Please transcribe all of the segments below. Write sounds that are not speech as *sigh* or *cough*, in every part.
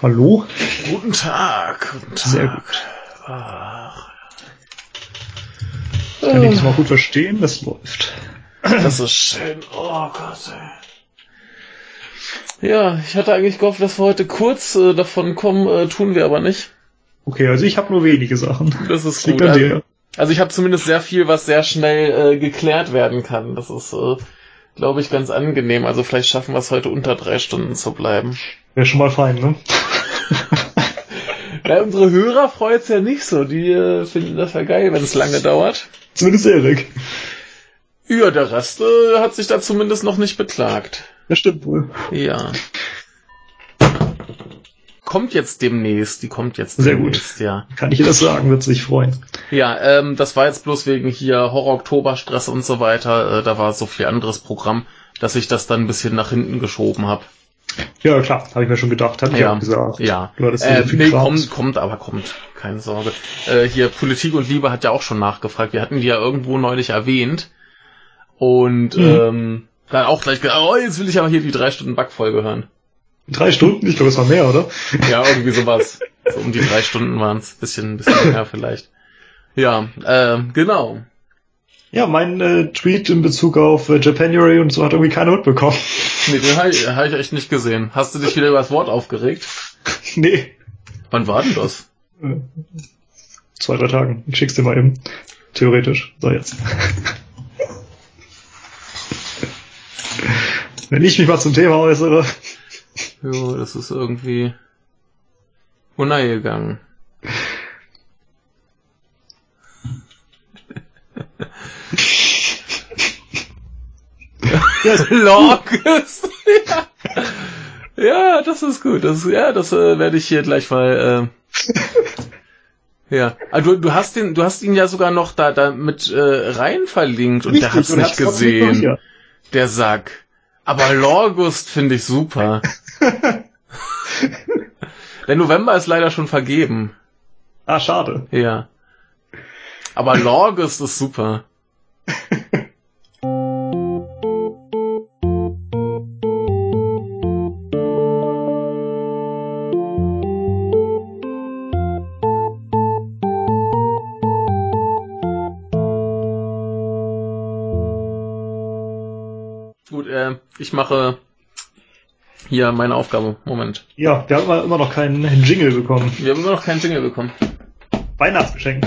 Hallo? Guten Tag. Guten Tag. Sehr gut. Ach. Kann ich das mal gut verstehen? Das läuft. Das ist schön. Oh Gott, ey. Ja, ich hatte eigentlich gehofft, dass wir heute kurz äh, davon kommen, äh, tun wir aber nicht. Okay, also ich habe nur wenige Sachen. Das ist gut. Also, also, ich habe zumindest sehr viel, was sehr schnell äh, geklärt werden kann. Das ist, äh, glaube ich, ganz angenehm. Also vielleicht schaffen wir es heute unter drei Stunden zu bleiben. Wäre schon mal fein, ne? *laughs* ja, unsere Hörer freut's ja nicht so. Die äh, finden das ja geil, wenn es lange dauert. Zumindest Erik. Ja, der Rest äh, hat sich da zumindest noch nicht beklagt. Das stimmt wohl. Ja. Kommt jetzt demnächst, die kommt jetzt Sehr demnächst, gut. ja. Kann ich dir das sagen, wird sich freuen. Ja, ähm, das war jetzt bloß wegen hier Horror-Oktober-Stress und so weiter. Äh, da war so viel anderes Programm, dass ich das dann ein bisschen nach hinten geschoben habe. *laughs* Ja, klar, habe ich mir schon gedacht, hat ja, auch gesagt. Ja, du hattest äh, nee, kommt, kommt, aber kommt, keine Sorge. Äh, hier Politik und Liebe hat ja auch schon nachgefragt. Wir hatten die ja irgendwo neulich erwähnt und Mhm. ähm, dann auch gleich gesagt, oh, jetzt will ich aber hier die drei Stunden Backfolge hören. Drei Stunden? Ich glaube, es war mehr, oder? Ja, *laughs* irgendwie sowas. so um die drei Stunden waren es, bisschen, bisschen mehr vielleicht. Ja, äh, genau. Ja, mein äh, Tweet in Bezug auf äh, Japanuary und so hat irgendwie keiner mitbekommen. Nee, den habe ich, hab ich echt nicht gesehen. Hast du dich wieder über das Wort aufgeregt? *laughs* nee. Wann war denn das? Äh, zwei, drei Tagen. Ich schick's dir mal eben. Theoretisch. So, jetzt. *laughs* Wenn ich mich mal zum Thema äußere. Jo, das ist irgendwie untergegangen. Lorgest. ja. *laughs* *laughs* ja, das ist gut. Das, ja, das äh, werde ich hier gleich mal. Äh, *laughs* ja, ah, du, du hast den, du hast ihn ja sogar noch da, da mit äh, rein verlinkt und der hat's nicht hat's gesehen. Der Sack. Aber Lorgust finde ich super. Der November ist leider schon vergeben. Ah, schade. Ja. Aber Lorgust ist super. Ich mache hier meine Aufgabe. Moment. Ja, wir haben immer- noch keinen Jingle bekommen. Wir haben immer noch keinen Jingle bekommen. Weihnachtsgeschenk.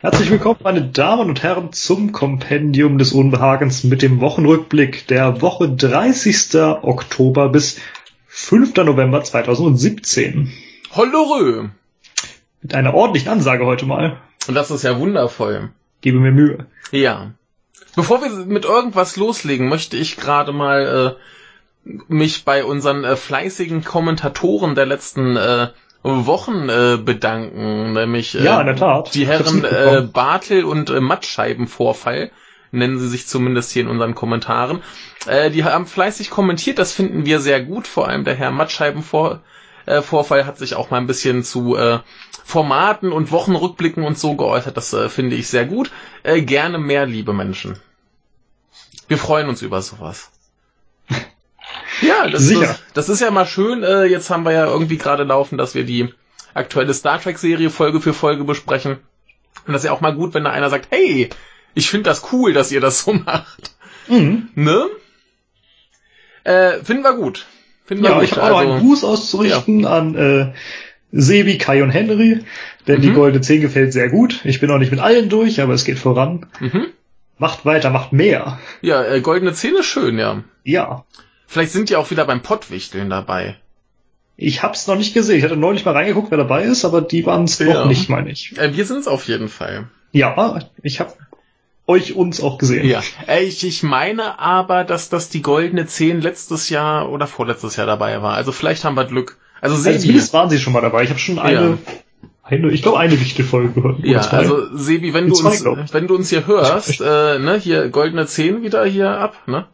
Herzlich willkommen, meine Damen und Herren, zum Kompendium des Unbehagens mit dem Wochenrückblick der Woche 30. Oktober bis 5. November 2017. Hollorö! Mit einer ordentlichen Ansage heute mal. Und das ist ja wundervoll. Gebe mir Mühe. Ja. Bevor wir mit irgendwas loslegen, möchte ich gerade mal äh, mich bei unseren äh, fleißigen Kommentatoren der letzten äh, Wochen äh, bedanken, nämlich äh, Ja, in der Tat. die Herren äh. Bartel und äh, Mattscheibenvorfall nennen sie sich zumindest hier in unseren Kommentaren. Äh, die haben fleißig kommentiert, das finden wir sehr gut, vor allem der Herr Mattscheibenvorfall äh, Vorfall hat sich auch mal ein bisschen zu äh, Formaten und Wochenrückblicken und so geäußert. Das äh, finde ich sehr gut. Äh, gerne mehr, liebe Menschen. Wir freuen uns über sowas. *laughs* Ja, das, Sicher. das, das ist ja mal schön. Äh, jetzt haben wir ja irgendwie gerade laufen, dass wir die aktuelle Star Trek-Serie Folge für Folge besprechen. Und das ist ja auch mal gut, wenn da einer sagt, hey, ich finde das cool, dass ihr das so *laughs* macht. Mhm. Ne? Äh, finden wir gut. Finden Ja, ich habe auch noch einen Also, Gruß auszurichten an äh, Sebi, Kai und Henry, denn die Mhm. goldene 10 gefällt sehr gut. Ich bin noch nicht mit allen durch, aber es geht voran. mhm. Macht weiter, macht mehr. Ja, äh, goldene Zähne schön, ja. Ja. Vielleicht sind die auch wieder beim Pottwichteln dabei. Ich hab's noch nicht gesehen. Ich hatte neulich mal reingeguckt, wer dabei ist, aber die waren's Ja. noch nicht, meine ich. Äh, wir sind es auf jeden Fall. Ja, ich habe euch uns auch gesehen. Ja. Äh, ich, ich meine aber, dass das die goldene 10 letztes Jahr oder vorletztes Jahr dabei war. Also vielleicht haben wir Glück. Also Also Sebi. zumindest waren sie schon mal dabei. Ich habe schon eine, eine, ich glaube eine wichtige Folge gehört. Ja, zwei. also Sebi, wenn du Zwei, uns, glaub wenn du uns hier hörst, äh, ne, hier goldene 10 wieder hier ab, ne?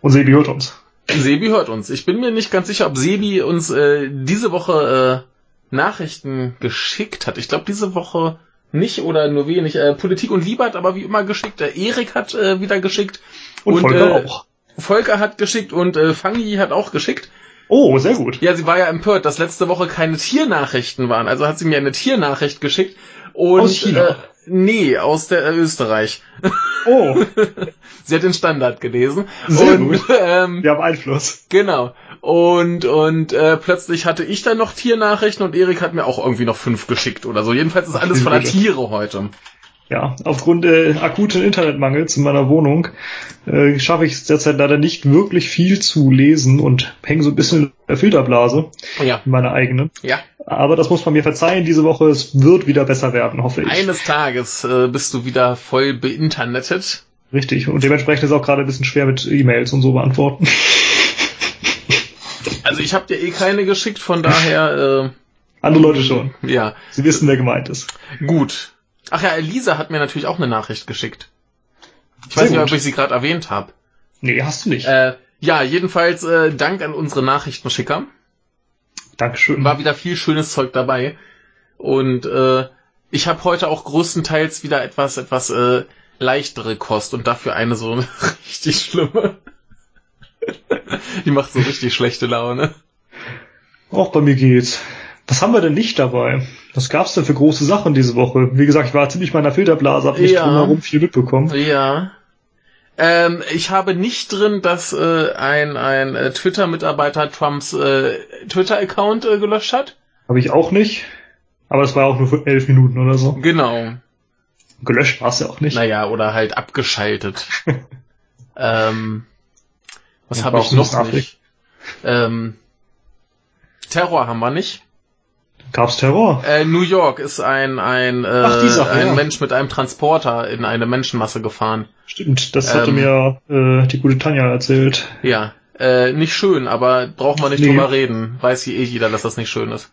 Und Sebi hört uns. Sebi hört uns. Ich bin mir nicht ganz sicher, ob Sebi uns äh, diese Woche äh, Nachrichten geschickt hat. Ich glaube diese Woche nicht oder nur wenig. Äh, Politik und Liebe hat aber wie immer geschickt. Äh, Erik hat äh, wieder geschickt. Und, und Volker äh, auch. Volker hat geschickt und äh, Fangi hat auch geschickt. Oh, sehr gut. Ja, sie war ja empört, dass letzte Woche keine Tiernachrichten waren. Also hat sie mir eine Tiernachricht geschickt. Und, aus China? Äh, nee, aus der äh, Österreich. *laughs* Oh. sie hat den Standard gelesen. Sehr und, gut. Ähm, Wir haben Einfluss. Genau. Und, und äh, plötzlich hatte ich dann noch Tiernachrichten und Erik hat mir auch irgendwie noch fünf geschickt oder so. Jedenfalls ist alles voller Tiere heute ja, aufgrund äh, akuten Internetmangels in meiner Wohnung äh, schaffe ich es derzeit leider nicht wirklich viel zu lesen und hänge so ein bisschen in der Filterblase. Ja. Meine eigene. Ja. Aber das muss man mir verzeihen diese Woche. Es wird wieder besser werden, hoffe ich. Eines Tages äh, bist du wieder voll beinternetet. Richtig. Und dementsprechend ist es auch gerade ein bisschen schwer mit E-Mails und so beantworten. Also ich habe dir eh keine geschickt, von daher. *laughs* Äh, Andere Leute schon. Ja. Sie wissen, wer gemeint ist. Gut. Ach ja, Elisa hat mir natürlich auch eine Nachricht geschickt. Ich Sehr weiß nicht, gut. ob ich sie gerade erwähnt habe. Nee, hast du nicht. Äh, ja, jedenfalls äh, Dank an unsere Nachrichtenschicker. Dankeschön. War wieder viel schönes Zeug dabei. Und äh, ich habe heute auch größtenteils wieder etwas, etwas äh, leichtere Kost und dafür eine so *laughs* richtig schlimme. *laughs* Die macht so richtig schlechte Laune. Auch bei mir geht's. Was haben wir denn nicht dabei? Was gab's denn für große Sachen diese Woche? Wie gesagt, ich war ziemlich meiner Filterblase, hab nicht ja. drumherum viel mitbekommen. Ja. Ähm, ich habe nicht drin, dass äh, ein, ein äh, Twitter-Mitarbeiter Trumps äh, Twitter-Account äh, gelöscht hat. Habe ich auch nicht. Aber es war auch nur für elf Minuten oder so. Genau. Gelöscht war es ja auch nicht. Naja, oder halt abgeschaltet. *laughs* ähm, was habe ich noch nicht? Ähm, Terror haben wir nicht. Gab's Terror? Äh, New York ist ein ein, äh, Ach, Sache, ein ja. Mensch mit einem Transporter in eine Menschenmasse gefahren. Stimmt, das hatte ähm, mir äh, die gute Tanja erzählt. Ja, äh, nicht schön, aber braucht man nicht nee. drüber reden. Weiß hier eh jeder, dass das nicht schön ist.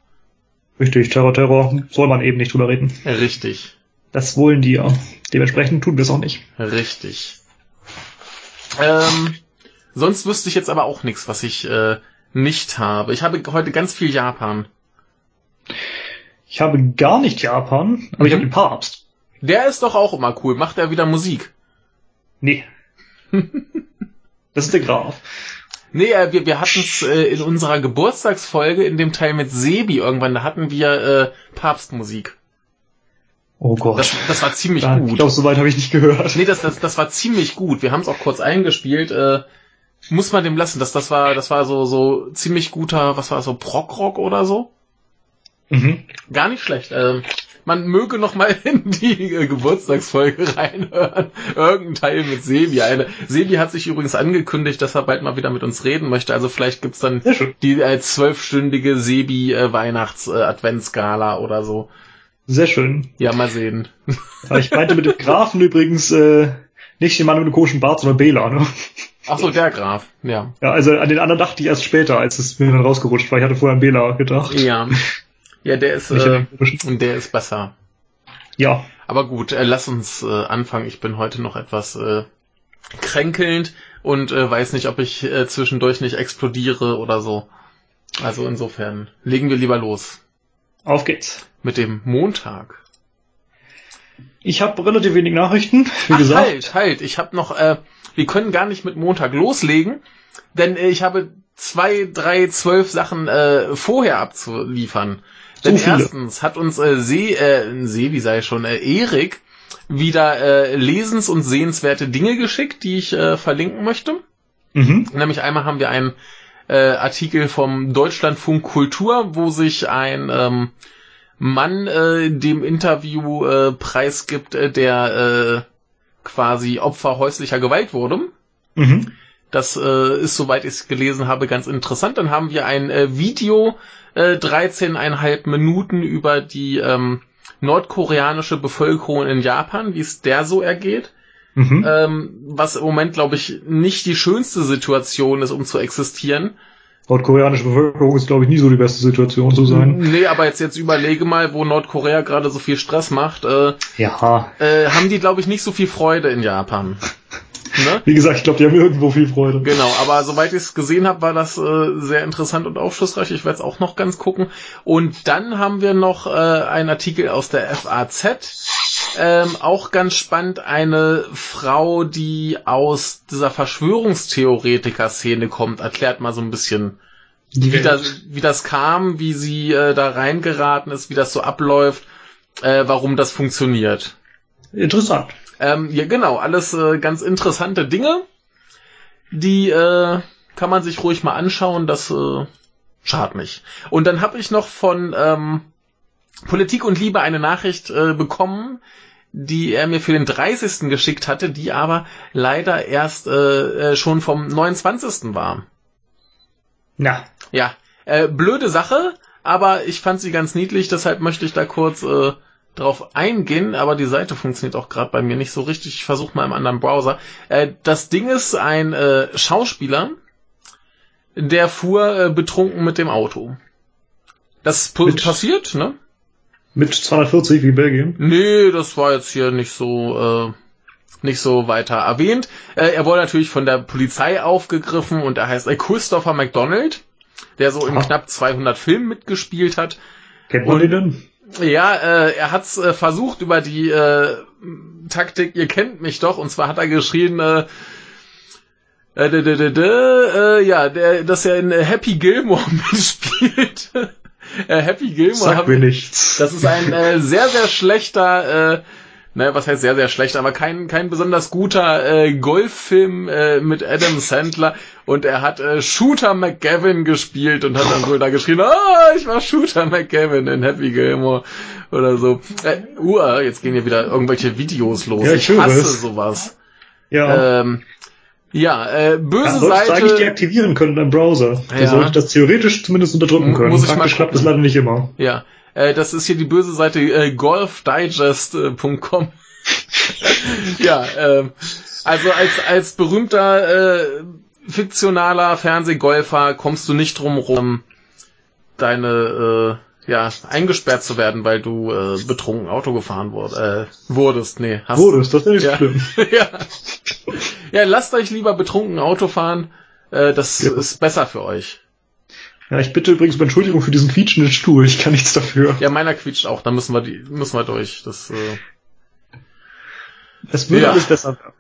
Richtig, Terror, Terror, soll man eben nicht drüber reden. Richtig. Das wollen die ja. Dementsprechend tun wir es auch nicht. Richtig. Ähm, sonst wüsste ich jetzt aber auch nichts, was ich äh, nicht habe. Ich habe heute ganz viel Japan. Ich habe gar nicht Japan, aber mhm. ich habe den Papst. Der ist doch auch immer cool. Macht er wieder Musik? Nee. *laughs* das ist der Graf. Nee, äh, wir, wir hatten es äh, in unserer Geburtstagsfolge in dem Teil mit Sebi irgendwann, da hatten wir äh, Papstmusik. Oh Gott. Das, das war ziemlich ja, gut. Ich glaube, soweit habe ich nicht gehört. Nee, das, das, das war ziemlich gut. Wir haben es auch kurz eingespielt. Äh, muss man dem lassen. Das, das war, das war so, so ziemlich guter, was war das, so Prog-Rock oder so? Mhm. Gar nicht schlecht. Ähm, man möge noch mal *laughs* in die äh, Geburtstagsfolge reinhören. Irgendein Teil mit Sebi. Eine, Sebi hat sich übrigens angekündigt, dass er bald mal wieder mit uns reden möchte. Also vielleicht gibt's dann die äh, zwölfstündige Sebi äh, Weihnachts äh, Adventsgala oder so. Sehr schön. Ja, mal sehen. ich meinte mit dem Grafen übrigens äh, nicht den Mann mit dem komischen Bart, sondern Bela, ne? Ach so, der Graf, ja. Ja, also an den anderen dachte ich erst später, als es mir dann rausgerutscht war. Ich hatte vorher an Bela gedacht. Ja. Ja, der ist, *laughs* äh, der ist besser. Ja. Aber gut, äh, lass uns äh, anfangen. Ich bin heute noch etwas äh, kränkelnd und äh, weiß nicht, ob ich äh, zwischendurch nicht explodiere oder so. Also insofern legen wir lieber los. Auf geht's. Mit dem Montag. Ich habe relativ wenig Nachrichten, wie Ach, gesagt. Halt, halt. Ich habe noch. Äh, wir können gar nicht mit Montag loslegen, denn äh, ich habe zwei, drei, zwölf Sachen äh, vorher abzuliefern. Denn so erstens hat uns äh, See, äh, See, wie sei schon, äh, Erik wieder äh, lesens- und sehenswerte Dinge geschickt, die ich äh, verlinken möchte. Mhm. Nämlich einmal haben wir einen äh, Artikel vom Deutschlandfunk Kultur, wo sich ein ähm, Mann äh, dem Interview äh, preisgibt, äh, der äh, quasi Opfer häuslicher Gewalt wurde. Mhm. Das äh, ist, soweit ich es gelesen habe, ganz interessant. Dann haben wir ein äh, Video, äh, 13,5 Minuten über die ähm, nordkoreanische Bevölkerung in Japan, wie es der so ergeht. Mhm. Ähm, was im Moment, glaube ich, nicht die schönste Situation ist, um zu existieren. Nordkoreanische Bevölkerung ist, glaube ich, nie so die beste Situation zu sein. Nee, aber jetzt, jetzt überlege mal, wo Nordkorea gerade so viel Stress macht. Äh, ja. Äh, haben die, glaube ich, nicht so viel Freude in Japan. Ne? Wie gesagt, ich glaube, die haben irgendwo viel Freude. Genau, aber soweit ich es gesehen habe, war das äh, sehr interessant und aufschlussreich. Ich werde es auch noch ganz gucken. Und dann haben wir noch äh, einen Artikel aus der FAZ. Ähm, auch ganz spannend, eine Frau, die aus dieser Verschwörungstheoretiker-Szene kommt, erklärt mal so ein bisschen, wie das, wie das kam, wie sie äh, da reingeraten ist, wie das so abläuft, äh, warum das funktioniert. Interessant. Ähm, ja, genau, alles äh, ganz interessante Dinge, die äh, kann man sich ruhig mal anschauen, das äh, schadet nicht. Und dann habe ich noch von ähm, Politik und Liebe eine Nachricht äh, bekommen, die er mir für den 30. geschickt hatte, die aber leider erst äh, äh schon vom 29. war. Ja. Ja, äh, blöde Sache, aber ich fand sie ganz niedlich, deshalb möchte ich da kurz äh, drauf eingehen, aber die Seite funktioniert auch gerade bei mir nicht so richtig. Ich versuche mal im anderen Browser. Äh, das Ding ist ein äh, Schauspieler, der fuhr äh, betrunken mit dem Auto. Das mit, passiert, ne? Mit 240 wie Belgien? Nee, das war jetzt hier nicht so, äh, nicht so weiter erwähnt. Äh, er wurde natürlich von der Polizei aufgegriffen und er heißt äh, Christopher McDonald, der so in knapp 200 Filmen mitgespielt hat. Kennt man und, den denn? Ja, äh, er hat's äh, versucht über die äh, Taktik, ihr kennt mich doch, und zwar hat er geschrien, äh, äh, d -d -d äh, ja, der, dass er in Happy Gilmore *laughs* mitspielt. äh, Happy Gilmore. Sag mir nichts. Das ist ein äh, sehr, sehr schlechter, äh, naja, was heißt sehr, sehr schlecht, aber kein, kein besonders guter äh, Golffilm äh, mit Adam Sandler und er hat äh, Shooter McGavin gespielt und hat dann wohl da geschrien, ah, oh, ich war Shooter McGavin in Happy Gilmore oder so. Äh, uh, jetzt gehen hier wieder irgendwelche Videos los. Ja, ich, hasse es. sowas. Ja. Ähm, ja, äh, böse ja, Seite. eigentlich deaktivieren können beim Browser. Da ja. sollte ich das theoretisch zumindest unterdrücken können. Muss ich Praktisch mal klappt das leider nicht immer. Ja. Äh, das ist hier die böse Seite äh, golfdigest.com. *laughs* ja, äh, also als, als berühmter äh, fiktionaler Fernsehgolfer kommst du nicht drum rum, deine äh, ja eingesperrt zu werden, weil du äh, betrunken Auto gefahren wurde, äh, wurdest. Nee, hast wurdest, das ist nicht ja. schlimm. *laughs* ja. ja, lasst euch lieber betrunken Auto fahren. Äh, das ja. ist besser für euch. Ja, ich bitte übrigens um Entschuldigung für diesen quietschenden Stuhl. Ich kann nichts dafür. Ja, meiner quietscht auch. Da müssen wir die müssen wir durch. Das äh, es würde ja. alles besser werden.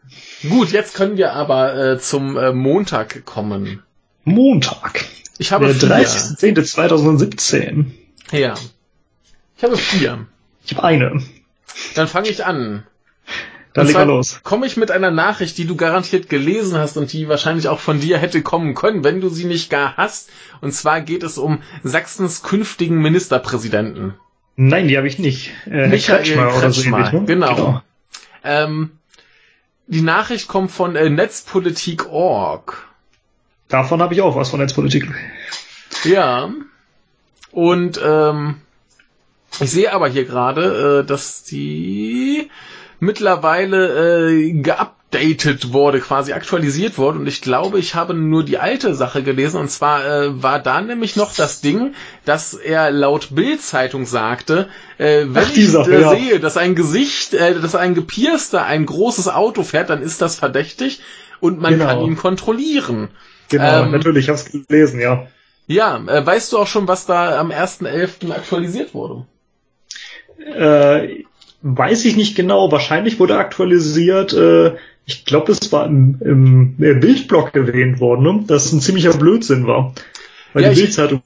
Gut, jetzt können wir aber äh, zum äh, Montag kommen. Montag. Ich habe Der 30.10.2017. Ja. Ich habe vier. Ich habe eine. Dann fange ich an. Dann leg mal los. Komme ich mit einer Nachricht, die du garantiert gelesen hast und die wahrscheinlich auch von dir hätte kommen können, wenn du sie nicht gar hast. Und zwar geht es um Sachsens künftigen Ministerpräsidenten. Nein, die habe ich nicht. Äh, Michael Kretschmer, Kretschmer so ähnlich, ne? genau. genau. Ähm, die Nachricht kommt von äh, Netzpolitik.org. Davon habe ich auch was von Netzpolitik. Ja. Und ähm, ich sehe aber hier gerade, äh, dass die mittlerweile äh, geupdatet wurde, quasi aktualisiert wurde. Und ich glaube, ich habe nur die alte Sache gelesen. Und zwar äh, war da nämlich noch das Ding, dass er laut Bild-Zeitung sagte, äh, wenn Ach, ich Sache, äh, ja. sehe, dass ein Gesicht, äh, dass ein Gepierster ein großes Auto fährt, dann ist das verdächtig und man genau. kann ihn kontrollieren. Genau, ähm, natürlich, ich habe es gelesen, ja. Ja, äh, weißt du auch schon, was da am 1.11. aktualisiert wurde? Äh, weiß ich nicht genau. Wahrscheinlich wurde aktualisiert. Äh, ich glaube, es war im, im Bildblock erwähnt worden, ne? dass es ein ziemlicher Blödsinn war. Weil ja, die Bildzeitung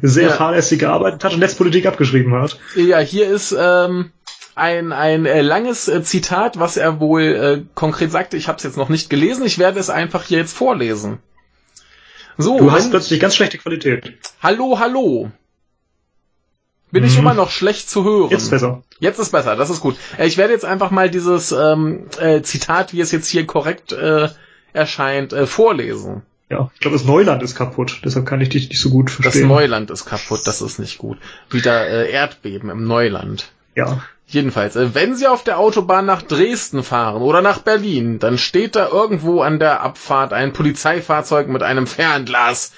sehr ja. fahrlässig gearbeitet hat und Netzpolitik abgeschrieben hat. Ja, hier ist ähm, ein, ein äh, langes äh, Zitat, was er wohl äh, konkret sagte. Ich habe es jetzt noch nicht gelesen. Ich werde es einfach hier jetzt vorlesen. So, du hast plötzlich ganz schlechte Qualität. Hallo, hallo. Bin mhm. ich immer noch schlecht zu hören? Jetzt besser. Jetzt ist besser, das ist gut. Äh, ich werde jetzt einfach mal dieses ähm, äh, Zitat, wie es jetzt hier korrekt äh, erscheint, äh, vorlesen. Ja, ich glaube, das Neuland ist kaputt, deshalb kann ich dich nicht so gut verstehen. Das Neuland ist kaputt, das ist nicht gut. Wieder äh, Erdbeben im Neuland. Ja. Jedenfalls, äh, wenn Sie auf der Autobahn nach Dresden fahren oder nach Berlin, dann steht da irgendwo an der Abfahrt ein Polizeifahrzeug mit einem Fernglas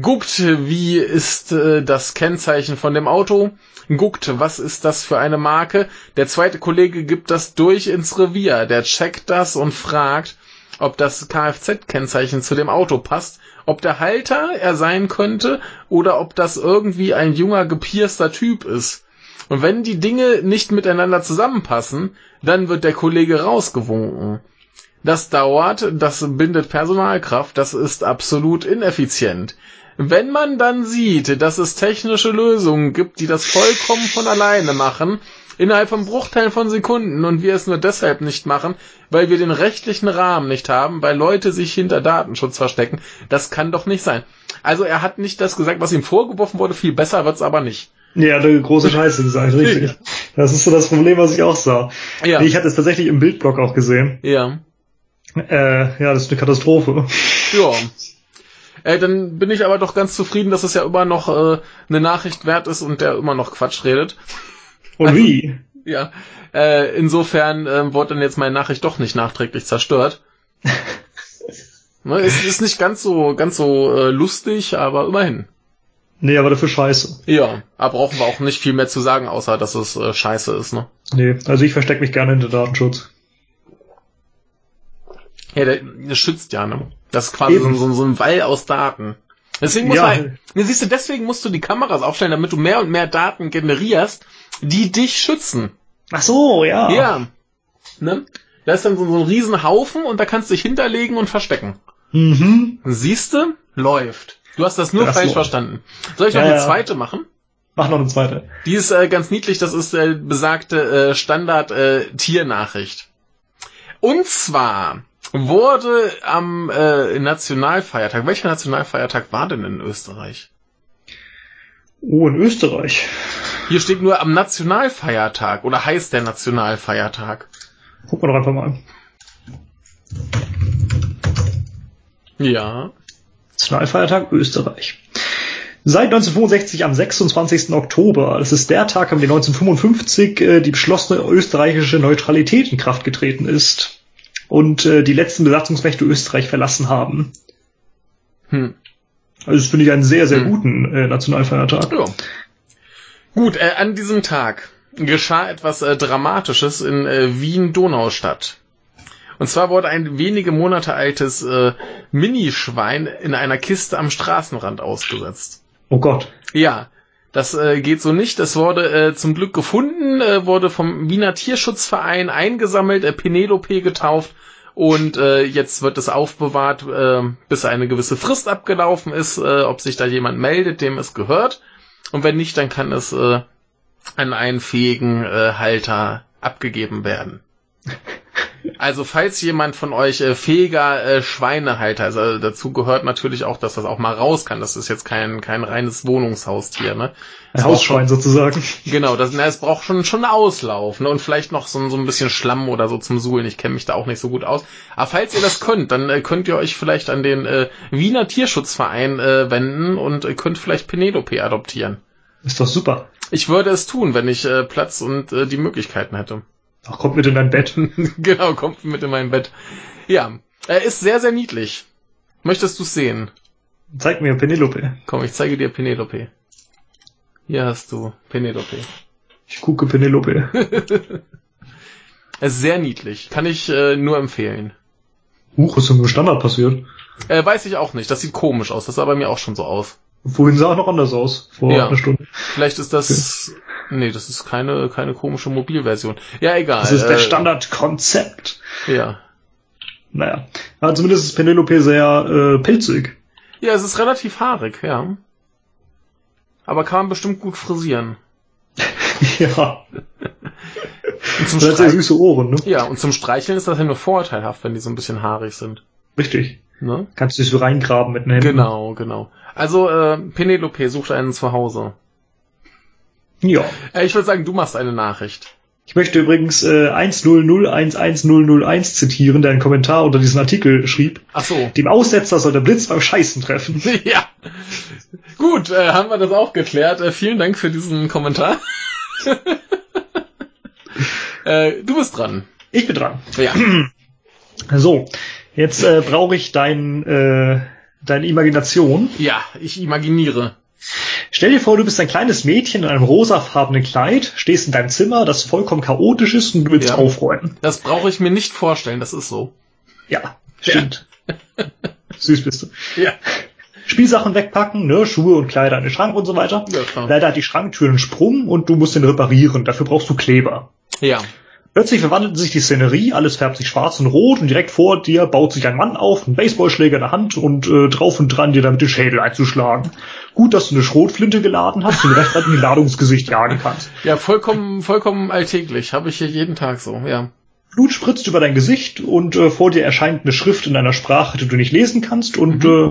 guckt, wie ist äh, das Kennzeichen von dem Auto, guckt, was ist das für eine Marke. Der zweite Kollege gibt das durch ins Revier, der checkt das und fragt, ob das Kfz-Kennzeichen zu dem Auto passt, ob der Halter er sein könnte oder ob das irgendwie ein junger, gepierster Typ ist. Und wenn die Dinge nicht miteinander zusammenpassen, dann wird der Kollege rausgewunken. Das dauert, das bindet Personalkraft, das ist absolut ineffizient. Wenn man dann sieht, dass es technische Lösungen gibt, die das vollkommen von alleine machen, innerhalb von Bruchteilen von Sekunden und wir es nur deshalb nicht machen, weil wir den rechtlichen Rahmen nicht haben, weil Leute sich hinter Datenschutz verstecken, das kann doch nicht sein. Also er hat nicht das gesagt, was ihm vorgeworfen wurde, viel besser wird's aber nicht. Ja, eine große Scheiße gesagt, *laughs* richtig. Das ist so das Problem, was ich auch sah. Ja. Nee, ich hatte es tatsächlich im Bildblog auch gesehen. Ja. Äh, ja, das ist eine Katastrophe. Ja. *laughs* Äh, dann bin ich aber doch ganz zufrieden, dass es ja immer noch äh, eine Nachricht wert ist und der immer noch Quatsch redet. Und wie? *laughs* Ja. Äh, insofern äh, wurde dann jetzt meine Nachricht doch nicht nachträglich zerstört. *laughs* ne, es ist nicht ganz so ganz so äh, lustig, aber immerhin. Nee, aber dafür scheiße. Ja, aber brauchen wir auch nicht viel mehr zu sagen, außer dass es äh, scheiße ist, ne? Nee, also ich verstecke mich gerne hinter Datenschutz. Ja, der, schützt ja, ne? Das ist quasi so, so, so ein Wall aus Daten. Deswegen muss Ja. man, ne, siehst du, deswegen musst du die Kameras aufstellen, damit du mehr und mehr Daten generierst, die dich schützen. Ach so, ja. Ja. Ne? Da ist dann so, so ein Riesenhaufen und da kannst du dich hinterlegen und verstecken. Mhm. Siehste? Läuft. Du hast das nur Das falsch läuft. verstanden. Soll ich noch Ja, eine zweite machen? Mach noch eine zweite. Die ist äh, ganz niedlich, das ist äh, besagte äh, Standard äh. Und zwar wurde am äh, Nationalfeiertag, welcher Nationalfeiertag war denn in Österreich? Oh, in Österreich. Hier steht nur am Nationalfeiertag oder heißt der Nationalfeiertag. Gucken wir doch einfach mal. Ja. Nationalfeiertag Österreich. Seit 1965 am 26. Oktober. Das ist der Tag, an dem 1955 äh, die beschlossene österreichische Neutralität in Kraft getreten ist und äh, die letzten Besatzungsmächte Österreich verlassen haben. Hm. Also das finde ich einen sehr, sehr Hm. guten äh, Nationalfeiertag. Ja. Gut, äh, an diesem Tag geschah etwas äh, Dramatisches in äh, Wien-Donaustadt. Und zwar wurde ein wenige Monate altes äh, Minischwein in einer Kiste am Straßenrand ausgesetzt. Oh Gott. Ja, das äh, geht so nicht. Es wurde äh, zum Glück gefunden, äh, wurde vom Wiener Tierschutzverein eingesammelt, äh, Penelope getauft und äh, jetzt wird es aufbewahrt, äh, bis eine gewisse Frist abgelaufen ist, äh, ob sich da jemand meldet, dem es gehört. Und wenn nicht, dann kann es äh, an einen fähigen äh, Halter abgegeben werden. *laughs* Also falls jemand von euch äh, fähiger äh, Schweinehalter ist, also dazu gehört natürlich auch, dass das auch mal raus kann. Das ist jetzt kein kein reines Wohnungshaustier, ne? Ein Es braucht Hausschwein sozusagen. Schon, genau, das, na, es braucht schon schon Auslauf, ne? Und vielleicht noch so, ein- so ein bisschen Schlamm oder so zum Suhlen. Ich kenne mich da auch nicht so gut aus. Aber falls ihr das könnt, dann äh, könnt ihr euch vielleicht an den äh, Wiener Tierschutzverein äh, wenden und äh, könnt vielleicht Penelope adoptieren. Ist doch super. Ich würde es tun, wenn ich äh, Platz und äh, die Möglichkeiten hätte. Ach, kommt mit in dein Bett. *laughs* genau, kommt mit in mein Bett. Ja, er ist sehr, sehr niedlich. Möchtest du sehen? Zeig mir Penelope. Komm, ich zeige dir Penelope. Hier hast du Penelope. Ich gucke Penelope. *laughs* Er ist sehr niedlich. Kann ich äh, nur empfehlen. Huch, ist so im Standard passiert. Äh, weiß ich auch nicht. Das sieht komisch aus. Das sah bei mir auch schon so aus. Vorhin sah er noch anders aus. Vor Ja. einer Stunde. Vielleicht ist das... Nee, das ist keine, keine komische Mobilversion. Ja, egal. Das ist der äh, Standardkonzept. Ja. Naja. Aber zumindest ist Penelope sehr äh, pilzig. Ja, es ist relativ haarig, ja. Aber kann man bestimmt gut frisieren. *laughs* ja. Und zum Das hat sehr Streicheln, süße Ohren, ne? ja, und zum Streicheln ist das ja nur vorteilhaft, wenn die so ein bisschen haarig sind. Richtig. Ne? Kannst du dich so reingraben mit den Händen. Genau, genau. Also, äh, Penelope sucht einen zu Hause. Ja. Äh, ich würde sagen, du machst eine Nachricht. Ich möchte übrigens äh, 100111001 zitieren, der einen Kommentar unter diesen Artikel schrieb. Ach so. Dem Aussetzer soll der Blitz beim Scheißen treffen. *laughs* ja. Gut, äh, haben wir das auch geklärt. Äh, vielen Dank für diesen Kommentar. *laughs* äh, du bist dran. Ich bin dran. Ja. *clears throat* So, jetzt äh, brauche ich dein, äh, deine Imagination. Ja, ich imaginiere. Stell dir vor, du bist ein kleines Mädchen in einem rosafarbenen Kleid, stehst in deinem Zimmer, das vollkommen chaotisch ist und du willst Ja. aufräumen. Das brauche ich mir nicht vorstellen, das ist so. Ja. Stimmt. Ja. Süß bist du. Ja. Spielsachen wegpacken, ne, Schuhe und Kleider in den Schrank und so weiter. Ja. Leider hat die Schranktür einen Sprung und du musst den reparieren. Dafür brauchst du Kleber. Ja. Plötzlich verwandelt sich die Szenerie, alles färbt sich schwarz und rot und direkt vor dir baut sich ein Mann auf, ein Baseballschläger in der Hand und äh, drauf und dran dir damit den Schädel einzuschlagen. Gut, dass du eine Schrotflinte geladen hast und recht in die Ladung ins Gesicht jagen kannst. Ja, vollkommen, vollkommen alltäglich. Habe ich hier jeden Tag so, ja. Blut spritzt über dein Gesicht und äh, vor dir erscheint eine Schrift in einer Sprache, die du nicht lesen kannst und mhm. äh,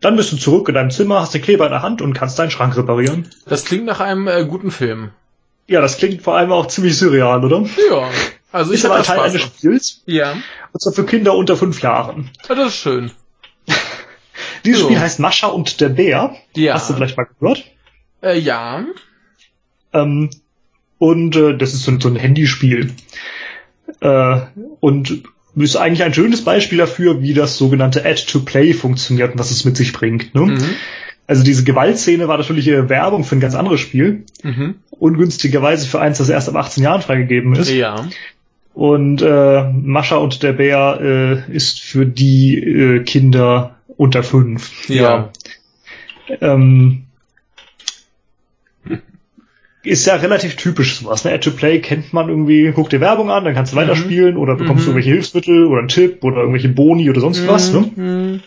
dann bist du zurück in deinem Zimmer, hast den Kleber in der Hand und kannst deinen Schrank reparieren. Das klingt nach einem äh, guten Film. Ja, das klingt vor allem auch ziemlich surreal, oder? Ja. Also ich ist aber ein Teil Spaß eines Spiels. Ja. Und zwar für Kinder unter fünf Jahren. Ja, das ist schön. *laughs* Dieses so. Spiel heißt Mascha und der Bär. Ja. Hast du vielleicht mal gehört? Äh, ja. Ähm, und äh, das ist so, so ein Handyspiel. Äh, und ist eigentlich ein schönes Beispiel dafür, wie das sogenannte Add-to-Play funktioniert und was es mit sich bringt. Ne? Mhm. Also diese Gewaltszene war natürlich Werbung für ein ganz anderes Spiel. Mhm. Ungünstigerweise für eins, das erst ab 18 Jahren freigegeben ist. Ja. Und äh, Mascha und der Bär äh, ist für die äh, Kinder unter fünf. Ja. ja. Ähm, ist ja relativ typisch sowas. Ne? Add-to-Play kennt man irgendwie, guck dir Werbung an, dann kannst du mhm. weiterspielen oder bekommst mhm. du irgendwelche Hilfsmittel oder einen Tipp oder irgendwelche Boni oder sonst mhm. was. Ne?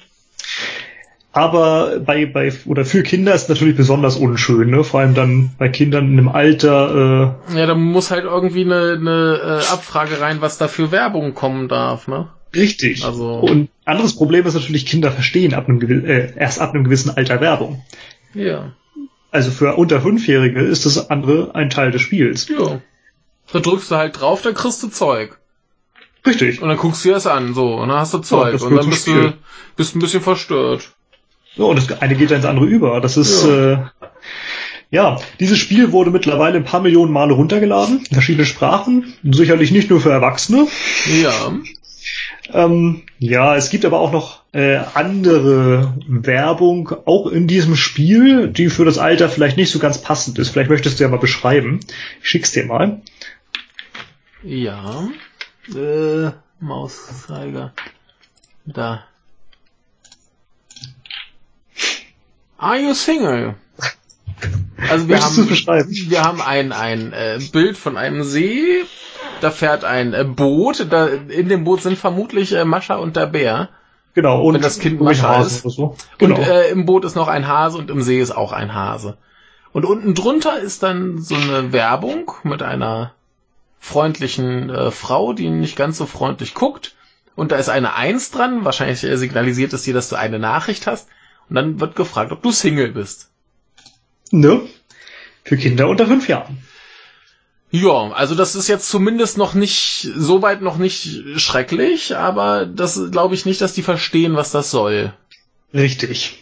Aber bei, bei, oder für Kinder ist natürlich besonders unschön, ne? Vor allem dann bei Kindern in einem Alter, äh, Ja, da muss halt irgendwie eine, eine äh, Abfrage rein, was da für Werbung kommen darf, ne? Richtig. Also. Und anderes Problem ist natürlich, Kinder verstehen ab einem, äh, erst ab einem gewissen Alter Werbung. Ja. Also für unter Fünfjährige ist das andere ein Teil des Spiels. Ja. Da drückst du halt drauf, dann kriegst du Zeug. Richtig. Und dann guckst du dir das an, so, und dann hast du Zeug. Ja, und dann bist du, bist ein bisschen verstört. Ja, und das eine geht ins andere über. Das ist, ja. äh, ja, dieses Spiel wurde mittlerweile ein paar Millionen Male runtergeladen, verschiedene Sprachen, sicherlich nicht nur für Erwachsene. Ja. Ähm, ja, es gibt aber auch noch äh, andere Werbung, auch in diesem Spiel, die für das Alter vielleicht nicht so ganz passend ist. Vielleicht möchtest du ja mal beschreiben. Ich schick's dir mal. Ja. Äh, Mauszeiger. Da. Are you single? Also wir haben, wir haben ein, ein äh, Bild von einem See, da fährt ein äh, Boot, da, in dem Boot sind vermutlich äh, Mascha und der Bär. Genau, und wenn das Kind Mascha ist. So. Genau. Und äh, im Boot ist noch ein Hase und im See ist auch ein Hase. Und unten drunter ist dann so eine Werbung mit einer freundlichen äh, Frau, die nicht ganz so freundlich guckt. Und da ist eine Eins dran, wahrscheinlich äh, signalisiert es dir, dass du eine Nachricht hast. Und dann wird gefragt, ob du Single bist. Ne? Für Kinder unter fünf Jahren. Ja, also das ist jetzt zumindest noch nicht, soweit noch nicht schrecklich, aber das glaube ich nicht, dass die verstehen, was das soll. Richtig.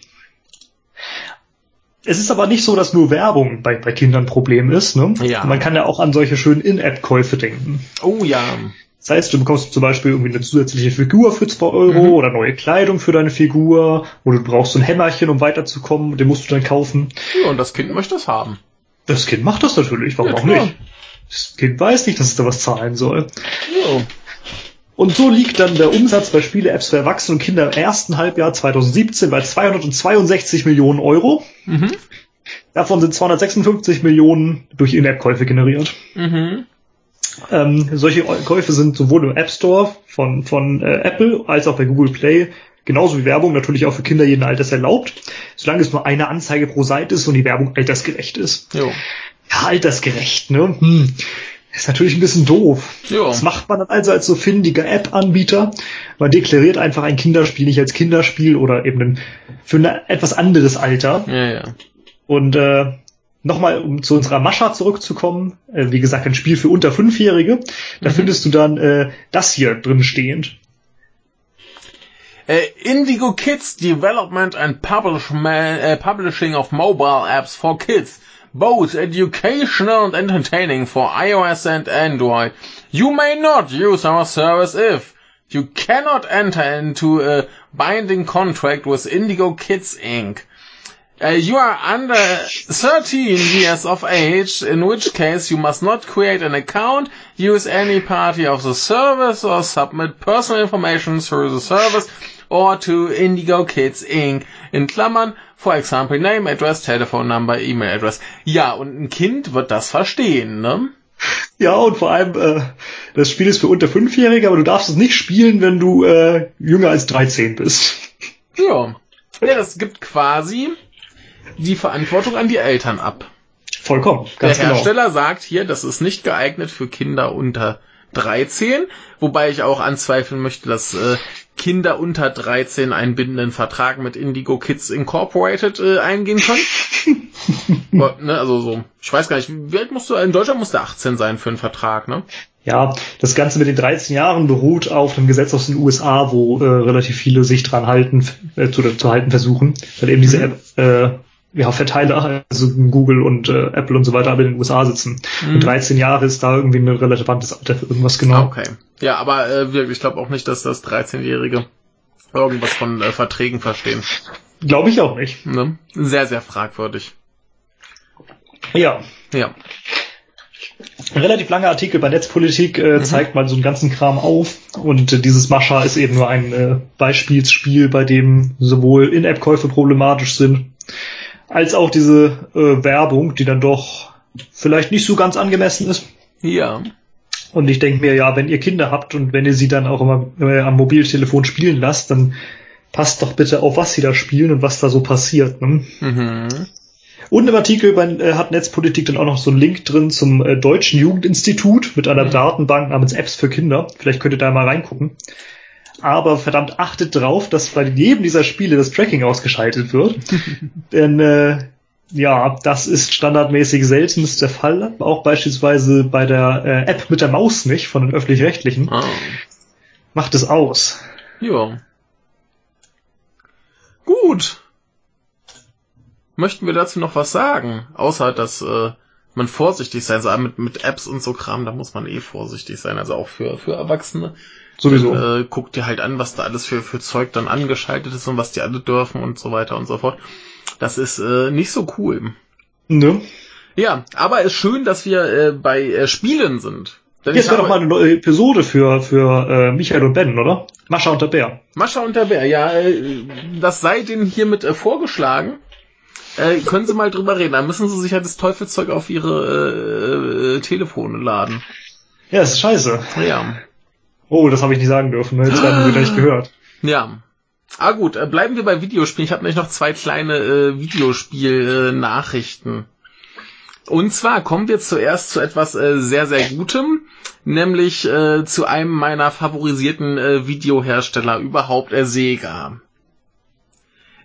Es ist aber nicht so, dass nur Werbung bei, bei Kindern ein Problem ist. Ne? Ja. Man kann ja auch an solche schönen In-App-Käufe denken. Oh ja. Das heißt, du bekommst zum Beispiel irgendwie eine zusätzliche Figur für 2 Euro mhm. oder neue Kleidung für deine Figur oder du brauchst so ein Hämmerchen, um weiterzukommen, den musst du dann kaufen. Ja, und das Kind möchte es haben. Das Kind macht das natürlich, warum ja, auch nicht? Das Kind weiß nicht, dass es da was zahlen soll. Ja. Und so liegt dann der Umsatz bei Spiele-Apps für Erwachsene und Kinder im ersten Halbjahr 2017 bei 262 Millionen Euro. Mhm. Davon sind 256 Millionen durch In-App-Käufe generiert. Mhm. Ähm, solche Käufe sind sowohl im App Store von, von äh, Apple als auch bei Google Play genauso wie Werbung natürlich auch für Kinder jeden Alters erlaubt, solange es nur eine Anzeige pro Seite ist und die Werbung altersgerecht ist. Jo. Ja, altersgerecht, ne? Hm. Ist natürlich ein bisschen doof. Jo. Das macht man dann also als so findiger App-Anbieter. Man deklariert einfach ein Kinderspiel nicht als Kinderspiel oder eben ein, für ein etwas anderes Alter. Ja, ja. Und äh, Nochmal, um zu unserer Mascha zurückzukommen, äh, wie gesagt, ein Spiel für unter Fünfjährige. Da mhm. findest du dann äh, das hier drin stehend. Uh, Indigo Kids Development and uh, Publishing of Mobile Apps for Kids. Both educational and entertaining for iOS and Android. You may not use our service if you cannot enter into a binding contract with Indigo Kids Inc. Uh, you are under 13 years of age, in which case you must not create an account, use any party of the service, or submit personal information through the service, or to Indigo Kids Inc. in Klammern, for example, name, address, telephone number, email address. Ja, und ein Kind wird das verstehen, ne? Ja, und vor allem, äh, das Spiel ist für unter Fünfjährige, aber du darfst es nicht spielen, wenn du äh, jünger als 13 bist. Ja. Ja, das gibt quasi die Verantwortung an die Eltern ab. Vollkommen. Ganz Der genau. Hersteller genau. sagt hier, das ist nicht geeignet für Kinder unter 13, wobei ich auch anzweifeln möchte, dass äh, Kinder unter 13 einen bindenden Vertrag mit Indigo Kids Incorporated äh, eingehen können. *laughs* ne, also so, ich weiß gar nicht, wie alt musst du, in Deutschland musste 18 sein für einen Vertrag, ne? Ja, das Ganze mit den 13 Jahren beruht auf dem Gesetz aus den USA, wo äh, relativ viele sich dran halten, äh, zu, zu halten versuchen, weil eben diese mhm. äh, ja, Verteiler, also Google und äh, Apple und so weiter, aber in den USA sitzen. Mhm. Und 13 Jahre ist da irgendwie ein relevantes Alter für irgendwas genau. Okay. Ja, aber äh, wirklich, ich glaube auch nicht, dass das 13-Jährige irgendwas von äh, Verträgen verstehen. Glaube ich auch nicht. Ne? Sehr, sehr fragwürdig. Ja. Ja. Ein relativ langer Artikel bei Netzpolitik äh, mhm. zeigt mal so einen ganzen Kram auf und äh, dieses Mascha ist eben nur ein äh, Beispielsspiel, bei dem sowohl In-App-Käufe problematisch sind, als auch diese äh, Werbung, die dann doch vielleicht nicht so ganz angemessen ist. Ja. Und ich denke mir, ja, wenn ihr Kinder habt und wenn ihr sie dann auch immer äh, am Mobiltelefon spielen lasst, dann passt doch bitte auf, was sie da spielen und was da so passiert. Ne? Mhm. Und im Artikel bei, äh, hat Netzpolitik dann auch noch so einen Link drin zum äh, Deutschen Jugendinstitut mit einer mhm. Datenbank namens Apps für Kinder. Vielleicht könnt ihr da mal reingucken. Aber verdammt achtet drauf, dass bei jedem dieser Spiele das Tracking ausgeschaltet wird. *laughs* Denn äh, ja, das ist standardmäßig seltenst der Fall. Auch beispielsweise bei der äh, App mit der Maus nicht, von den öffentlich-rechtlichen. Oh. Macht es aus. Ja. Gut möchten wir dazu noch was sagen? Außer, dass äh, man vorsichtig sein soll. Mit, mit Apps und so Kram, da muss man eh vorsichtig sein. Also auch für, für Erwachsene. Sowieso. Dann, äh, guck dir halt an, was da alles für, für Zeug dann angeschaltet ist und was die alle dürfen und so weiter und so fort. Das ist äh, nicht so cool. Ne? Ja, aber es ist schön, dass wir äh, bei äh, Spielen sind. Denn Jetzt wäre doch mal eine neue Episode für, für äh, Michael und Ben, oder? Mascha und der Bär. Mascha und der Bär, ja, äh, das sei denen hiermit äh, vorgeschlagen. Äh, können Sie mal drüber reden. Da müssen Sie sich ja das Teufelszeug auf Ihre äh, äh, Telefone laden. Ja, ist scheiße. Ja. Oh, das habe ich nicht sagen dürfen. Ne? Jetzt werden wir nicht gehört. Ja. Ah gut, äh, bleiben wir bei Videospielen. Ich habe nämlich noch zwei kleine äh, Videospiel-Nachrichten. Und zwar kommen wir zuerst zu etwas äh, sehr, sehr Gutem, nämlich äh, zu einem meiner favorisierten äh, Videohersteller überhaupt, äh, Sega.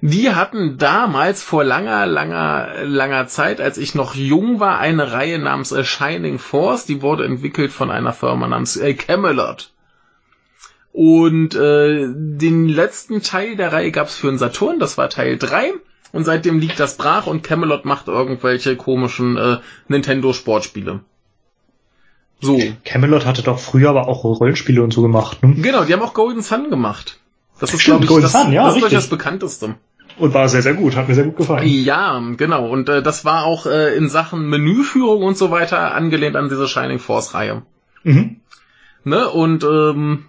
Die hatten damals vor langer, langer, langer Zeit, als ich noch jung war, eine Reihe namens A Shining Force. Die wurde entwickelt von einer Firma namens äh, Camelot. Und äh, den letzten Teil der Reihe gab's für den Saturn, das war Teil 3. Und seitdem liegt das brach und Camelot macht irgendwelche komischen äh, Nintendo-Sportspiele. So. Camelot hatte doch früher aber auch Rollenspiele und so gemacht, ne? Genau, die haben auch Golden Sun gemacht. Das ist, glaube ich, Golden das, Sun, ja, das, ist das bekannteste. Und war sehr, sehr gut, hat mir sehr gut gefallen. Ja, genau. Und äh, das war auch äh, in Sachen Menüführung und so weiter angelehnt an diese Shining Force-Reihe. Mhm. Ne? Und ähm,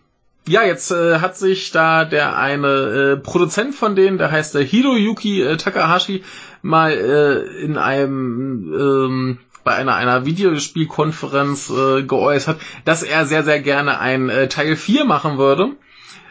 ja, jetzt äh, hat sich da der eine äh, Produzent von denen, der heißt der Hiroyuki äh, Takahashi, mal äh, in einem ähm, bei einer einer Videospielkonferenz äh, geäußert, dass er sehr sehr gerne ein äh, Teil 4 machen würde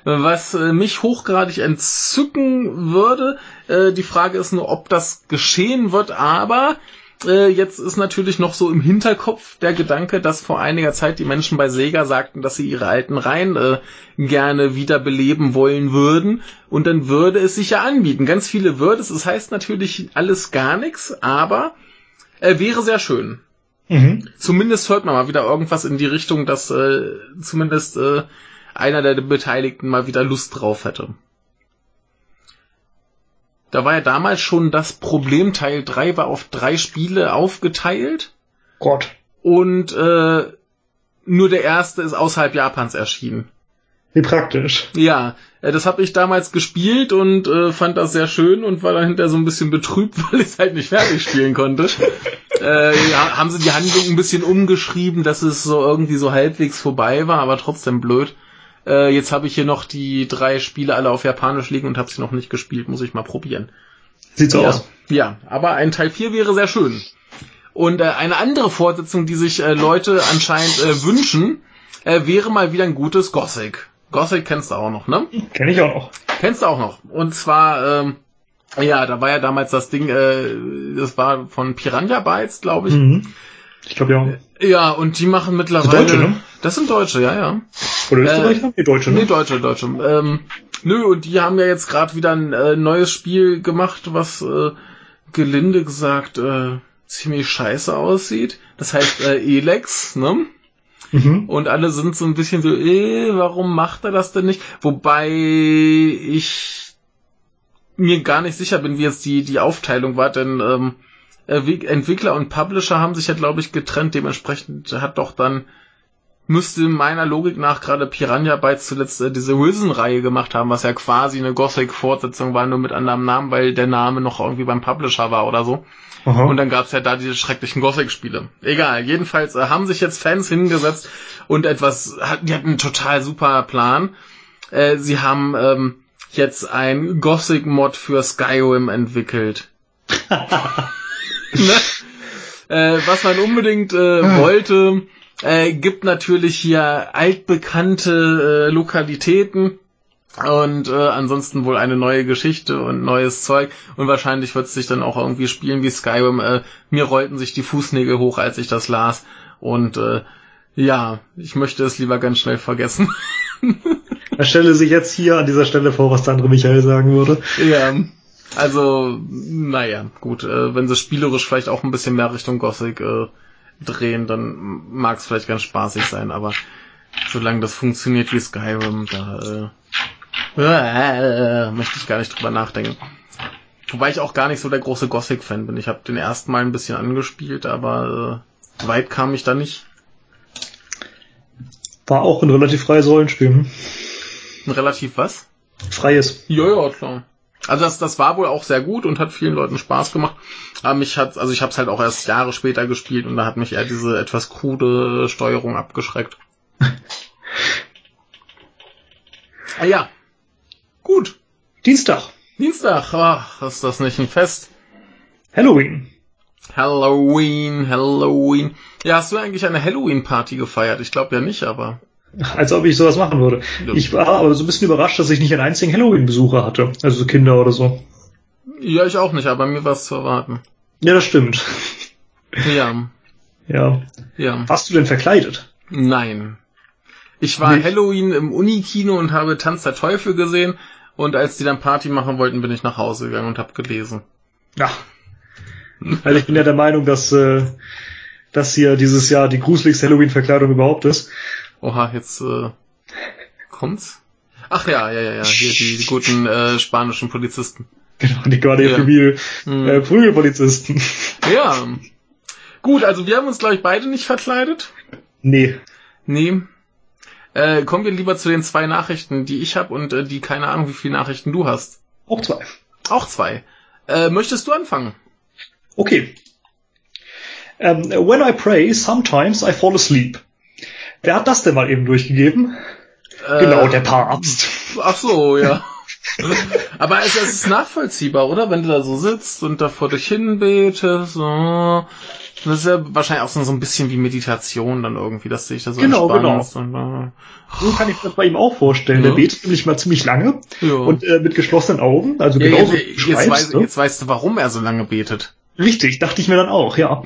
was äh, mich hochgradig entzücken würde. Äh, die Frage ist nur, ob das geschehen wird, aber äh, jetzt ist natürlich noch so im Hinterkopf der Gedanke, dass vor einiger Zeit die Menschen bei Sega sagten, dass sie ihre alten Reihen äh, gerne wiederbeleben wollen würden und dann würde es sich ja anbieten. Ganz viele würde es. Das heißt natürlich alles gar nichts, aber äh, wäre sehr schön. Mhm. Zumindest hört man mal wieder irgendwas in die Richtung, dass äh, zumindest äh, einer der Beteiligten mal wieder Lust drauf hätte. Da war ja damals schon das Problem, Teil 3 war auf drei Spiele aufgeteilt. Gott. Und äh, nur der erste ist außerhalb Japans erschienen. Wie praktisch. Ja, äh, das habe ich damals gespielt und äh, fand das sehr schön und war dann hinterher so ein bisschen betrübt, *laughs* weil ich es halt nicht fertig spielen konnte. *laughs* äh, ja, haben sie die Handlung ein bisschen umgeschrieben, dass es so irgendwie so halbwegs vorbei war, aber trotzdem blöd. Äh, jetzt habe ich hier noch die drei Spiele alle auf Japanisch liegen und habe sie noch nicht gespielt, muss ich mal probieren. Sieht so ja. aus. Ja, aber ein Teil 4 wäre sehr schön. Und äh, eine andere Fortsetzung, die sich äh, Leute anscheinend äh, wünschen, äh, wäre mal wieder ein gutes Gothic. Gothic kennst du auch noch, ne? Kenn ich auch noch. Kennst du auch noch. Und zwar, ähm, ja, da war ja damals das Ding, äh, das war von Piranha Bytes, glaube ich. Mhm. Ich glaube ja. Ja, und die machen mittlerweile. Deutsche, ne? Das sind Deutsche, ja, ja. Oder Österreicher? nee, Deutsche, ne? Nee, Deutsche, Deutsche. Ähm, nö, und die haben ja jetzt gerade wieder ein äh, neues Spiel gemacht, was äh, gelinde gesagt äh, ziemlich scheiße aussieht. Das heißt äh, Elex, ne? Mhm. Und alle sind so ein bisschen so, äh, warum macht er das denn nicht? Wobei ich mir gar nicht sicher bin, wie jetzt die, die Aufteilung war, denn ähm, äh, Entwickler und Publisher haben sich ja, glaube ich, getrennt. Dementsprechend hat doch dann, müsste meiner Logik nach gerade Piranha Bytes zuletzt äh, diese Risen-Reihe gemacht haben, was ja quasi eine Gothic-Fortsetzung war, nur mit anderem Namen, weil der Name noch irgendwie beim Publisher war oder so. Aha. Und dann gab's ja da diese schrecklichen Gothic-Spiele. Egal, jedenfalls äh, haben sich jetzt Fans hingesetzt und etwas, die hatten einen total super Plan. Äh, sie haben ähm, jetzt ein Gothic-Mod für Skyrim entwickelt. *laughs* *laughs* ne? äh, was man unbedingt äh, wollte, äh, gibt natürlich hier altbekannte äh, Lokalitäten und äh, ansonsten wohl eine neue Geschichte und neues Zeug und wahrscheinlich wird es sich dann auch irgendwie spielen wie Skyrim. Äh, mir rollten sich die Fußnägel hoch, als ich das las und äh, ja, ich möchte es lieber ganz schnell vergessen. Er stelle sich jetzt hier an dieser Stelle vor, was der andere Michael sagen würde. ja, also naja, gut, äh, wenn sie spielerisch vielleicht auch ein bisschen mehr Richtung Gothic äh, drehen, dann mag es vielleicht ganz spaßig sein, aber solange das funktioniert wie Skyrim, da äh, äh, möchte ich gar nicht drüber nachdenken. Wobei ich auch gar nicht so der große Gothic-Fan bin. Ich habe den ersten Mal ein bisschen angespielt, aber äh, weit kam ich da nicht. War auch ein relativ freies Rollenspiel. hm? Relativ was? Freies. Ja, ja, klar. Also das, das war wohl auch sehr gut und hat vielen Leuten Spaß gemacht. Aber mich hat, also ich habe es halt auch erst Jahre später gespielt und da hat mich eher diese etwas krude Steuerung abgeschreckt. ah ja. Gut. Dienstag. Dienstag. Ach, ist das nicht ein Fest? Halloween. Halloween, Halloween. Ja, hast du eigentlich eine Halloween-Party gefeiert? Ich glaube ja nicht, aber. Als ob ich sowas machen würde. Ja. Ich war aber so ein bisschen überrascht, dass ich nicht einen einzigen Halloween-Besucher hatte. Also so Kinder oder so. Ja, ich auch nicht, aber mir war es zu erwarten. Ja, das stimmt. Ja, Ja. ja. Warst du denn verkleidet? Nein. Ich war Nicht? Halloween im Unikino und habe Tanz der Teufel gesehen und als die dann Party machen wollten, bin ich nach Hause gegangen und habe gelesen. Ja. Also ich bin ja der Meinung, dass äh, das hier dieses Jahr die gruseligste Halloween-Verkleidung überhaupt ist. Oha, jetzt äh, kommt's? Ach ja, ja, ja, ja, hier die, die guten äh, spanischen Polizisten. Genau, die Guardian Ja. Civil Hm. äh, Prügelpolizisten. Ja. Gut, also wir haben uns, glaube ich, beide nicht verkleidet. Nee. Nee. Äh, kommen wir lieber zu den zwei Nachrichten, die ich habe und äh, die keine Ahnung, wie viele Nachrichten du hast. Auch zwei. Auch zwei. Äh, möchtest du anfangen? Okay. Ähm, when I pray, sometimes I fall asleep. Wer hat das denn mal eben durchgegeben? genau, Äh, der Papst. Ach so, ja. *laughs* Aber es, es ist nachvollziehbar, oder? Wenn du da so sitzt und da vor dich hin betest, so. Das ist ja wahrscheinlich auch so, ein bisschen wie Meditation dann irgendwie, dass du dich da so Genau, entspannst Und, äh, So kann ich mir das bei ihm auch vorstellen. Ja. Der betet nämlich mal ziemlich lange ja. und äh, mit geschlossenen Augen, also ja, genauso jetzt, jetzt, weißt, ne? jetzt weißt du, warum er so lange betet. Richtig, dachte ich mir dann auch, ja.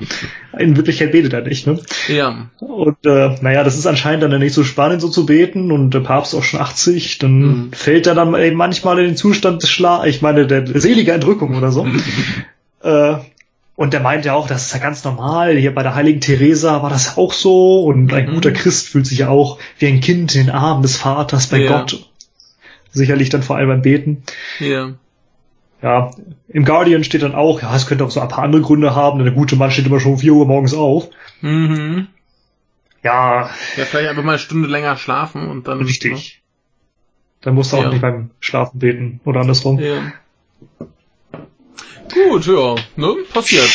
In Wirklichkeit betet er nicht, ne? Ja. Und äh, naja, das ist anscheinend dann nicht so spannend, so zu beten und der Papst auch schon 80, dann Mhm. fällt er dann eben manchmal in den Zustand des Schla ich meine, der selige Entrückung oder so. *laughs* äh, und der meint ja auch, das ist ja ganz normal. Hier bei der heiligen Theresa war das auch so. Und ein Mhm. guter Christ fühlt sich ja auch wie ein Kind in den Armen des Vaters bei Ja. Gott. Sicherlich dann vor allem beim Beten. Ja. Ja, im Guardian steht dann auch, ja, es könnte auch so ein paar andere Gründe haben, denn der gute Mann steht immer schon um 4 Uhr morgens auf. Mhm. Ja, Ja, vielleicht einfach mal eine Stunde länger schlafen und dann. richtig. Dann musst du auch Ja. nicht beim Schlafen beten oder andersrum. Ja. Gut, ja, ne? Passiert.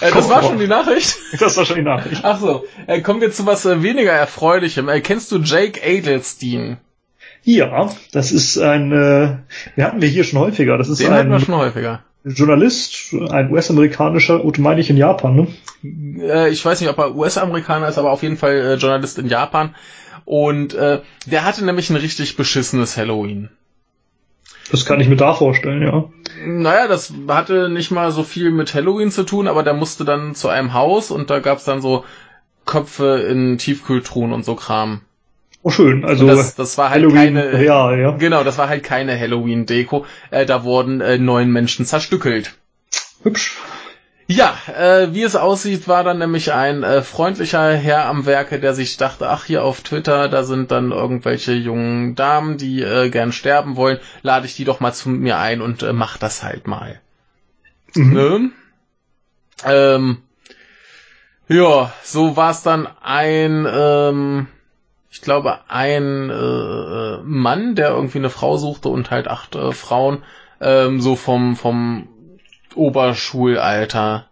Äh, das war schon die Nachricht. *laughs* Das war schon die Nachricht. Ach so, äh, kommen wir zu was äh, weniger Erfreulichem. Äh, kennst du Jake Adelstein? Ja, das ist ein, äh, wir hatten wir hier schon häufiger. Das ist Den hatten wir ein schon häufiger. Journalist, ein US-amerikanischer, und meine ich in Japan, ne? Äh, ich weiß nicht, ob er US-Amerikaner ist, aber auf jeden Fall äh, Journalist in Japan. Und äh, der hatte nämlich ein richtig beschissenes Halloween. Das kann ich mir da vorstellen, ja. Naja, das hatte nicht mal so viel mit Halloween zu tun, aber der musste dann zu einem Haus und da gab's dann so Köpfe in Tiefkühltruhen und so Kram. Oh, schön. Also, das, das war halt Halloween keine. real, ja. Genau, das war halt keine Halloween-Deko. Äh, da wurden äh, neun Menschen zerstückelt. Hübsch. Ja, äh, wie es aussieht, war dann nämlich ein äh, freundlicher Herr am Werke, der sich dachte, ach hier auf Twitter, da sind dann irgendwelche jungen Damen, die äh, gern sterben wollen, lade ich die doch mal zu mir ein und äh, mach das halt mal. Mhm. Ne? Ähm, ja, so war es dann ein, ähm, ich glaube, ein äh, Mann, der irgendwie eine Frau suchte und halt acht äh, Frauen, ähm, so vom, vom Oberschulalter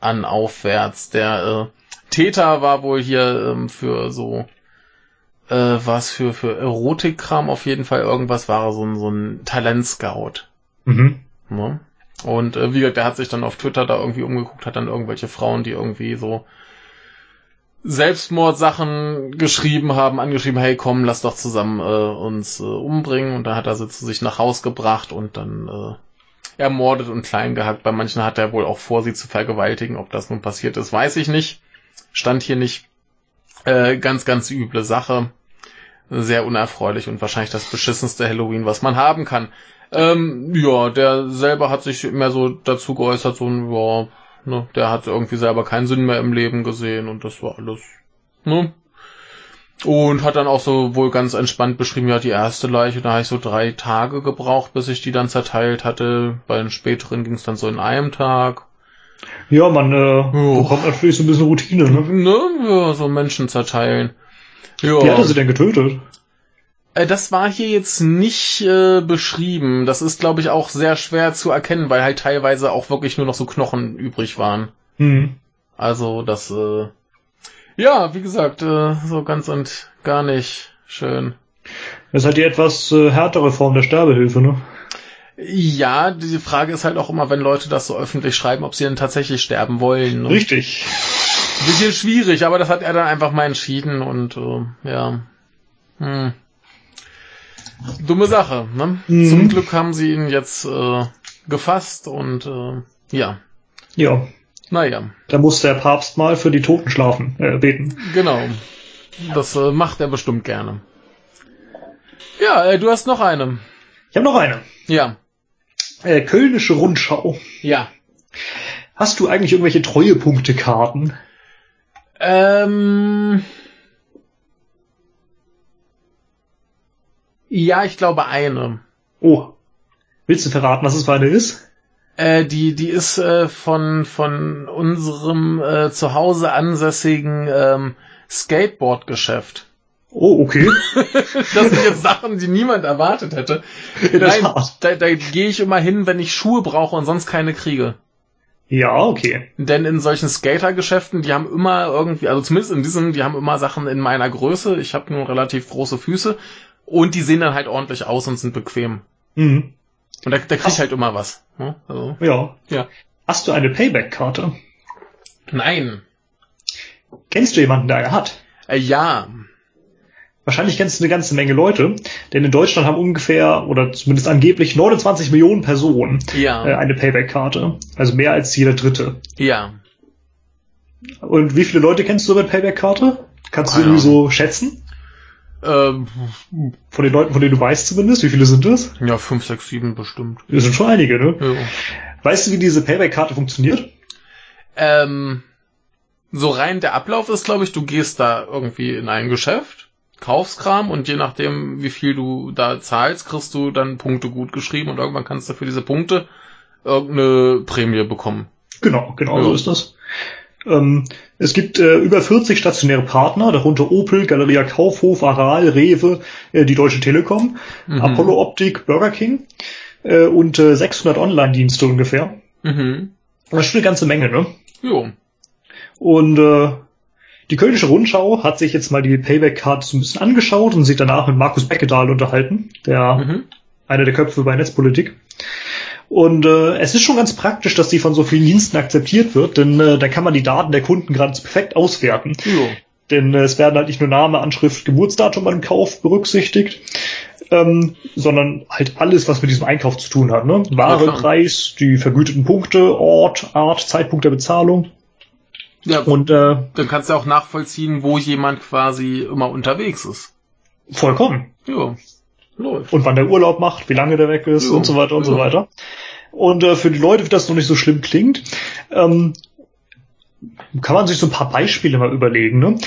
an aufwärts. Der äh, Täter war wohl hier ähm, für so äh, was für für Erotikkram auf jeden Fall irgendwas war er so ein so ein Talentscout. Mhm. Ne? Und äh, wie gesagt, der hat sich dann auf Twitter da irgendwie umgeguckt, hat dann irgendwelche Frauen, die irgendwie so Selbstmordsachen geschrieben haben, angeschrieben, hey komm, lass doch zusammen äh, uns äh, umbringen. Und da hat er sie zu sich nach Haus gebracht und dann äh, ermordet und klein gehackt. Bei manchen hat er wohl auch vor, sie zu vergewaltigen. Ob das nun passiert ist, weiß ich nicht. Stand hier nicht. Äh, ganz, ganz üble Sache. Sehr unerfreulich und wahrscheinlich das beschissenste Halloween, was man haben kann. Ähm, ja, der selber hat sich mehr so dazu geäußert, so ein, ja, ne, der hat irgendwie selber keinen Sinn mehr im Leben gesehen und das war alles, ne? Und hat dann auch so wohl ganz entspannt beschrieben, ja, die erste Leiche, da habe ich so drei Tage gebraucht, bis ich die dann zerteilt hatte. Bei den späteren ging es dann so in einem Tag. Ja, man äh, Jo. bekommt natürlich so ein bisschen Routine, ne? Ne? Ja, so Menschen zerteilen. Ja. Wie hat er sie denn getötet? Äh, Das war hier jetzt nicht äh, beschrieben. Das ist, glaube ich, auch sehr schwer zu erkennen, weil halt teilweise auch wirklich nur noch so Knochen übrig waren. Hm. Also das, äh, ja, wie gesagt, äh, so ganz und gar nicht schön. Das ist halt die etwas äh, härtere Form der Sterbehilfe, ne? Ja, die Frage ist halt auch immer, wenn Leute das so öffentlich schreiben, ob sie denn tatsächlich sterben wollen. Ne? Richtig. Bisschen schwierig, aber das hat er dann einfach mal entschieden und äh, ja. Hm. Dumme Sache, ne? Mhm. Zum Glück haben sie ihn jetzt äh, gefasst und äh, ja. Ja. Naja, Da muss der Papst mal für die Toten schlafen, äh, beten. genau. Das äh, macht er bestimmt gerne. Ja, äh, du hast noch eine. Ich habe noch eine. Ja. Äh, Kölnische Rundschau. Ja. Hast du eigentlich irgendwelche Treuepunktekarten? Ähm. Ja, ich glaube eine. Oh. Willst du verraten, was es für eine ist? Äh, die, die ist äh, von, von unserem äh, zu Hause ansässigen ähm, Skateboard-Geschäft. Oh, okay. *laughs* Das sind jetzt Sachen, die niemand erwartet hätte. Nein, da, da gehe ich immer hin, wenn ich Schuhe brauche und sonst keine kriege. Ja, okay. Denn in solchen Skater-Geschäften, die haben immer irgendwie, also zumindest in diesem, die haben immer Sachen in meiner Größe. Ich habe nur relativ große Füße und die sehen dann halt ordentlich aus und sind bequem. Mhm. Und da, da krieg ich halt immer was. ne? Also, Ja. ja. Hast du eine Payback-Karte? Nein. Kennst du jemanden, der eine hat? Äh, ja. Wahrscheinlich kennst du eine ganze Menge Leute, denn in Deutschland haben ungefähr, oder zumindest angeblich 29 Millionen Personen Ja. äh, eine Payback-Karte. Also mehr als jeder dritte. Ja. Und wie viele Leute kennst du mit Payback-Karte? Kannst du Keine irgendwie so schätzen? Ähm, Von den Leuten, von denen du weißt zumindest, wie viele sind das? ja, fünf, sechs, sieben bestimmt. Das sind schon einige, ne? Ja. Weißt du, wie diese Payback-Karte funktioniert? Ähm, so rein der Ablauf ist, glaube ich, du gehst da irgendwie in ein Geschäft, kaufst Kram und je nachdem, wie viel du da zahlst, kriegst du dann Punkte gut geschrieben und irgendwann kannst du für diese Punkte irgendeine Prämie bekommen. Genau, genau Ja. so ist das. Ähm, es gibt äh, über 40 stationäre Partner, darunter Opel, Galeria Kaufhof, Aral, Rewe, äh, die Deutsche Telekom, mhm. Apollo Optik, Burger King äh, und äh, 600 Online-Dienste ungefähr. Mhm. Das ist schon eine ganze Menge, ne? Jo. Und äh, die Kölnische Rundschau hat sich jetzt mal die Payback-Card so ein bisschen angeschaut und sich danach mit Markus Beckedahl unterhalten, der mhm. einer der Köpfe bei Netzpolitik. Und äh, es ist schon ganz praktisch, dass die von so vielen Diensten akzeptiert wird, denn äh, da kann man die Daten der Kunden gerade perfekt auswerten. Jo. Denn äh, es werden halt nicht nur Name, Anschrift, Geburtsdatum beim Kauf berücksichtigt, ähm, sondern halt alles, was mit diesem Einkauf zu tun hat. Ne? Ware, ja, Preis, die vergüteten Punkte, Ort, Art, Zeitpunkt der Bezahlung. Ja, und äh, dann kannst du auch nachvollziehen, wo jemand quasi immer unterwegs ist. Vollkommen. Ja. Läuft. Und wann der Urlaub macht, wie lange der weg ist ja. und so weiter und ja. so weiter. Und äh, für die Leute, das noch nicht so schlimm klingt, ähm, kann man sich so ein paar Beispiele mal überlegen. Ne?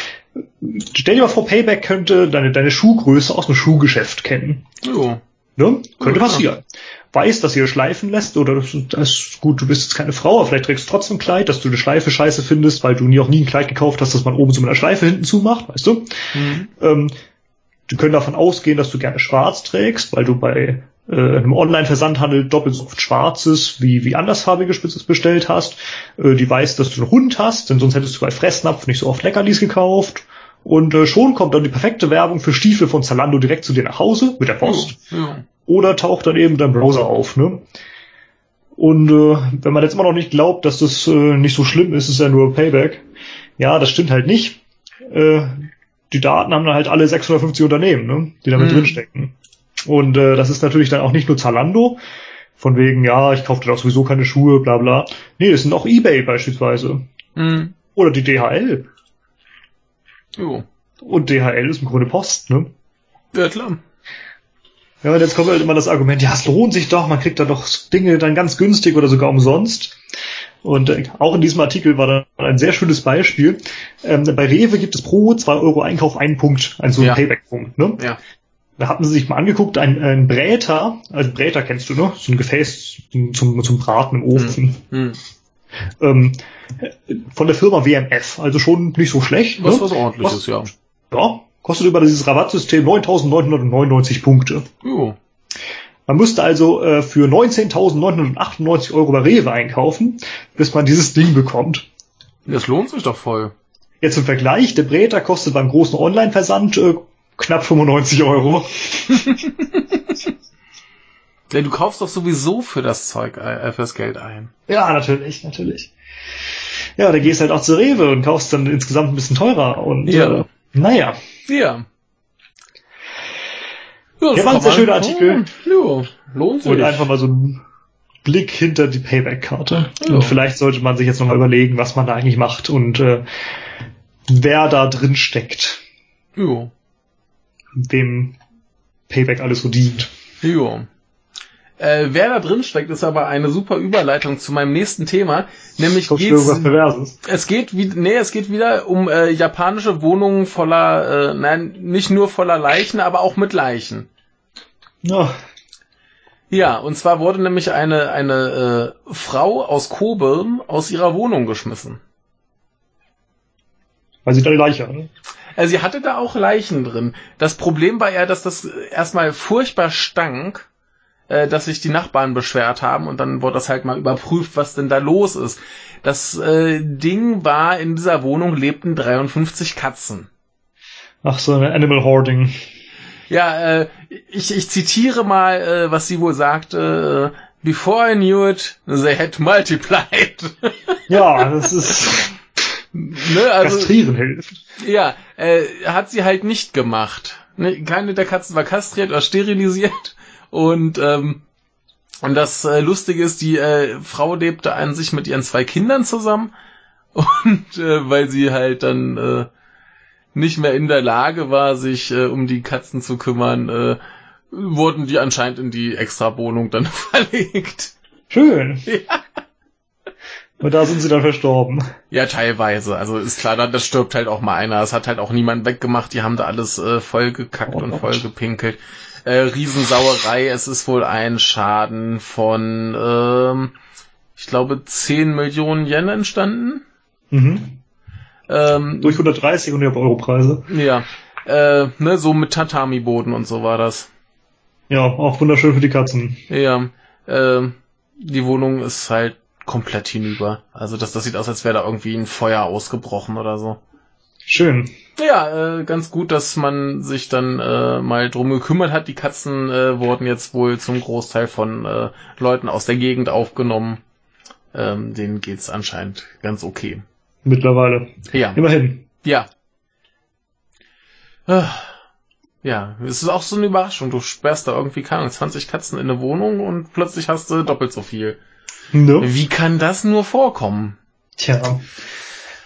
Stell dir mal vor, Payback könnte deine, deine Schuhgröße aus dem Schuhgeschäft kennen. Ja. Ne? Könnte ja, passieren. Weiß, dass ihr schleifen lässt oder das, das ist gut, du bist jetzt keine Frau, aber vielleicht trägst du trotzdem ein Kleid, dass du eine Schleife scheiße findest, weil du nie auch nie ein Kleid gekauft hast, das man oben so mit einer Schleife hinten zumacht, weißt du? Mhm. Ähm, die können davon ausgehen, dass du gerne schwarz trägst, weil du bei äh, einem Online-Versandhandel doppelt so oft schwarzes wie, wie andersfarbiges bestellt hast. Äh, die weiß, dass du einen Hund hast, denn sonst hättest du bei Fressnapf nicht so oft Leckerlis gekauft. Und äh, schon kommt dann die perfekte Werbung für Stiefel von Zalando direkt zu dir nach Hause mit der Post. Ja, ja. Oder taucht dann eben dein Browser auf. Ne? Und äh, wenn man jetzt immer noch nicht glaubt, dass das äh, nicht so schlimm ist, ist ja nur Payback. Ja, das stimmt halt nicht. Äh, die Daten haben dann halt alle 650 Unternehmen, ne, die damit mhm. drinstecken. Und äh, das ist natürlich dann auch nicht nur Zalando, von wegen, ja, ich kaufe auch sowieso keine Schuhe, bla bla. Nee, das sind auch Ebay beispielsweise. Mhm. Oder die DHL. Jo. Und DHL ist im Grunde Post, ne? Ja, klar. Ja, und jetzt kommt halt immer das Argument, ja, es lohnt sich doch, man kriegt da doch Dinge dann ganz günstig oder sogar umsonst. Und äh, auch in diesem Artikel war da ein sehr schönes Beispiel. Ähm, bei Rewe gibt es pro 2 Euro Einkauf einen Punkt, also ja. Payback-Punkt. Ne? Ja. Da hatten sie sich mal angeguckt, ein, ein Bräter, also Bräter kennst du, ne? So ein Gefäß zum, zum Braten im Ofen. Hm. Hm. Ähm, von der Firma WMF, also schon nicht so schlecht. Was ne? was ordentliches, was, ja. Ja, kostet über dieses Rabattsystem 9.999 Punkte. Jo. Man müsste also äh, für 19.998 Euro bei Rewe einkaufen, bis man dieses Ding bekommt. Das lohnt sich doch voll. Jetzt im Vergleich, der Bräter kostet beim großen Online-Versand äh, knapp 95 Euro. *laughs* ja, du kaufst doch sowieso für das Zeug äh, fürs Geld ein. Ja, natürlich, natürlich. Ja, da gehst halt auch zu Rewe und kaufst dann insgesamt ein bisschen teurer und ja. äh, naja. Ja. Ja, das war ein sehr schöner Artikel. Ja, lohnt sich. Und einfach mal so ein Blick hinter die Payback-Karte. Ja. Und vielleicht sollte man sich jetzt nochmal überlegen, was man da eigentlich macht und äh, wer da drin steckt. Ja. Wem Payback alles so dient. Ja. Äh, wer da drin steckt, ist aber eine super Überleitung zu meinem nächsten Thema, nämlich geht's, es geht wie, nee, es geht wieder um äh, japanische Wohnungen voller, äh, nein, nicht nur voller Leichen, aber auch mit Leichen. Ja. Ja, und zwar wurde nämlich eine, eine äh, Frau aus Kobe aus ihrer Wohnung geschmissen. Weil sie da die Leiche hatte? Also sie hatte da auch Leichen drin. Das Problem war ja, dass das erstmal furchtbar stank, äh, dass sich die Nachbarn beschwert haben und dann wurde das halt mal überprüft, was denn da los ist. Das äh, Ding war, in dieser Wohnung lebten 53 Katzen. Ach so, eine Animal Hoarding. Ja, äh, ich, ich zitiere mal, äh, was sie wohl sagte. Äh, Before I knew it, they had multiplied. *laughs* ja, das ist. ne, also, Kastrieren hilft. Ja, äh, hat sie halt nicht gemacht. Ne, keine der Katzen war kastriert oder sterilisiert. Und, ähm, und das äh, Lustige ist, die äh, Frau lebte an sich mit ihren zwei Kindern zusammen. *laughs* Und äh, weil sie halt dann äh, nicht mehr in der Lage war, sich äh, um die Katzen zu kümmern, äh, wurden die anscheinend in die Extra-Wohnung dann *laughs* verlegt. Schön. *laughs* Ja. Und da sind sie dann verstorben. Ja, teilweise. Also ist klar, das stirbt halt auch mal einer. Es hat halt auch niemand weggemacht. Die haben da alles äh, vollgekackt oh, und vollgepinkelt. Äh, Riesensauerei. Es ist wohl ein Schaden von, ähm, ich glaube, 10 Millionen Yen entstanden. Mhm. Ähm, Durch 130 und ich habe Europreise. ja, äh, ne, so mit Tatami-Boden und so war das. Ja, auch wunderschön für die Katzen. Ja, äh, die Wohnung ist halt komplett hinüber. Also das, das sieht aus, als wäre da irgendwie ein Feuer ausgebrochen oder so. Schön. Ja, äh, ganz gut, dass man sich dann äh, mal drum gekümmert hat. Die Katzen äh, wurden jetzt wohl zum Großteil von äh, Leuten aus der Gegend aufgenommen. Ähm, denen geht's anscheinend ganz okay. Mittlerweile. Ja, Immerhin. ja. Ah, Ja, es ist auch so eine Überraschung. Du sperrst da irgendwie, keine Ahnung, 20 Katzen in eine Wohnung und plötzlich hast du doppelt so viel. Ne? Wie kann das nur vorkommen? Tja.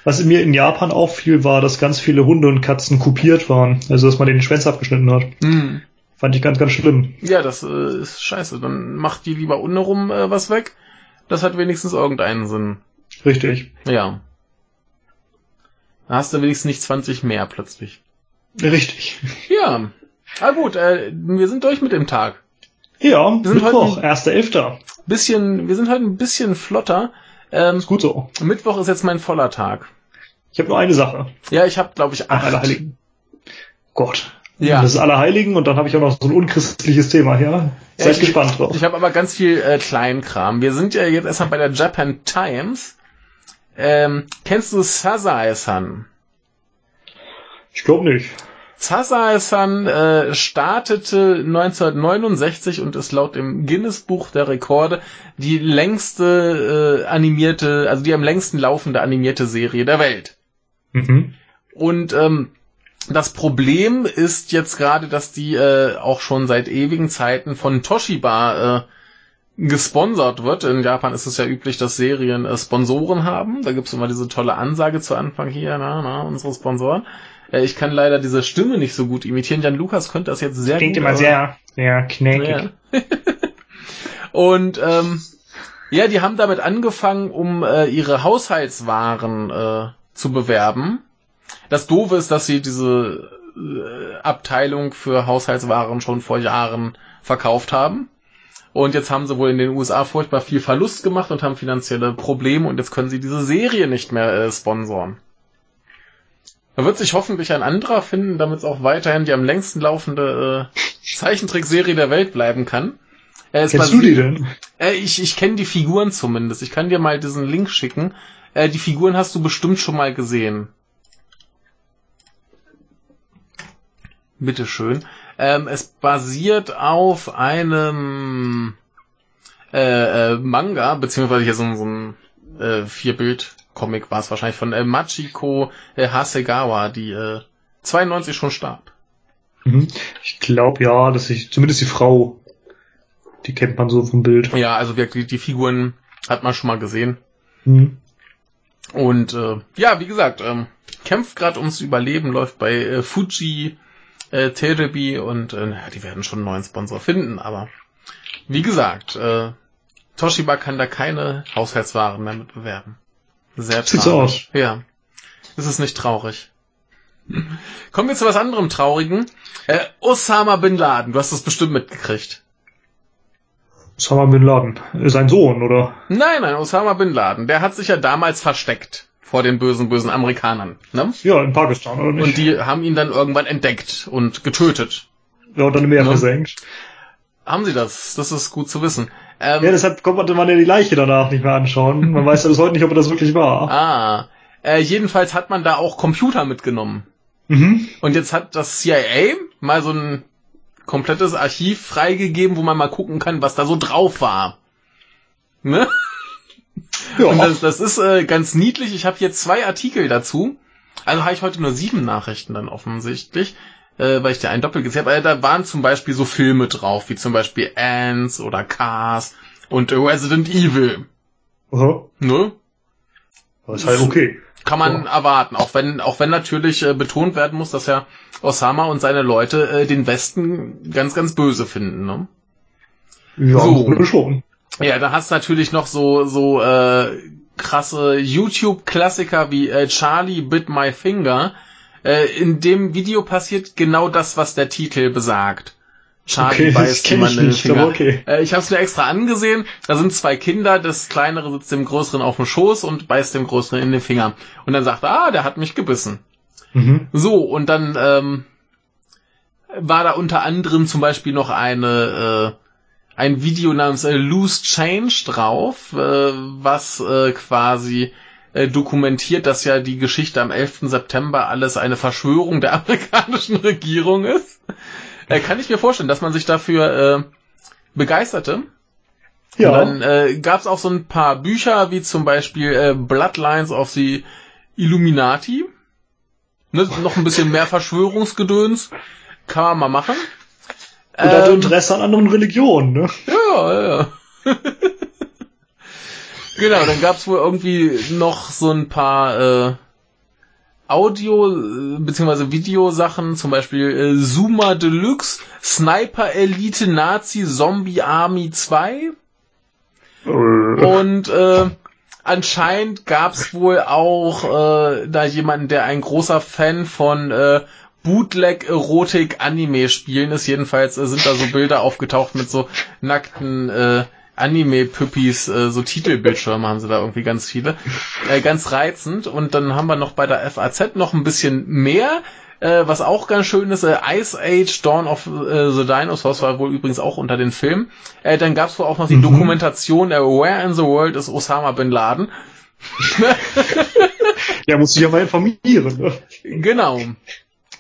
Was mir in Japan auffiel, war, dass ganz viele Hunde und Katzen kopiert waren. Also, dass man den Schwänze abgeschnitten hat. Hm. Fand ich ganz, ganz schlimm. Ja, das äh, ist scheiße. Dann macht die lieber unten rum äh, was weg. Das hat wenigstens irgendeinen Sinn. Richtig. Ja. Da hast du wenigstens nicht 20 mehr plötzlich. Richtig. Ja. Ah gut, äh, wir sind durch mit dem Tag. Ja, sind Mittwoch, heute- 1.11. Bisschen, wir sind heute ein bisschen flotter. Ähm, Ist gut so. Mittwoch ist jetzt mein voller Tag. Ich habe nur eine Sache. Ja, ich habe, glaube ich, Ach, acht. Allerheiligen. Gott. Ja. Das ist Allerheiligen und dann habe ich auch noch so ein unchristliches Thema, ja? Ja, Seid ich- gespannt drauf. Ich habe aber ganz viel äh, Kleinkram. Wir sind ja jetzt erstmal bei der Japan Times. Ähm, kennst du Sazae-san? Ich glaube nicht. Sazae-san äh, startete 1969 und ist laut dem Guinness-Buch der Rekorde die längste äh, animierte, also die am längsten laufende animierte Serie der Welt. Mhm. Und ähm, das Problem ist jetzt gerade, dass die äh, auch schon seit ewigen Zeiten von Toshiba äh, gesponsert wird. In Japan ist es ja üblich, dass Serien äh, Sponsoren haben. Da gibt's immer diese tolle Ansage zu Anfang hier, na, na, unsere Sponsoren. Äh, ich kann leider diese Stimme nicht so gut imitieren. Jan Lukas könnte das jetzt sehr Klingt gut. immer aber- sehr, sehr knäckig. ja. *laughs* Und ähm, ja, die haben damit angefangen, um äh, ihre Haushaltswaren äh, zu bewerben. Das Doofe ist, dass sie diese äh, Abteilung für Haushaltswaren schon vor Jahren verkauft haben. Und jetzt haben sie wohl in den USA furchtbar viel Verlust gemacht und haben finanzielle Probleme und jetzt können sie diese Serie nicht mehr äh, sponsoren. Da wird sich hoffentlich ein anderer finden, damit es auch weiterhin die am längsten laufende äh, Zeichentrickserie der Welt bleiben kann. Äh, Kennst du die denn? Äh, ich ich kenne die Figuren zumindest. Ich kann dir mal diesen Link schicken. Äh, die Figuren hast du bestimmt schon mal gesehen. Bitteschön. Ähm, es basiert auf einem äh, äh, Manga, beziehungsweise hier so, ein- so ein äh, Vierbild-Comic war es wahrscheinlich von äh, Machiko äh, Hasegawa, die äh, 92 schon starb. Mhm. Ich glaube ja, dass ich, zumindest die Frau, die kennt man so vom Bild. Ja, also wirklich, die Figuren hat man schon mal gesehen. Mhm. Und äh, ja, wie gesagt, ähm, kämpft gerade ums Überleben, läuft bei äh, Fuji, äh, Terebi und äh, die werden schon einen neuen Sponsor finden, aber wie gesagt, äh, Toshiba kann da keine Haushaltswaren mehr mit bewerben. Sehr Sieht so traurig. Ja. Ist es nicht traurig? *laughs* Kommen wir zu was anderem Traurigen. Äh, Osama Bin Laden, du hast das bestimmt mitgekriegt. Osama Bin Laden. Sein Sohn, oder? Nein, nein, Osama Bin Laden, der hat sich ja damals versteckt vor den bösen, bösen Amerikanern. Ne? Ja, in Pakistan, oder nicht? Und die haben ihn dann irgendwann entdeckt und getötet. ja, und dann im Meer Ja. versenkt. Haben sie das? Das ist gut zu wissen. Ähm, Ja, deshalb konnte man ja die Leiche danach nicht mehr anschauen. Man weiß ja bis heute nicht, ob er das wirklich war. *laughs* ah, äh, jedenfalls hat man da auch Computer mitgenommen. Mhm. Und jetzt hat das CIA mal so ein komplettes Archiv freigegeben, wo man mal gucken kann, was da so drauf war. Ne? Ja, Und das, das ist äh, ganz niedlich. Ich habe hier zwei Artikel dazu. Also habe ich heute nur sieben Nachrichten dann offensichtlich, äh, weil ich da einen doppelt gesehen habe. Da waren zum Beispiel so Filme drauf, wie zum Beispiel Ants oder Cars und Resident Evil. Aha. Ne? Das ist halt okay. Kann man erwarten, auch wenn, auch wenn natürlich äh, betont werden muss, dass ja Osama und seine Leute äh, den Westen ganz, ganz böse finden. Ne? Ja, So. schon. Ja, da hast du natürlich noch so, so äh, krasse YouTube-Klassiker wie äh, Charlie Bit My Finger. Äh, in dem Video passiert genau das, was der Titel besagt. Charlie Okay, *laughs* beißt jemanden in den Finger. okay. Äh, ich habe es mir extra angesehen. Da sind zwei Kinder, das kleinere sitzt dem größeren auf dem Schoß und beißt dem größeren in den Finger. Und dann sagt er, ah, der hat mich gebissen. Mhm. So, und dann ähm, war da unter anderem zum Beispiel noch eine äh, ein Video namens äh, Loose Change drauf, äh, was äh, quasi äh, dokumentiert, dass ja die Geschichte am 11. September alles eine Verschwörung der *laughs* amerikanischen Regierung ist. Äh, kann ich mir vorstellen, dass man sich dafür äh, begeisterte. Ja. Und dann gab es auch so ein paar Bücher, wie zum Beispiel Bloodlines of the Illuminati. Ne, noch ein bisschen mehr Verschwörungsgedöns. Kann man mal machen. Und hat Ähm, Interesse an anderen Religionen, ne? ja, ja, ja. *laughs* genau, dann gab's wohl irgendwie noch so ein paar äh, Audio- äh, bzw. Videosachen, zum Beispiel äh, Zuma Deluxe, Sniper Elite Nazi Zombie Army 2 Äh, und äh, anscheinend gab's wohl auch äh, da jemanden, der ein großer Fan von äh, Bootleg-Erotik-Anime-Spielen ist. Jedenfalls äh, sind da so Bilder aufgetaucht mit so nackten äh, Anime-Püppis, äh, so Titelbildschirme haben sie da irgendwie ganz viele. Äh, ganz reizend. Und dann haben wir noch bei der FAZ noch ein bisschen mehr. Äh, was auch ganz schön ist, äh, Ice Age Dawn of äh, the Dinosaurs war wohl übrigens auch unter den Filmen. Äh, dann gab's wohl auch noch die Mhm. Dokumentation äh, Where in the World is Osama Bin Laden. *laughs* ja, muss sich ja mal informieren, ne? Genau.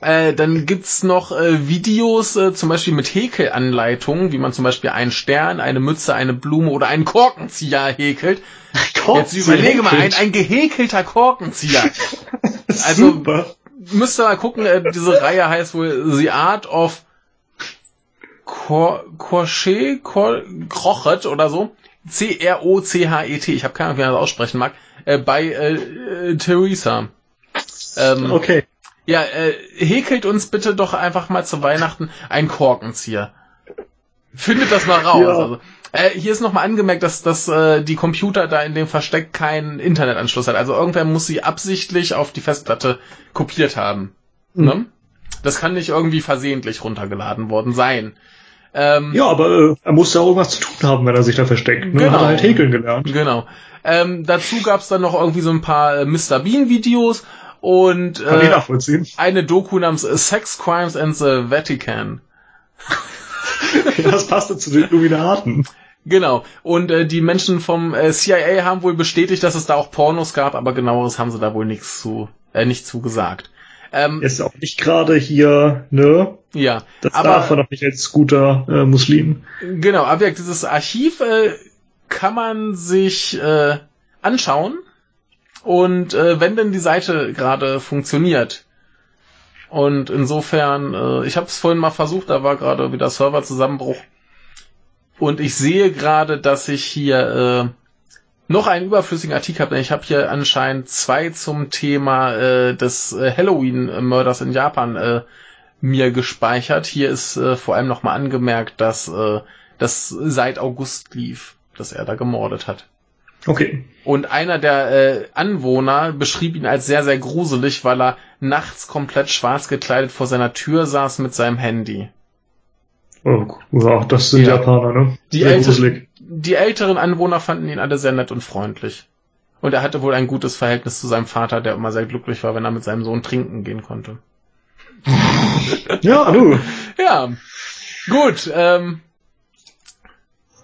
Äh, dann gibt's noch äh, Videos, äh, zum Beispiel mit Häkelanleitungen, wie man zum Beispiel einen Stern, eine Mütze, eine Blume oder einen Korkenzieher häkelt. Jetzt überlege mal, ein, ein gehäkelter Korkenzieher. *laughs* also- Super. Müsst ihr mal gucken, äh, diese Reihe heißt wohl The Art of Cor Crochet, Cor Crochet oder so. C-R-O-C-H-E-T. Ich habe keine Ahnung, wie man das aussprechen mag. Äh, bei Theresa. Ähm, Okay. Ja, äh, häkelt uns bitte doch einfach mal zu Weihnachten ein Korkenzieher. Findet das mal raus. Ja. Also, äh, hier ist nochmal angemerkt, dass, dass äh, die Computer da in dem Versteck keinen Internetanschluss hat. Also irgendwer muss sie absichtlich auf die Festplatte kopiert haben. Mhm. Ne? Das kann nicht irgendwie versehentlich runtergeladen worden sein. Ähm, Ja, aber äh, er muss ja auch irgendwas zu tun haben, wenn er sich da versteckt. Ne? Genau. Hat er halt häkeln gelernt. Genau. Ähm, dazu gab's dann noch irgendwie so ein paar äh, Mr. Bean Videos und äh, eine Doku namens Sex Crimes and the Vatican. Ja, *laughs* das passte zu den Illuminaten. Genau. Und äh, die Menschen vom äh, CIA haben wohl bestätigt, dass es da auch Pornos gab, aber genaueres haben sie da wohl nichts zu, äh, nicht zu gesagt. Ähm, Ist auch nicht gerade hier, ne? ja. Das aber darf man doch nicht als guter äh, Muslim. genau, aber ja, dieses Archiv äh, kann man sich äh, anschauen. Und äh, wenn denn die Seite gerade funktioniert. Und insofern, äh, ich habe es vorhin mal versucht, da war gerade wieder Serverzusammenbruch. Und ich sehe gerade, dass ich hier äh, noch einen überflüssigen Artikel habe. denn Ich habe hier anscheinend zwei zum Thema äh, des äh, Halloween-Mörders in Japan äh, mir gespeichert. Hier ist äh, vor allem nochmal angemerkt, dass äh, das seit August lief, dass er da gemordet hat. Okay. Und einer der äh, Anwohner beschrieb ihn als sehr, sehr gruselig, weil er nachts komplett schwarz gekleidet vor seiner Tür saß mit seinem Handy. Oh, ja, das sind Ja. Japaner, ne? Die, Sehr älte, gruselig. die älteren Anwohner fanden ihn alle sehr nett und freundlich. Und er hatte wohl ein gutes Verhältnis zu seinem Vater, der immer sehr glücklich war, wenn er mit seinem Sohn trinken gehen konnte. Ja, du. Ja, gut. Ähm,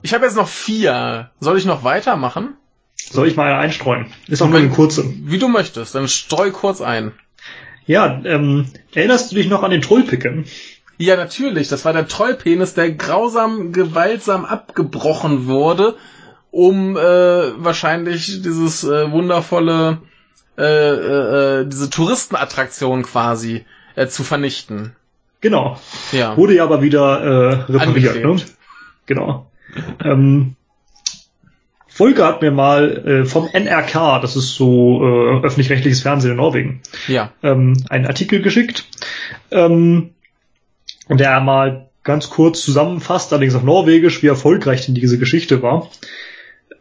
ich habe jetzt noch vier. Soll ich noch weitermachen? Soll ich mal einstreuen? Ist auch nur eine kurze. Wie du möchtest. Dann streu kurz ein. Ja, ähm, erinnerst du dich noch an den Trollpicken? Ja, natürlich. Das war der Trollpenis, der grausam, gewaltsam abgebrochen wurde, um äh, wahrscheinlich dieses äh, wundervolle, äh, äh, äh, diese Touristenattraktion quasi äh, zu vernichten. Genau. Ja. Wurde ja aber wieder äh, repariert, ne? Genau. Ähm, Volker hat mir mal äh, vom NRK, das ist so äh, öffentlich-rechtliches Fernsehen in Norwegen, Ja. ähm, einen Artikel geschickt, ähm, der mal ganz kurz zusammenfasst, allerdings auf Norwegisch, wie erfolgreich denn diese Geschichte war.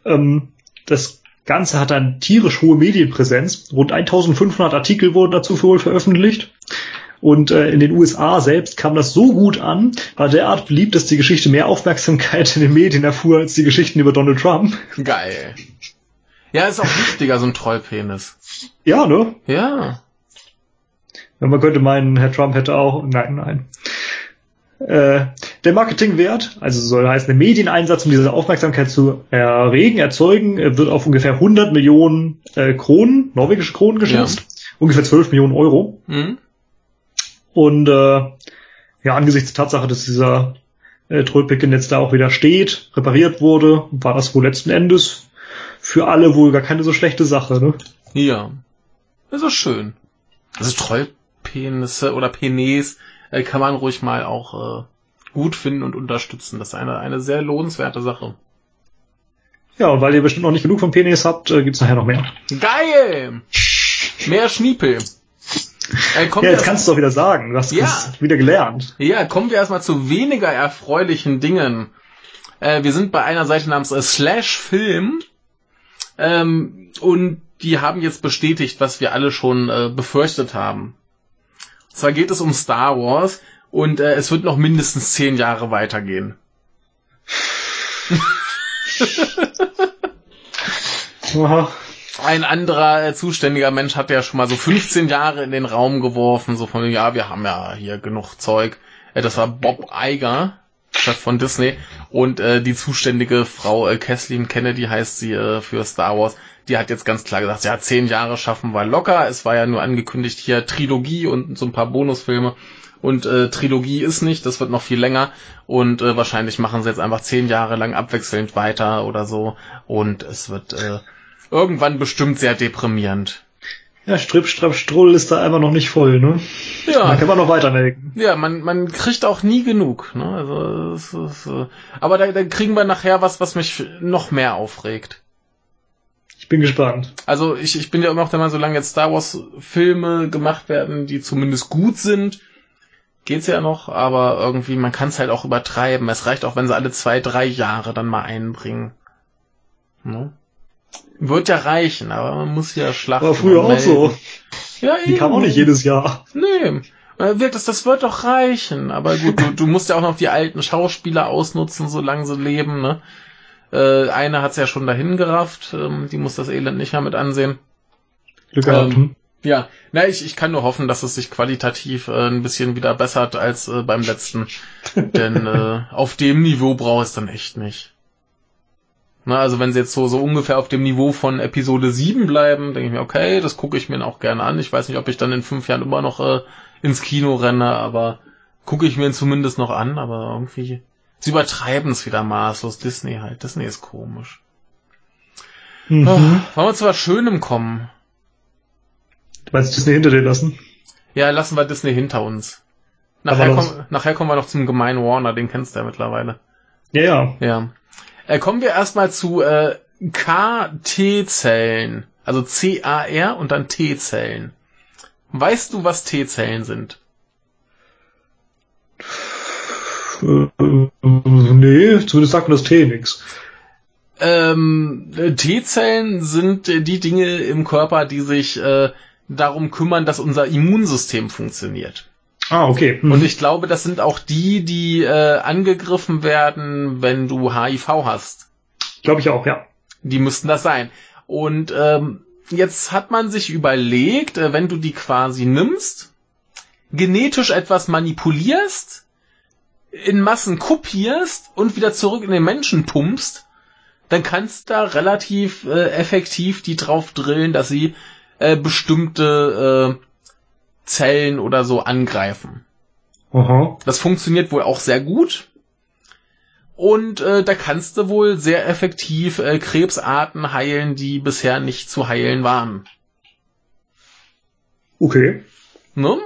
Ähm, das Ganze hat eine tierisch hohe Medienpräsenz. Rund 1500 Artikel wurden dazu wohl veröffentlicht. Und äh, in den USA selbst kam das so gut an, war derart beliebt, dass die Geschichte mehr Aufmerksamkeit in den Medien erfuhr als die Geschichten über Donald Trump. Geil. Ja, ist auch wichtiger, so ein Trollpenis. Ja, ne? Ja. Ja, man könnte meinen, Herr Trump hätte auch. Nein, nein. Äh, der Marketingwert, also soll heißen, der Medieneinsatz, um diese Aufmerksamkeit zu erregen, erzeugen, äh, wird auf ungefähr 100 Millionen äh, Kronen, norwegische Kronen geschätzt. Ja. Ungefähr 12 Millionen Euro. Mhm. Und äh, ja, angesichts der Tatsache, dass dieser äh, Trollpicken jetzt da auch wieder steht, repariert wurde, war das wohl letzten Endes für alle wohl gar keine so schlechte Sache, ne? Ja. Das ist schön. Also Trollpenisse oder Penis äh, kann man ruhig mal auch äh, gut finden und unterstützen. Das ist eine, eine sehr lohnenswerte Sache. Ja, und weil ihr bestimmt noch nicht genug von Penis habt, äh, gibt's nachher noch mehr. Geil! Mehr Schniepel. Äh, ja, jetzt kannst du doch wieder sagen. Du hast ja. wieder gelernt. Ja, kommen wir erstmal zu weniger erfreulichen Dingen. Äh, wir sind bei einer Seite namens äh, Slash Film. Ähm, und die haben jetzt bestätigt, was wir alle schon äh, befürchtet haben. Und zwar geht es um Star Wars und äh, es wird noch mindestens zehn Jahre weitergehen. Ein anderer äh, zuständiger Mensch hat ja schon mal so 15 Jahre in den Raum geworfen, so von, ja, wir haben ja hier genug Zeug. Äh, das war Bob Iger, Chef von Disney. Und äh, die zuständige Frau äh, Kathleen Kennedy heißt sie äh, für Star Wars. Die hat jetzt ganz klar gesagt, ja, zehn Jahre schaffen wir locker. Es war ja nur angekündigt hier Trilogie und so ein paar Bonusfilme. Und äh, Trilogie ist nicht, das wird noch viel länger. Und äh, wahrscheinlich machen sie jetzt einfach zehn Jahre lang abwechselnd weiter oder so. Und es wird äh, irgendwann bestimmt sehr deprimierend. Ja, Stripp, Strapp, Strull ist da einfach noch nicht voll, ne? Ja. Man kann man noch weitermelken. Ja, man, man kriegt auch nie genug, ne? Also, es ist, äh, aber da, da kriegen wir nachher was, was mich noch mehr aufregt. Ich bin gespannt. Also, ich, ich bin ja immer noch der Meinung, solange jetzt Star Wars Filme gemacht werden, die zumindest gut sind, geht's ja noch, aber irgendwie, man kann es halt auch übertreiben. Es reicht auch, wenn sie alle zwei, drei Jahre dann mal einbringen. Ne? Wird ja reichen, aber man muss ja schlachten. War früher auch so. Ja, Die eben. kam auch nicht jedes Jahr. Nee. Das, das wird doch reichen. Aber gut, du, du musst ja auch noch die alten Schauspieler ausnutzen, solange sie leben, ne? Äh, eine hat's ja schon dahin gerafft, ähm, die muss das Elend nicht mehr mit ansehen. Glück gehabt. Ähm, ja, na, ich, ich kann nur hoffen, dass es sich qualitativ äh, ein bisschen wieder bessert als äh, beim letzten. *laughs* Denn äh, auf dem Niveau braucht es dann echt nicht. Na, also wenn sie jetzt so, so ungefähr auf dem Niveau von Episode 7 bleiben, denke ich mir, okay, das gucke ich mir auch gerne an. Ich weiß nicht, ob ich dann in fünf Jahren immer noch äh, ins Kino renne, aber gucke ich mir ihn zumindest noch an, aber irgendwie. Sie übertreiben es wieder maßlos. Disney halt. Disney ist komisch. Mhm. Oh, wollen wir zu was Schönem kommen? Du meinst Disney hinter dir lassen? Ja, lassen wir Disney hinter uns. Nachher, komm, nachher kommen wir noch zum gemeinen Warner, den kennst du ja mittlerweile. Ja, ja. Ja. Äh, kommen wir erstmal zu äh, KT-Zellen. Also C-A-R und dann T-Zellen. Weißt du, was T-Zellen sind? Nee, zumindest sagt mir das T nix. Ähm, T-Zellen sind die Dinge im Körper, die sich äh, darum kümmern, dass unser Immunsystem funktioniert. Ah, okay. Mhm. Und ich glaube, das sind auch die, die äh, angegriffen werden, wenn du HIV hast. Glaube ich auch, ja. Die müssten das sein. Und ähm, jetzt hat man sich überlegt, äh, wenn du die quasi nimmst, genetisch etwas manipulierst, in Massen kopierst und wieder zurück in den Menschen pumpst, dann kannst du da relativ äh, effektiv die drauf drillen, dass sie äh, bestimmte äh, Zellen oder so angreifen. Aha. Das funktioniert wohl auch sehr gut. Und äh, da kannst du wohl sehr effektiv äh, Krebsarten heilen, die bisher nicht zu heilen waren. Okay. Ne?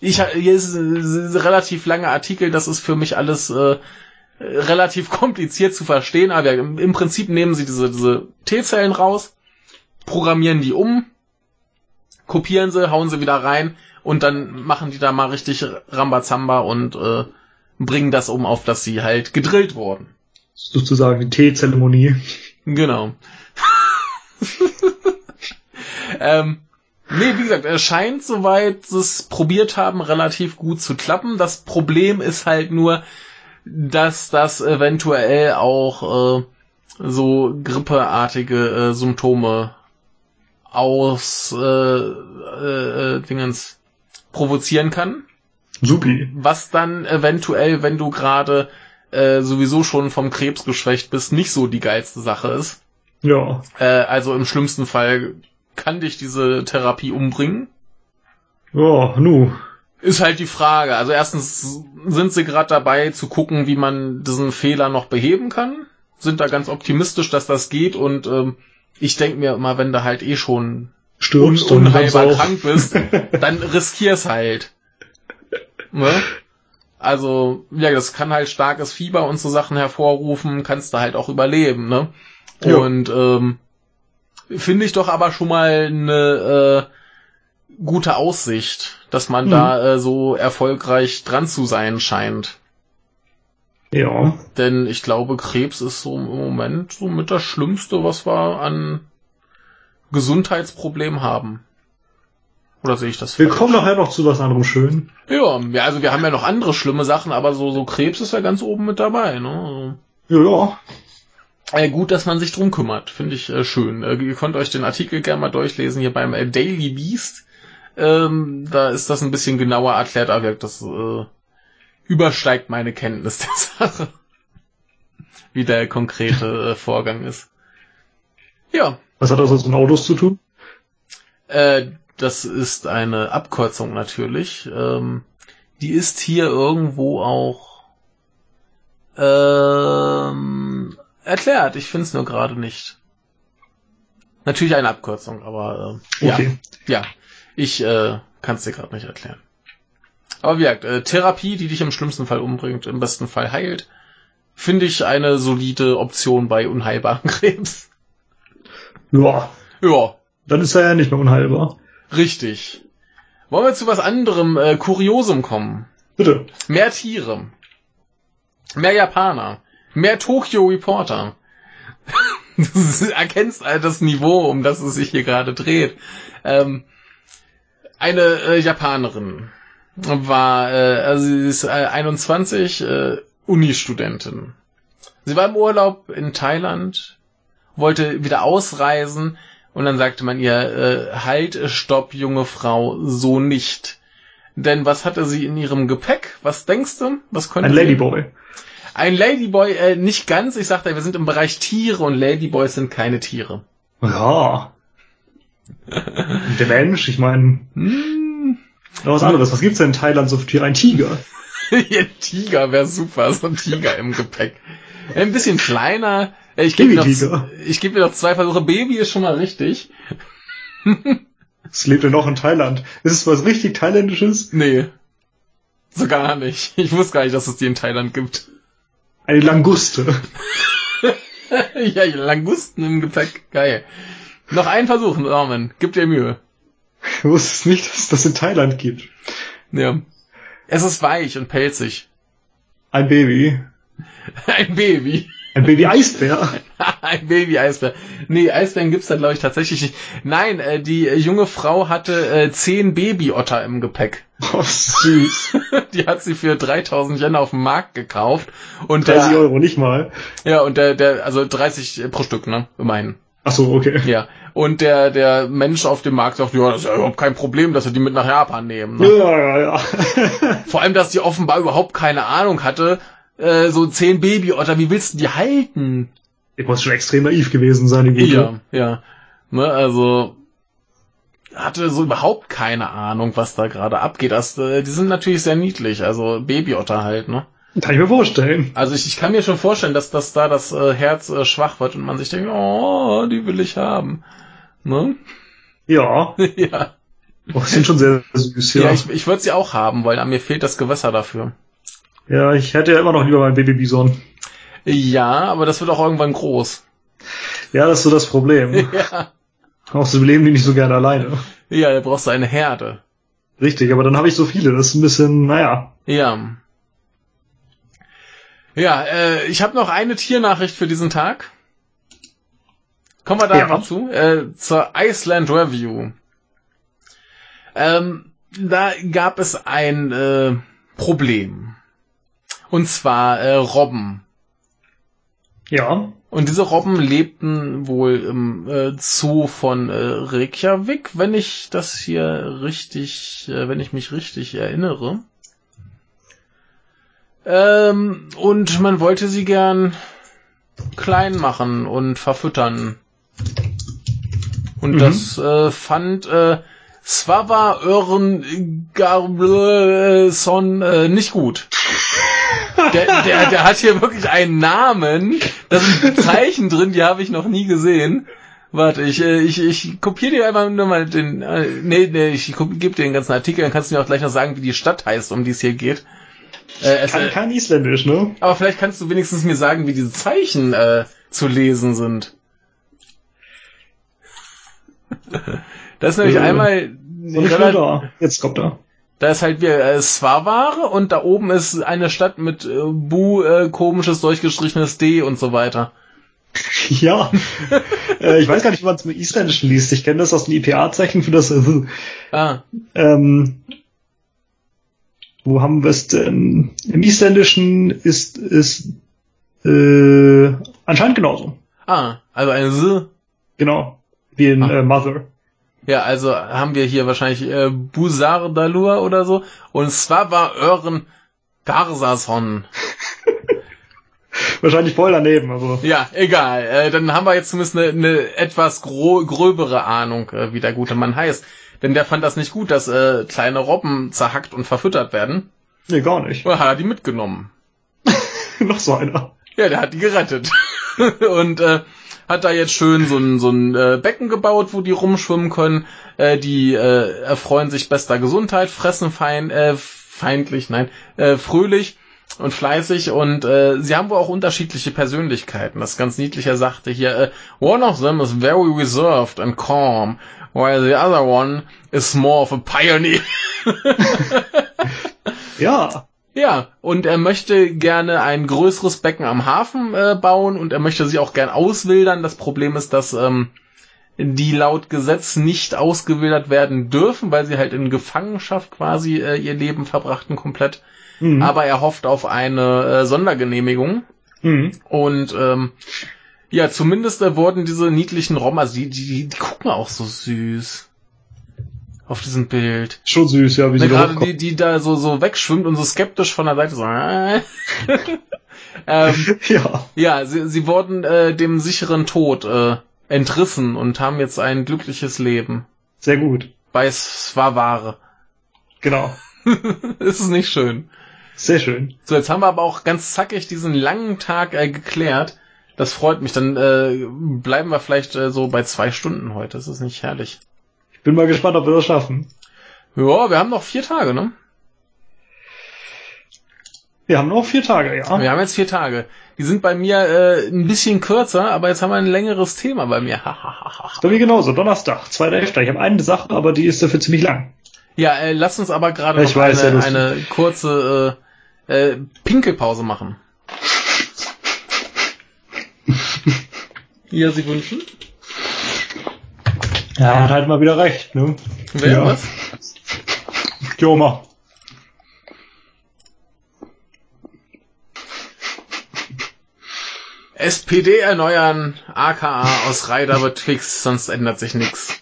Ich hier ist ein relativ langer Artikel, das ist für mich alles äh, relativ *laughs* kompliziert zu verstehen, aber im, im Prinzip nehmen sie diese, diese T-Zellen raus, programmieren die um, kopieren sie, hauen sie wieder rein und dann machen die da mal richtig Rambazamba und äh, bringen das um, auf dass sie halt gedrillt wurden. Sozusagen die Teezeremonie. Genau. *laughs* ähm, Nee, wie gesagt, es scheint, soweit sie es probiert haben, relativ gut zu klappen. Das Problem ist halt nur, dass das eventuell auch äh, so grippeartige äh, Symptome aus äh, äh, äh, Dingens provozieren kann. Supi. Was dann eventuell, wenn du gerade äh, sowieso schon vom Krebs geschwächt bist, nicht so die geilste Sache ist. Ja. Äh, also im schlimmsten Fall kann dich diese Therapie umbringen. Ja, nu. Ist halt die Frage. Also erstens sind sie gerade dabei zu gucken, wie man diesen Fehler noch beheben kann. Sind da ganz optimistisch, dass das geht und ähm, ich denk mir immer, wenn du halt eh schon Stirbst un dann kannst unheilbar auch- krank bist, *laughs* dann riskier's halt. Ne? Also, ja, das kann halt starkes Fieber und so Sachen hervorrufen, kannst du halt auch überleben, ne? Ja. Und ähm, finde ich doch aber schon mal eine äh, gute Aussicht, dass man Mhm. da äh, so erfolgreich dran zu sein scheint. Ja. Denn ich glaube, Krebs ist so im Moment so mit das Schlimmste, was wir an Gesundheitsproblemen haben. Oder sehe ich das Wir falsch? kommen nachher noch zu was anderem schön. Ja, ja, also wir haben ja noch andere schlimme Sachen, aber so, so Krebs ist ja ganz oben mit dabei, ne? Ja, ja. Äh, gut, dass man sich drum kümmert, finde ich äh, schön. Äh, ihr könnt euch den Artikel gerne mal durchlesen hier beim äh, Daily Beast. Ähm, da ist das ein bisschen genauer erklärt, aber das äh, übersteigt meine Kenntnis der *laughs* Sache. Wie der konkrete äh, Vorgang ist. Ja, Was hat das mit Autos zu tun? äh, das ist eine Abkürzung natürlich. Ähm, die ist hier irgendwo auch ähm, erklärt. Ich finde es nur gerade nicht. Natürlich eine Abkürzung, aber äh, ja, Okay. ja, ich äh, kann es dir gerade nicht erklären. Aber wie gesagt, äh, Therapie, die dich im schlimmsten Fall umbringt, im besten Fall heilt, finde ich eine solide Option bei unheilbaren *laughs* Krebs. Ja. Ja, Dann ist er ja nicht mehr unheilbar. Richtig. Wollen wir zu was anderem, äh, Kuriosum kommen? Bitte. Mehr Tiere. Mehr Japaner. Mehr Tokyo Reporter. *laughs* du erkennst all das Niveau, um das es sich hier gerade dreht. Ähm, eine äh, Japanerin war, äh, also sie ist äh, 21, äh, Uni-Studentin. Sie war im Urlaub in Thailand, wollte wieder ausreisen und dann sagte man ihr, äh, halt, stopp, junge Frau, so nicht. Denn was hatte sie in ihrem Gepäck? Was denkst du? Was könnte Ein Ladyboy. Ein Ladyboy, äh, nicht ganz. Ich sagte, wir sind im Bereich Tiere und Ladyboys sind keine Tiere. Ja. Der Mensch, ich meine, Hm. was anderes. Was gibt's denn in Thailand so für Tiere? Ein Tiger. *laughs* Ihr Tiger wäre super, so ein Tiger im Gepäck. Ein bisschen kleiner. Äh, Ich gebe mir, noch- ich geb mir noch zwei Versuche. Baby ist schon mal richtig. Es lebt ja noch in Thailand. Ist es was richtig Thailändisches? Nee. So gar nicht. Ich wusste gar nicht, dass es die in Thailand gibt. Eine Languste. *laughs* ja, Langusten im Gepäck. Geil. Noch ein Versuch, Norman. Gib dir Mühe. Ich wusste es nicht, dass es das in Thailand gibt. Ja. Es ist weich und pelzig. Ein Baby. *laughs* Ein Baby. Ein Baby-Eisbär. *laughs* Ein Baby-Eisbär. Nee, Eisbären gibt's da, glaube ich, tatsächlich nicht. Nein, äh, die äh, junge Frau hatte äh, zehn Babyotter im Gepäck. Oh, süß. *laughs* Die hat sie für 3000 Yen auf dem Markt gekauft. Und 30 der, Euro, nicht mal. ja, und der, der, also 30 pro Stück, ne? Immerhin. Ach so, okay. Ja. Und der, der Mensch auf dem Markt sagt, ja, das ist ja überhaupt kein Problem, dass wir die mit nach Japan nehmen. Ne? Ja, ja, ja. Vor allem, dass die offenbar überhaupt keine Ahnung hatte. Äh, so zehn Babyotter, wie willst du die halten? Ich muss schon extrem naiv gewesen sein, die Gute. Ja, ja. Ne, also hatte so überhaupt keine Ahnung, was da gerade abgeht. Das, äh, die sind natürlich sehr niedlich, also Babyotter halt, ne? Kann ich mir vorstellen. Also ich, ich kann mir schon vorstellen, dass, dass da das äh, Herz äh, schwach wird und man sich denkt, oh, die will ich haben. Ne? Ja. *laughs* ja. Oh, sind schon sehr süß, Ja, ja. ich, ich würde sie auch haben wollen, aber mir fehlt das Gewässer dafür. Ja, ich hätte ja immer noch lieber mein Baby-Bison. Ja, aber das wird auch irgendwann groß. Ja, das ist so das Problem. *laughs* ja. Außerdem leben die nicht so gerne alleine. Ja, da brauchst du eine Herde. Richtig, aber dann habe ich so viele. Das ist ein bisschen, naja. Ja. Ja, äh, ich habe noch eine Tiernachricht für diesen Tag. Kommen wir da Ja. zu. Äh, zur Iceland Review. Ähm, da gab es ein äh, Problem. Und zwar äh, Robben. Ja. Und diese Robben lebten wohl im äh, Zoo von äh, Reykjavik, wenn ich das hier richtig, äh, wenn ich mich richtig erinnere. Ähm, und man wollte sie gern klein machen und verfüttern. Und Mhm. das äh, fand äh, Svava Ören Garbleson äh, nicht gut. Der, der, der hat hier wirklich einen Namen. Da sind Zeichen drin, die habe ich noch nie gesehen. Warte, ich, äh, ich, ich kopiere dir einfach nur mal den, äh, nee, nee, ich gebe dir den ganzen Artikel, dann kannst du mir auch gleich noch sagen, wie die Stadt heißt, um die es hier geht. Äh, es, Kann äh, kein Isländisch, ne? aber vielleicht kannst du wenigstens mir sagen, wie diese Zeichen äh, zu lesen sind. *laughs* Das ist nämlich Äh, einmal So da. Jetzt kommt er. da ist halt wieder äh, Swavar und da oben ist eine Stadt mit äh, Bu, äh, komisches durchgestrichenes D und so weiter. *laughs* Ja. äh, ich weiß gar nicht, wie man es mit Isländischen liest. Ich kenne das aus den IPA-Zeichen für das. Äh, Ah, ähm, wo haben wir es denn? Im Isländischen ist es äh, anscheinend genauso. ah, also eine S. Genau. Wie in Ah. äh, Mother. Ja, also haben wir hier wahrscheinlich äh, Busardalur oder so und Swavar Ören Garsason. *laughs* Wahrscheinlich voll daneben, aber. Ja, egal. Äh, dann haben wir jetzt zumindest eine, eine etwas gröbere Ahnung, äh, wie der gute Mann heißt. Denn der fand das nicht gut, dass äh, kleine Robben zerhackt und verfüttert werden. Nee, gar nicht. Und hat er die mitgenommen. *laughs* Noch so einer. Ja, der hat die gerettet. *laughs* und äh, hat da jetzt schön so ein, so ein äh, Becken gebaut, wo die rumschwimmen können. Äh, die äh, erfreuen sich bester Gesundheit, fressen fein, äh, feindlich, nein, äh, fröhlich und fleißig und äh, sie haben wohl auch unterschiedliche Persönlichkeiten. Das ganz niedlich, er sagte hier, äh, one of them is very reserved and calm, while the other one is more of a pioneer. *laughs* Ja. Ja, und er möchte gerne ein größeres Becken am Hafen äh, bauen und er möchte sich auch gern auswildern. Das Problem ist, dass ähm, die laut Gesetz nicht ausgewildert werden dürfen, weil sie halt in Gefangenschaft quasi äh, ihr Leben verbrachten komplett. Mhm. Aber er hofft auf eine äh, Sondergenehmigung. Mhm. Und ähm, ja, zumindest äh, wurden diese niedlichen also die, die, die gucken auch so süß auf diesem Bild. Schon süß, ja, wie Ne, sie da gerade die, die da so, so wegschwimmt und so skeptisch von der Seite so. Äh. *laughs* ähm, Ja. ja, sie, sie wurden äh, dem sicheren Tod äh, entrissen und haben jetzt ein glückliches Leben. Sehr gut. Bei Swavare. Genau. *laughs* ist es nicht schön. Sehr schön. So, jetzt haben wir aber auch ganz zackig diesen langen Tag äh, geklärt. Das freut mich. Dann äh, bleiben wir vielleicht äh, so bei zwei Stunden heute. Das ist nicht herrlich. Ich bin mal gespannt, ob wir das schaffen. Ja, wir haben noch vier Tage, ne? Wir haben noch vier Tage, ja. Wir haben jetzt vier Tage. Die sind bei mir äh, ein bisschen kürzer, aber jetzt haben wir ein längeres Thema bei mir. Bei mir genauso. Donnerstag, 2.11. Ich habe eine Sache, aber die ist dafür ziemlich lang. ja, äh, lass uns aber gerade noch weiß, eine, ja, eine kurze äh, äh, Pinkelpause machen. *laughs* Ja, Sie wünschen? Ja, hat halt mal wieder recht, ne? Wer Ja. was? Die Oma. SPD erneuern, aka aus Reider wird fix, sonst ändert sich nix.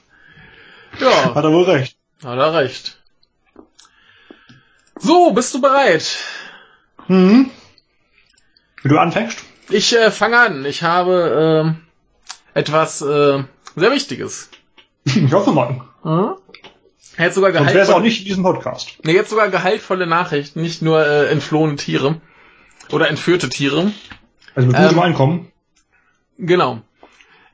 Ja, Hat er wohl recht. hat er recht. So, bist du bereit? Mhm. Wie du anfängst? Ich äh, fange an. Ich habe ähm, etwas äh, sehr Wichtiges. Ich hoffe mal. Er hat sogar Sonst wäre es auch gehaltvolle, nicht in diesem Podcast. nee, jetzt sogar gehaltvolle Nachrichten, nicht nur äh, entflohene Tiere oder entführte Tiere. Also mit gutem Ähm, Einkommen. Genau.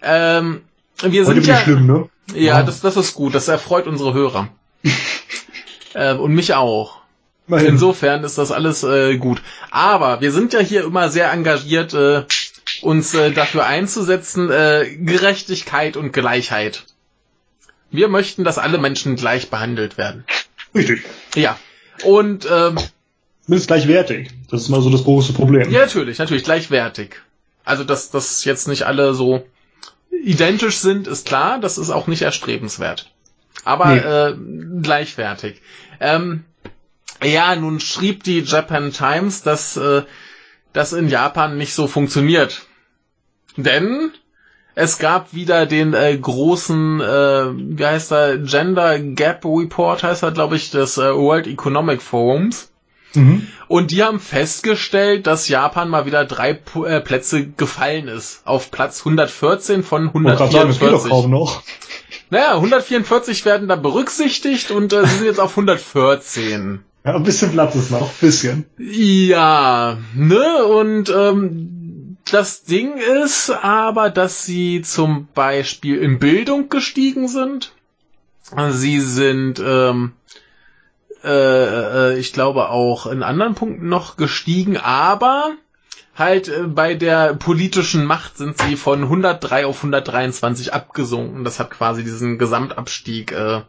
Ähm, wir Heute sind bin ja, ich schlimm, ne? ja, Ja. das, das ist gut. Das erfreut unsere Hörer *laughs* ähm, und mich auch. Immerhin. Insofern ist das alles äh, gut. Aber wir sind ja hier immer sehr engagiert, äh, uns äh, dafür einzusetzen, äh, Gerechtigkeit und Gleichheit. Wir möchten, dass alle Menschen gleich behandelt werden. Richtig. Ja. Und ähm, Mindestens gleichwertig. Das ist mal so das große Problem. ja, natürlich, natürlich gleichwertig. Also, dass, dass jetzt nicht alle so identisch sind, ist klar. Das ist auch nicht erstrebenswert. Aber nee. äh, gleichwertig. Ähm, ja, nun schrieb die Japan Times, dass äh, das in Japan nicht so funktioniert. Denn es gab wieder den äh, großen, äh, wie heißt er, Gender Gap Report heißt er, glaube ich, des äh, World Economic Forums. Mhm. Und die haben festgestellt, dass Japan mal wieder drei P äh, Plätze gefallen ist. Auf Platz 114 von 144. Sagen, das kaum noch. Naja, 144 werden da berücksichtigt und äh, sie sind jetzt auf 114. Ja, ein bisschen Platz ist noch, bisschen. Ja, ne, und ähm, das Ding ist aber, dass sie zum Beispiel in Bildung gestiegen sind. Sie sind, ähm, äh, äh, ich glaube, auch in anderen Punkten noch gestiegen, aber halt äh, bei der politischen Macht sind sie von 103 auf 123 abgesunken. Das hat quasi diesen Gesamtabstieg äh,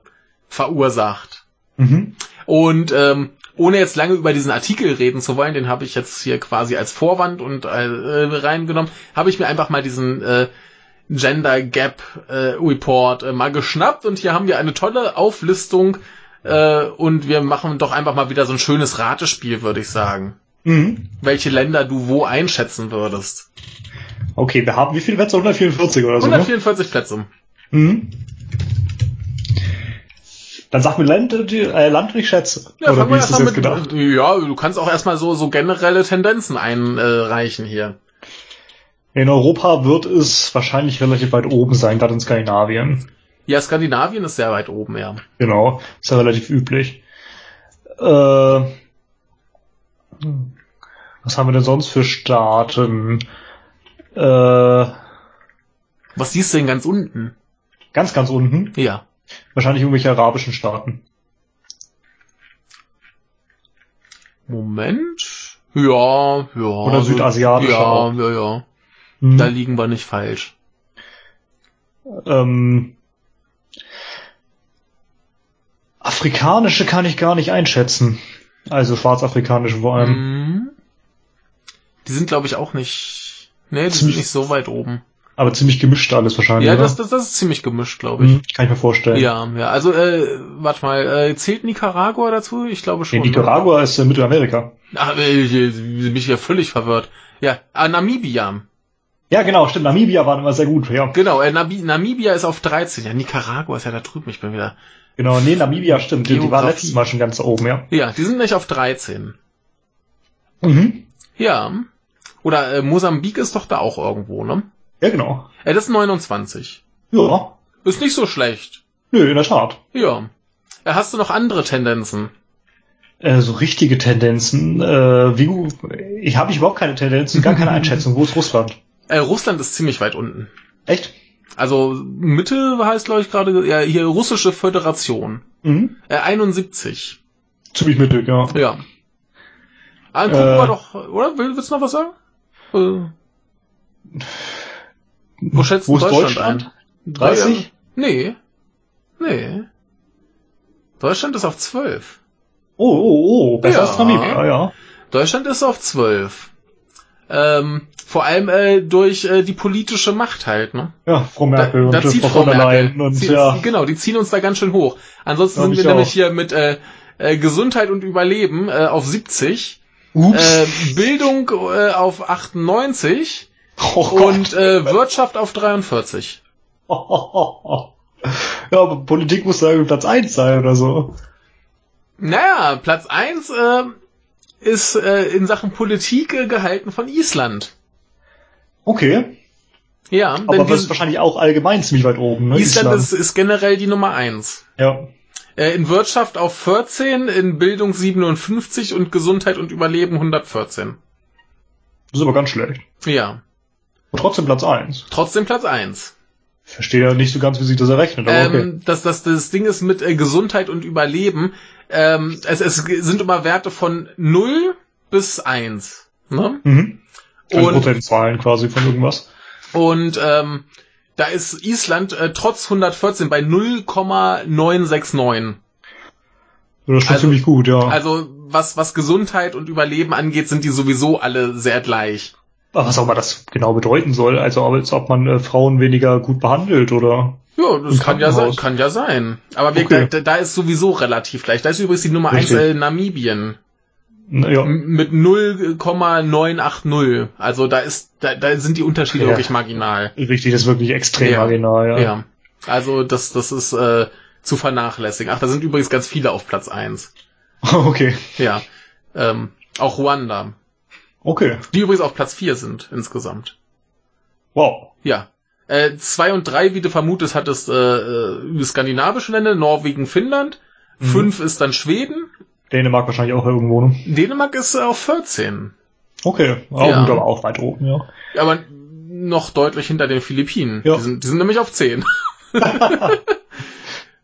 verursacht. Mhm. Und ähm, ohne jetzt lange über diesen Artikel reden zu wollen, den habe ich jetzt hier quasi als Vorwand und äh, reingenommen, habe ich mir einfach mal diesen äh, Gender Gap äh, Report äh, mal geschnappt und hier haben wir eine tolle Auflistung äh, und wir machen doch einfach mal wieder so ein schönes Ratespiel, würde ich sagen. Mhm. Welche Länder du wo einschätzen würdest. Okay, wir haben wie viele Plätze? 144 oder so? 144 ne? Plätze. Mhm. Dann sag mir Land, äh, Land ich schätze. Ja, Oder wie ist das jetzt mit, gedacht? Ja, du kannst auch erstmal so, so generelle Tendenzen einreichen hier. In Europa wird es wahrscheinlich relativ weit oben sein, gerade in Skandinavien. Ja, Skandinavien ist sehr weit oben, ja. Genau, ist ja relativ üblich. Äh, was haben wir denn sonst für Staaten? Äh, was siehst du denn ganz unten? Ganz, ganz unten? Ja. Wahrscheinlich irgendwelche arabischen Staaten. Moment. Ja, ja. Oder südasiatische. Ja, auch. ja, ja. Hm. Da liegen wir nicht falsch. Ähm, afrikanische kann ich gar nicht einschätzen. Also schwarzafrikanische vor allem. Hm. Die sind, glaube ich, auch nicht. Nee, die sind nicht so weit oben. Aber ziemlich gemischt alles wahrscheinlich. Ja, das, das, das ist ziemlich gemischt, glaube ich. Mhm, kann ich mir vorstellen. Ja, ja. Also, äh, warte mal, äh, zählt Nicaragua dazu? Ich glaube schon. Nee, Nicaragua ne? ist äh, Mittelamerika. Ach, äh, ich, ich, bin ich ja völlig verwirrt. Ja, ah, Namibia. Ja, genau, stimmt. Namibia war immer sehr gut, ja. Genau, äh, Nabi Namibia ist auf 13. Ja, Nicaragua ist ja da drüben. Ich bin wieder. Genau, nee, Namibia stimmt. Die, die war letztes Mal schon ganz oben, ja. Ja, die sind nicht auf 13. Mhm. Ja. Oder äh, Mosambik ist doch da auch irgendwo, ne? Ja, genau. Ja, das ist 29. Ja. Ist nicht so schlecht. Nö, in der Tat. Ja. Äh, hast du noch andere Tendenzen? Äh, so richtige Tendenzen. Äh, wie, ich habe ich überhaupt keine Tendenzen, gar keine *laughs* Einschätzung. Wo ist Russland? Äh, Russland ist ziemlich weit unten. Echt? Also Mitte heißt, glaube ich, gerade ja, hier Russische Föderation. Mhm. Äh, 71. Ziemlich mittig, ja. Ja. Ah, gucken äh, wir doch, oder? Willst du noch was sagen? Äh. Wo schätzt Wo Deutschland, Deutschland, ein? 30? Nee. Nee. Deutschland ist auf 12. Oh, oh, oh, besser ja. als Namibia, ja. Deutschland ist auf 12. Ähm, vor allem äh, durch äh, die politische Macht halt, ne? Ja, Frau Merkel da, da und zieht Frau der Leyen und zieht, ja. Genau, die ziehen uns da ganz schön hoch. Ansonsten Glaub sind wir nämlich hier mit äh, äh, Gesundheit und Überleben äh, auf 70, Ups. Äh, Bildung äh, auf 98 Oh und äh, Wirtschaft auf 43. *laughs* ja, aber Politik muss da irgendwie Platz 1 sein oder so. Naja, Platz 1 äh, ist äh, in Sachen Politik äh, gehalten von Island. Okay. Ja, aber das ist wahrscheinlich auch allgemein ziemlich weit oben. Ne? Island, Island. Ist, ist generell die Nummer 1. Ja. Äh, in Wirtschaft auf 14, in Bildung 57 und Gesundheit und Überleben 114. Das ist aber ganz schlecht. Ja. Und trotzdem Platz eins. Trotzdem Platz eins. Verstehe ja nicht so ganz, wie sich das errechnet, aber ähm, okay. Das, das, das Ding ist mit äh, Gesundheit und Überleben, ähm, es, es sind immer Werte von 0 bis 1. Ne? Mhm. Also und, Prozentzahlen quasi von irgendwas. Und ähm, da ist Island äh, trotz 114 bei 0,969. Das ist schon also, ziemlich gut, ja. Also was, was Gesundheit und Überleben angeht, sind die sowieso alle sehr gleich was auch mal das genau bedeuten soll. Also als ob man äh, Frauen weniger gut behandelt oder. Ja, das kann ja, sein, kann ja sein. Aber wir, Okay. da, da ist sowieso relativ leicht. Da ist übrigens die Nummer eins Richtig. äh, Namibien. Na, Ja. Mit 0,980. Also da ist, da, da sind die Unterschiede Ja. wirklich marginal. Richtig, das ist wirklich extrem Ja. marginal, ja. Ja. Also das, das ist äh, zu vernachlässigen. Ach, da sind übrigens ganz viele auf Platz eins. *laughs* Okay. Ja. Ähm, auch Ruanda. Okay. Die übrigens auf Platz vier sind insgesamt. Wow. Ja. Äh, zwei und drei, wie du vermutest, hat es äh, äh, skandinavische Länder, Norwegen, Finnland. Mhm. Fünf ist dann Schweden. Dänemark wahrscheinlich auch irgendwo, ne? Dänemark ist äh, auf 14. Okay. Auch Ja. gut, aber auch weit oben, ja. Aber noch deutlich hinter den Philippinen. Ja. Die, sind, die sind nämlich auf 10. *laughs*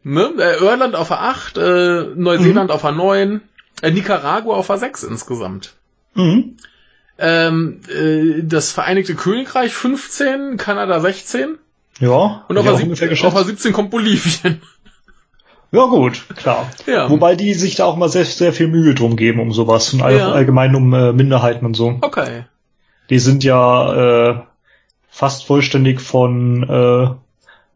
ne? äh, Irland auf der 8, äh, Neuseeland Mhm. auf der 9, äh, Nicaragua auf der 6 insgesamt. Mhm. Ähm, äh, das Vereinigte Königreich 15, Kanada 16 Ja. und auf sieb- ungefähr auf geschätzt. der 17 kommt Bolivien. *laughs* Ja, gut, klar. Ja. Wobei die sich da auch mal sehr, sehr viel Mühe drum geben um sowas und all, Ja. allgemein um äh, Minderheiten und so. Okay. Die sind ja äh, fast vollständig von äh,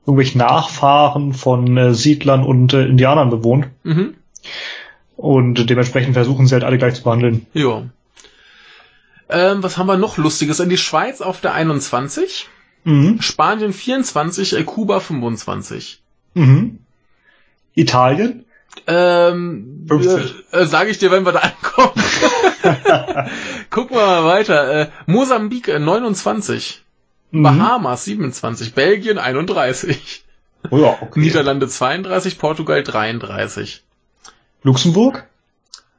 irgendwelchen Nachfahren von äh, Siedlern und äh, Indianern bewohnt. Mhm. Und dementsprechend versuchen sie halt alle gleich zu behandeln. Ja. Ähm, was haben wir noch Lustiges? In die Schweiz auf der 21, Mhm. Spanien 24, äh, Kuba 25. Mhm. Italien? Ähm, 50. äh, äh, sage ich dir, wenn wir da ankommen. *laughs* Gucken wir mal weiter. Äh, Mosambik äh, 29, Mhm. Bahamas 27, Belgien 31, Oh ja, okay. Niederlande 32, Portugal 33. Luxemburg?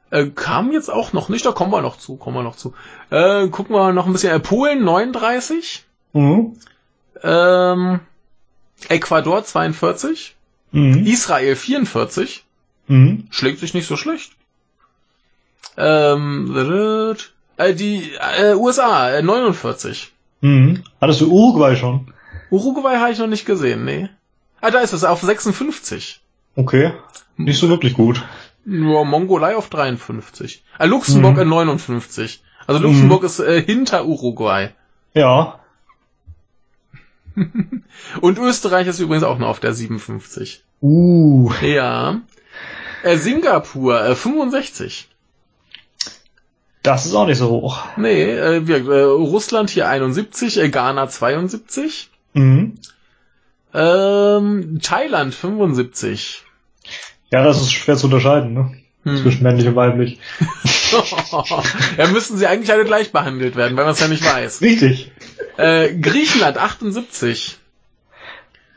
Äh, kam jetzt auch noch nicht, da kommen wir noch zu, kommen wir noch zu. Äh, gucken wir noch ein bisschen. Äh, Polen 39, Mhm. ähm, Ecuador 42, Mhm. Israel 44, Mhm. schlägt sich nicht so schlecht. Ähm, äh, die äh, USA äh, 49. Mhm. Hattest du Uruguay schon? Uruguay habe ich noch nicht gesehen, nee. Ah, da ist es auf 56. Okay. Nicht so wirklich gut. Nur Mongolei auf 53. Ah, Luxemburg Mhm. äh, 59. Also Luxemburg ist äh, hinter Uruguay. Ja. *laughs* Und Österreich ist übrigens auch noch auf der 57. Uh. Ja. Äh, Singapur äh, 65. Das ist auch nicht so hoch. Nee, äh, wir, äh, Russland hier 71, äh, Ghana 72. Mhm. Ähm, Thailand 75. Ja, das ist schwer zu unterscheiden, ne? Hm. Zwischen männlich und weiblich. *laughs* ja, müssten sie eigentlich alle gleich behandelt werden, weil man es ja nicht weiß. Richtig. Äh, Griechenland 78.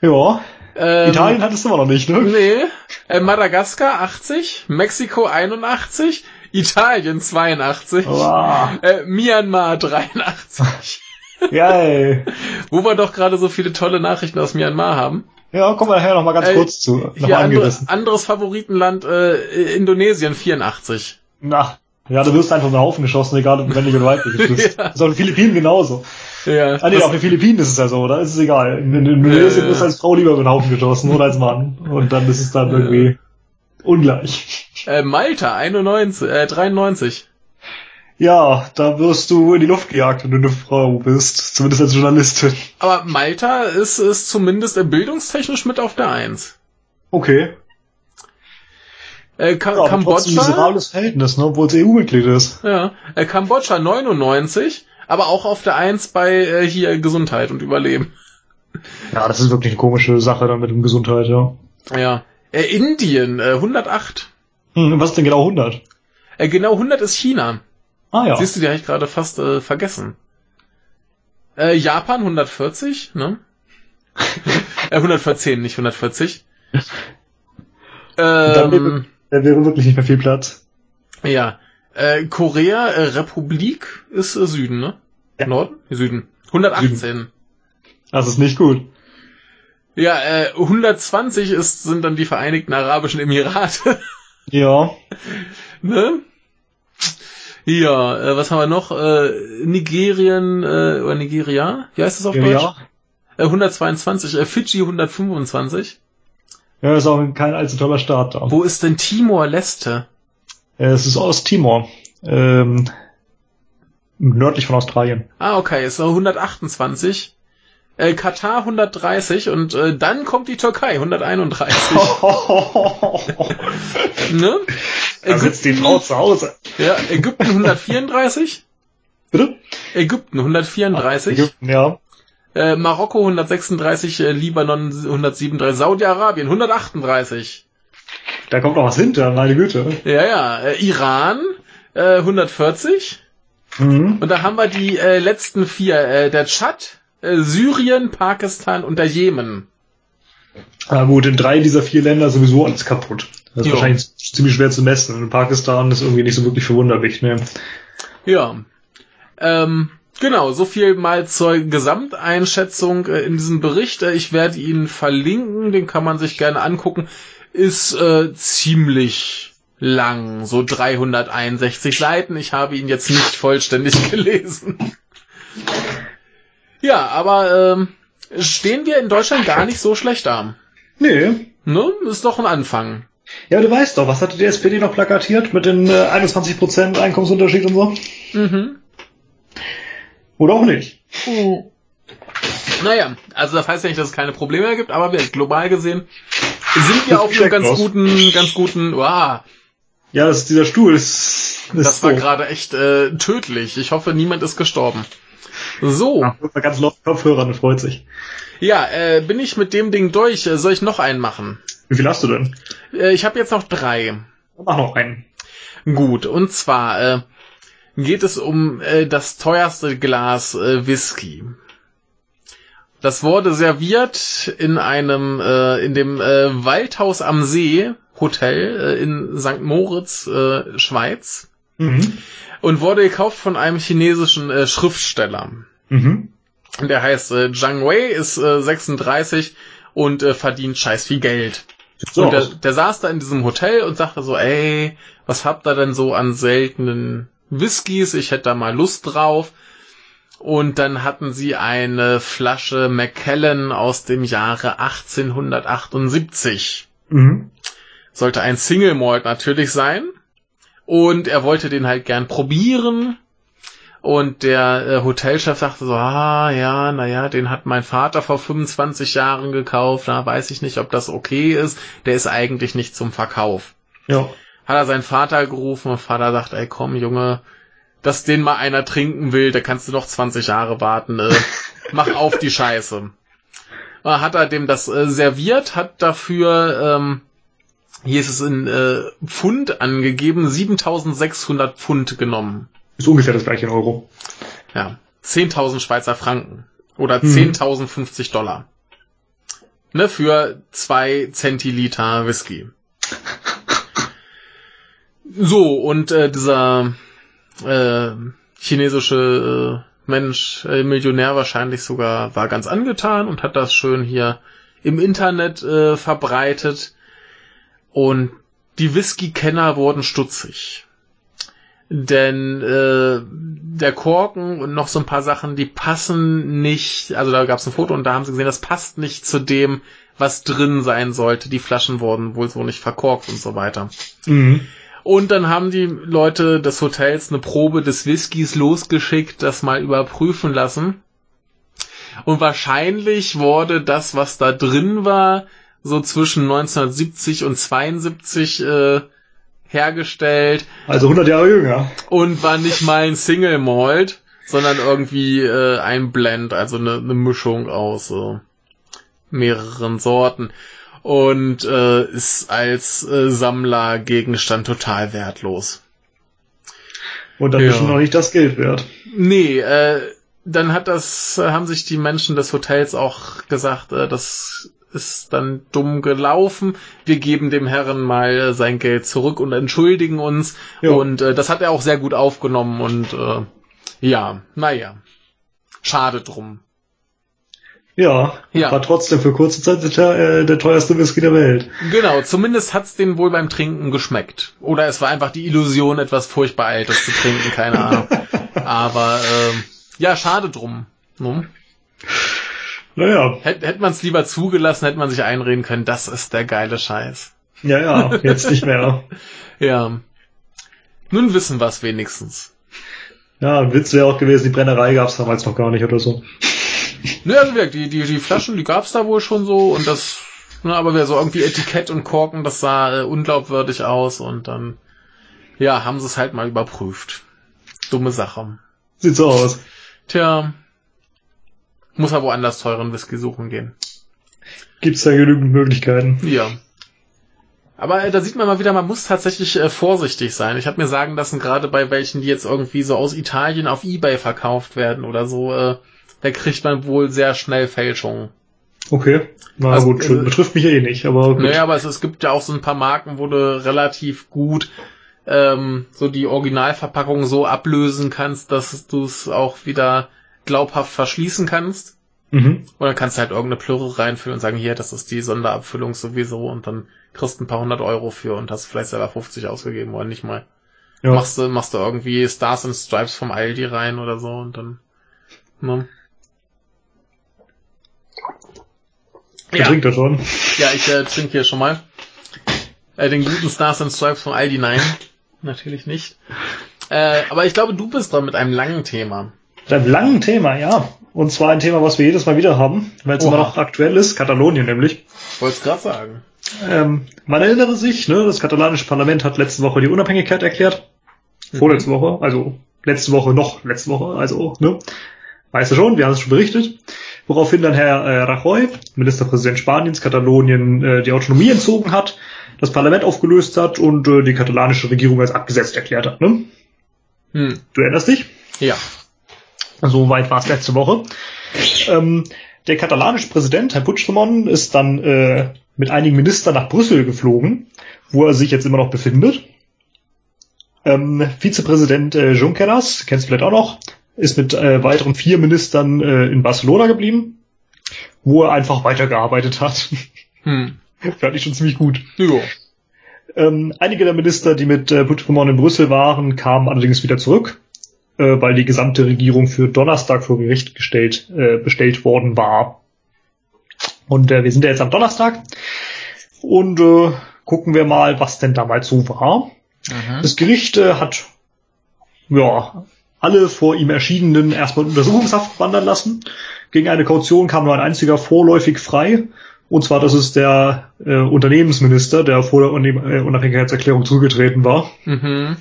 Ja. Ähm, Italien hattest du immer noch nicht, ne? Nee. Äh, Madagaskar 80. Mexiko 81. Italien 82. Wow. Äh, Myanmar 83. Geil. *laughs* Wo wir doch gerade so viele tolle Nachrichten aus Myanmar haben. Ja, kommen wir nachher noch mal ganz Äh, kurz zu. Noch Hier andere, anderes Favoritenland äh, Indonesien 84. Na, ja, du wirst einfach in den Haufen geschossen, egal ob du männlich oder weiblich bist. *laughs* Ja. Ist auf den Philippinen genauso. Ja, Ah, nee, auf den Philippinen ist es ja so, da ist es egal. In, in Indonesien Äh. wirst du als Frau lieber über den Haufen geschossen oder als Mann. Und dann ist es dann irgendwie ungleich. äh, Malta 91, äh, 93. Ja, da wirst du in die Luft gejagt, wenn du eine Frau bist. Zumindest als Journalistin. Aber Malta ist, ist zumindest bildungstechnisch mit auf der Eins. Okay. Äh, Ka Ja, trotzdem ein Kambodscha, miserables Verhältnis, ne, obwohl es EU-Mitglied ist. ja, äh, Kambodscha 99, aber auch auf der Eins bei äh, hier Gesundheit und Überleben. Ja, das ist wirklich eine komische Sache dann mit dem Gesundheit, ja. Ja. Äh, Indien äh, 108. Hm, was ist denn genau 100? Äh, genau 100 ist China. Ah ja. Siehst du, die habe ich gerade fast äh, vergessen. Äh, Japan 140, ne? *laughs* äh, 114, nicht 140. *laughs* dann Ähm, wäre, da wäre wirklich nicht mehr viel Platz. ja. Äh, Korea, äh, Republik ist äh, Süden, ne? Ja. Norden? Süden. 118. Das ist nicht gut. Ja, äh, 120 ist, sind dann die Vereinigten Arabischen Emirate. Ja. *laughs* ne? Ja, äh, was haben wir noch? Äh, Nigerien, äh, oder Nigeria? Wie heißt das auf Ja, Deutsch? Äh, 122, äh, Fidschi 125. Ja, ist auch kein allzu toller Start da. Wo ist denn Timor-Leste? Äh, Es ist Osttimor. Ähm, nördlich von Australien. Ah, okay, ist 128. äh, Katar 130 und äh, dann kommt die Türkei 131. *laughs* ne? Da sitzt die Frau zu Hause. Ja, Ägypten 134. Bitte? Ägypten 134. Ach, Ägypten, ja. Äh, Marokko 136, äh, Libanon 137, Saudi-Arabien 138. Da kommt noch was hinter, meine Güte. Ja, ja. Äh, Iran äh, 140. Mhm. Und da haben wir die äh, letzten vier. Äh, der Tschad, äh, Syrien, Pakistan und der Jemen. Ah gut, in drei dieser vier Länder sowieso alles kaputt. Das ist Jo. wahrscheinlich ziemlich schwer zu messen. In Pakistan ist irgendwie nicht so wirklich verwunderlich, ne? Ja. Ähm, genau, so viel mal zur Gesamteinschätzung äh, in diesem Bericht. Äh, ich werde ihn verlinken, den kann man sich gerne angucken. Ist äh, ziemlich lang, so 361 Seiten. Ich habe ihn jetzt nicht vollständig *laughs* gelesen. Ja, aber ähm, stehen wir in Deutschland gar nicht so schlecht da. Nee. Ne? Ist doch ein Anfang. Ja, du weißt doch, was hatte die SPD noch plakatiert mit den äh, 21% Einkommensunterschied und so? Mhm. Oder auch nicht. Naja, also das heißt ja nicht, dass es keine Probleme mehr gibt, aber wir, global gesehen sind wir auf einem ganz aus. guten, ganz guten, wow, Ja, das ist dieser Stuhl ist, ist das war so. gerade echt äh, tödlich. Ich hoffe, niemand ist gestorben. So, Ja, ganz laut Kopfhörern, freut sich. ja, äh, bin ich mit dem Ding durch. Äh, Soll ich noch einen machen? Wie viel hast du denn? Äh, ich habe jetzt noch drei. Mach noch einen. Gut, und zwar äh, geht es um äh, das teuerste Glas äh, Whisky. Das wurde serviert in einem, äh, in dem äh, Waldhaus am See Hotel äh, in St. Moritz, äh, Schweiz Mhm. und wurde gekauft von einem chinesischen äh, Schriftsteller. Mhm. Der heißt äh, Zhang Wei, ist äh, 36 und äh, verdient scheiß viel Geld. So und der, der saß da in diesem Hotel und sagte so, ey, was habt ihr denn so an seltenen Whiskys? Ich hätte da mal Lust drauf. Und dann hatten sie eine Flasche Macallan aus dem Jahre 1878. Mhm. Sollte ein Single Malt natürlich sein. Und er wollte den halt gern probieren. Und der äh, Hotelchef sagte so, ah ja, naja, den hat mein Vater vor 25 Jahren gekauft, da weiß ich nicht, ob das okay ist. Der ist eigentlich nicht zum Verkauf. Ja. Hat er seinen Vater gerufen und Vater sagt, ey komm Junge, dass den mal einer trinken will, da kannst du noch 20 Jahre warten, äh, *laughs* mach auf die Scheiße. Äh, Hat er dem das äh, serviert, hat dafür, ähm, hier ist es in äh, Pfund angegeben, 7600 Pfund genommen. Ist ungefähr das gleiche in Euro. Ja, 10.000 Schweizer Franken oder Mhm. 10.050 Dollar. Ne, für zwei Zentiliter Whisky. *laughs* So, und äh, dieser äh, chinesische äh, Mensch, äh, Millionär wahrscheinlich sogar, war ganz angetan und hat das schön hier im Internet äh, verbreitet. Und die Whisky-Kenner wurden stutzig. Denn äh, der Korken und noch so ein paar Sachen, die passen nicht, also da gab es ein Foto und da haben sie gesehen, das passt nicht zu dem, was drin sein sollte. Die Flaschen wurden wohl so nicht verkorkt und so weiter. Mhm. Und dann haben die Leute des Hotels eine Probe des Whiskys losgeschickt, das mal überprüfen lassen. Und wahrscheinlich wurde das, was da drin war, so zwischen 1970 und 72 äh, hergestellt Also 100 Jahre jünger. und war nicht mal ein Single Malt, sondern irgendwie äh, ein Blend, also eine, eine Mischung aus äh, mehreren Sorten und äh, ist als äh, Sammlergegenstand total wertlos. Und dann Ja. ist schon noch nicht das Geld wert. Nee, äh, dann hat das, haben sich die Menschen des Hotels auch gesagt, äh, das ist dann dumm gelaufen. Wir geben dem Herren mal äh, sein Geld zurück und entschuldigen uns. Ja. Und äh, das hat er auch sehr gut aufgenommen und äh, ja, naja. Schade drum. Ja, Ja. war trotzdem für kurze Zeit der, äh, der teuerste Whisky der Welt. Genau, zumindest hat's den wohl beim Trinken geschmeckt. Oder es war einfach die Illusion, etwas furchtbar Altes zu trinken, keine Ahnung. *laughs* Aber ähm, ja, schade drum. Ne? Naja, Hätte hätt man es lieber zugelassen, hätte man sich einreden können, das ist der geile Scheiß. ja, ja, jetzt nicht mehr. *laughs* Ja. Nun wissen wir's wenigstens. Ja, ein Witz wäre auch gewesen, die Brennerei gab's damals noch gar nicht oder so. Ne, also wirklich, die, die, die Flaschen, die gab's da wohl schon so und das, ne, aber wer so irgendwie Etikett und Korken, das sah äh, unglaubwürdig aus und dann, ja, haben sie es halt mal überprüft. Dumme Sache. Sieht so aus. Tja, muss er woanders teuren Whisky suchen gehen. Gibt's da genügend Möglichkeiten? Ja. Aber äh, da sieht man mal wieder, man muss tatsächlich äh, vorsichtig sein. Ich habe mir sagen lassen, gerade bei welchen, die jetzt irgendwie so aus Italien auf Ebay verkauft werden oder so, äh, da kriegt man wohl sehr schnell Fälschungen. Okay. Na Also, gut, äh, betrifft mich eh nicht, aber gut. Naja, aber es, es gibt ja auch so ein paar Marken, wo du relativ gut ähm, so die Originalverpackung so ablösen kannst, dass du es auch wieder glaubhaft verschließen kannst. Mhm. Und dann kannst du halt irgendeine Plürre reinfüllen und sagen, hier, das ist die Sonderabfüllung sowieso und dann kriegst du ein paar hundert Euro für und hast vielleicht selber 50 ausgegeben oder nicht mal. Ja. Machst du, machst du irgendwie Stars and Stripes vom Aldi rein oder so und dann, ne? Ja, trinkt das schon? ja, ich äh, trinke hier schon mal. Äh, den guten Stars and Stripes vom Aldi, nein. *laughs* Natürlich nicht. Äh, aber ich glaube, du bist dran mit einem langen Thema. Mit einem langen Thema, ja. Und zwar ein Thema, was wir jedes Mal wieder haben, weil es immer noch aktuell ist, Katalonien nämlich. Wollt's gerade sagen. Ähm, man erinnere sich, ne, das katalanische Parlament hat letzte Woche die Unabhängigkeit erklärt. Vorletzte Woche, also letzte Woche noch, letzte Woche, also, ne? Weißt du schon, wir haben es schon berichtet. Woraufhin dann Herr äh, Rajoy, Ministerpräsident Spaniens, Katalonien äh, die Autonomie entzogen hat, das Parlament aufgelöst hat und äh, die katalanische Regierung als abgesetzt erklärt hat. Ne? Hm. Du erinnerst dich? Ja. So weit war es letzte Woche. Ähm, der katalanische Präsident, Herr Puigdemont, ist dann äh, mit einigen Ministern nach Brüssel geflogen, wo er sich jetzt immer noch befindet. Ähm, Vizepräsident äh, Junqueras, kennst du vielleicht auch noch, ist mit äh, weiteren vier Ministern äh, in Barcelona geblieben, wo er einfach weitergearbeitet hat. *laughs* Hm. Fand ich schon ziemlich gut. Jo. Ähm, einige der Minister, die mit äh, Puigdemont in Brüssel waren, kamen allerdings wieder zurück, äh, weil die gesamte Regierung für Donnerstag vor Gericht gestellt, äh, bestellt worden war. Und äh, wir sind ja jetzt am Donnerstag und äh, gucken wir mal, was denn damals so war. Mhm. Das Gericht äh, hat ja alle vor ihm erschienenen erstmal in Untersuchungshaft wandern lassen. Gegen eine Kaution kam nur ein einziger vorläufig frei. Und zwar, das ist der äh, Unternehmensminister, der vor der Unabhängigkeitserklärung zugetreten war. Mhm.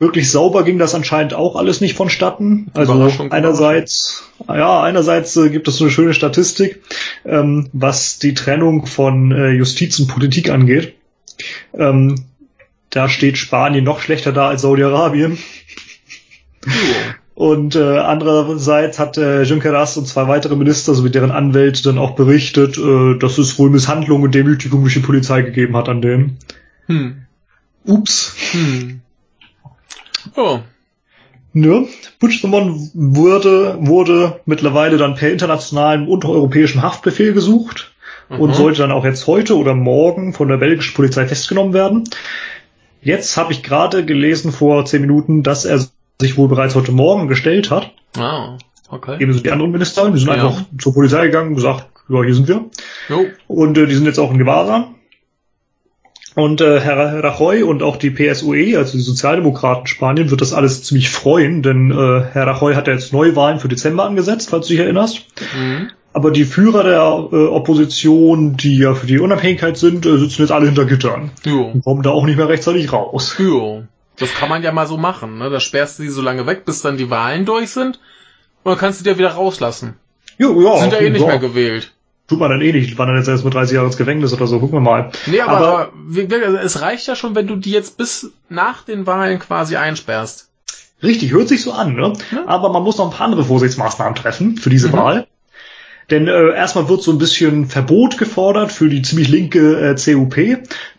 Wirklich sauber ging das anscheinend auch alles nicht vonstatten. Also einerseits, ja, einerseits äh, gibt es so eine schöne Statistik, ähm, was die Trennung von äh, Justiz und Politik angeht. Ähm, da steht Spanien noch schlechter da als Saudi-Arabien. Und äh, andererseits hat äh, Junqueras und zwei weitere Minister sowie deren Anwälte dann auch berichtet, äh, dass es wohl Misshandlung und Demütigung durch die Polizei gegeben hat an denen. Hm. Ups. Hm. Oh. Ne? Puigdemont wurde, wurde mittlerweile dann per internationalem und europäischem Haftbefehl gesucht und Mhm. sollte dann auch jetzt heute oder morgen von der belgischen Polizei festgenommen werden. Jetzt habe ich gerade gelesen vor zehn Minuten, dass er sich wohl bereits heute Morgen gestellt hat. Ah, okay. Ebenso die anderen Minister. Die sind Ja. einfach zur Polizei gegangen und gesagt, ja, hier sind wir. Jo. Und äh, die sind jetzt auch in Gewahrsam. Und äh, Herr Rajoy und auch die PSUE, also die Sozialdemokraten Spanien, wird das alles ziemlich freuen, denn äh, Herr Rajoy hat ja jetzt Neuwahlen für Dezember angesetzt, falls du dich erinnerst. Mhm. Aber die Führer der äh, Opposition, die ja für die Unabhängigkeit sind, äh, sitzen jetzt alle hinter Gittern Jo. und kommen da auch nicht mehr rechtzeitig raus. Jo. Das kann man ja mal so machen, ne? Da sperrst du die so lange weg, bis dann die Wahlen durch sind. Und dann kannst du die ja wieder rauslassen. Jo, ja, sind ja eh nicht ja. mehr gewählt. Tut man dann eh nicht. Waren dann jetzt erst mit 30 Jahren ins Gefängnis oder so. Gucken wir mal. Nee, aber, Aber- wie- es reicht ja schon, wenn du die jetzt bis nach den Wahlen quasi einsperrst. Richtig, hört sich so an, ne? Ja. Aber man muss noch ein paar andere Vorsichtsmaßnahmen treffen für diese Mhm. Wahl. Denn äh, erstmal wird so ein bisschen Verbot gefordert für die ziemlich linke äh, CUP,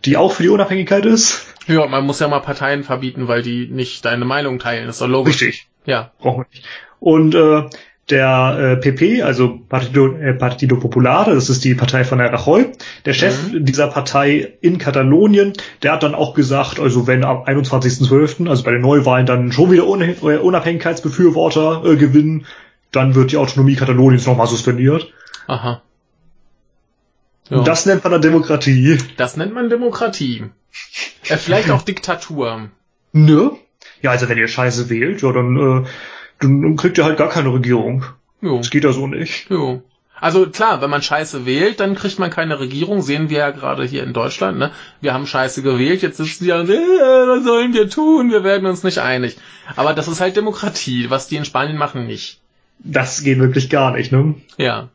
die auch für die Unabhängigkeit ist. Ja, man muss ja mal Parteien verbieten, weil die nicht deine Meinung teilen. ist doch logisch. Richtig, Ja. brauchen wir nicht. Und äh, der äh, PP, also Partido, äh, Partido Popular, das ist die Partei von Herr Rajoy, der Chef dieser Partei in Katalonien, der hat dann auch gesagt, also wenn am 21.12., also bei den Neuwahlen dann schon wieder Un äh, Unabhängigkeitsbefürworter äh, gewinnen, dann wird die Autonomie Kataloniens nochmal suspendiert. Aha. Ja. Und das nennt man dann Demokratie. das nennt man Demokratie. *laughs* Äh, vielleicht auch Diktatur. Ne? Ja, also wenn ihr Scheiße wählt, ja, dann, äh, dann kriegt ihr halt gar keine Regierung. Jo. Das geht ja so nicht. Jo. Also klar, wenn man Scheiße wählt, dann kriegt man keine Regierung. Sehen wir ja gerade hier in Deutschland. Ne? Wir haben Scheiße gewählt, jetzt sitzen die und äh, was sollen wir tun? Wir werden uns nicht einig. Aber das ist halt Demokratie, was die in Spanien machen nicht. Das geht wirklich gar nicht, ne? Ja.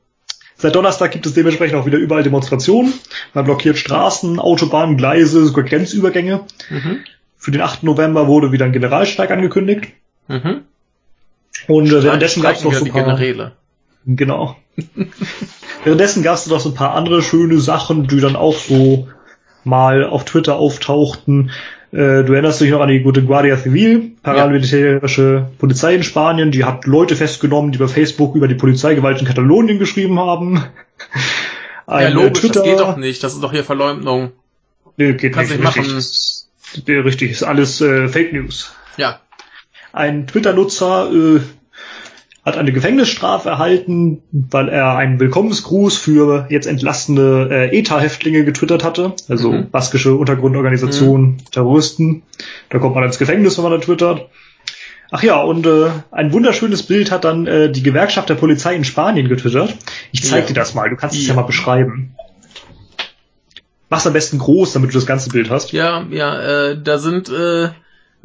Seit Donnerstag gibt es dementsprechend auch wieder überall Demonstrationen. Man blockiert Straßen, Autobahnen, Gleise, sogar Grenzübergänge. Mhm. Für den 8. November wurde wieder ein Generalstreik angekündigt. Mhm. Und äh, währenddessen gab es noch so ein paar... Generäle. Genau. *laughs* währenddessen gab es noch so ein paar andere schöne Sachen, die dann auch so mal auf Twitter auftauchten. Äh, du erinnerst dich noch an die gute Guardia Civil, paramilitärische ja. Polizei in Spanien, die hat Leute festgenommen, die bei Facebook über die Polizeigewalt in Katalonien geschrieben haben. *laughs* Ein, ja, logisch, Twitter, das geht doch nicht, das ist doch hier Verleumdung. Nee, geht Kannst nicht. Richtig, machen. Ist, richtig, ist alles äh, Fake News. Ja. Ein Twitter-Nutzer äh, hat eine Gefängnisstrafe erhalten, weil er einen Willkommensgruß für jetzt entlastende äh, ETA-Häftlinge getwittert hatte, also mhm. baskische Untergrundorganisation, mhm. Terroristen. Da kommt man ins Gefängnis, wenn man da twittert. Ach ja, und äh, ein wunderschönes Bild hat dann äh, die Gewerkschaft der Polizei in Spanien getwittert. Ich zeig ja. dir das mal, du kannst ja. es ja mal beschreiben. Mach's am besten groß, damit du das ganze Bild hast. Ja, ja, äh, da sind äh,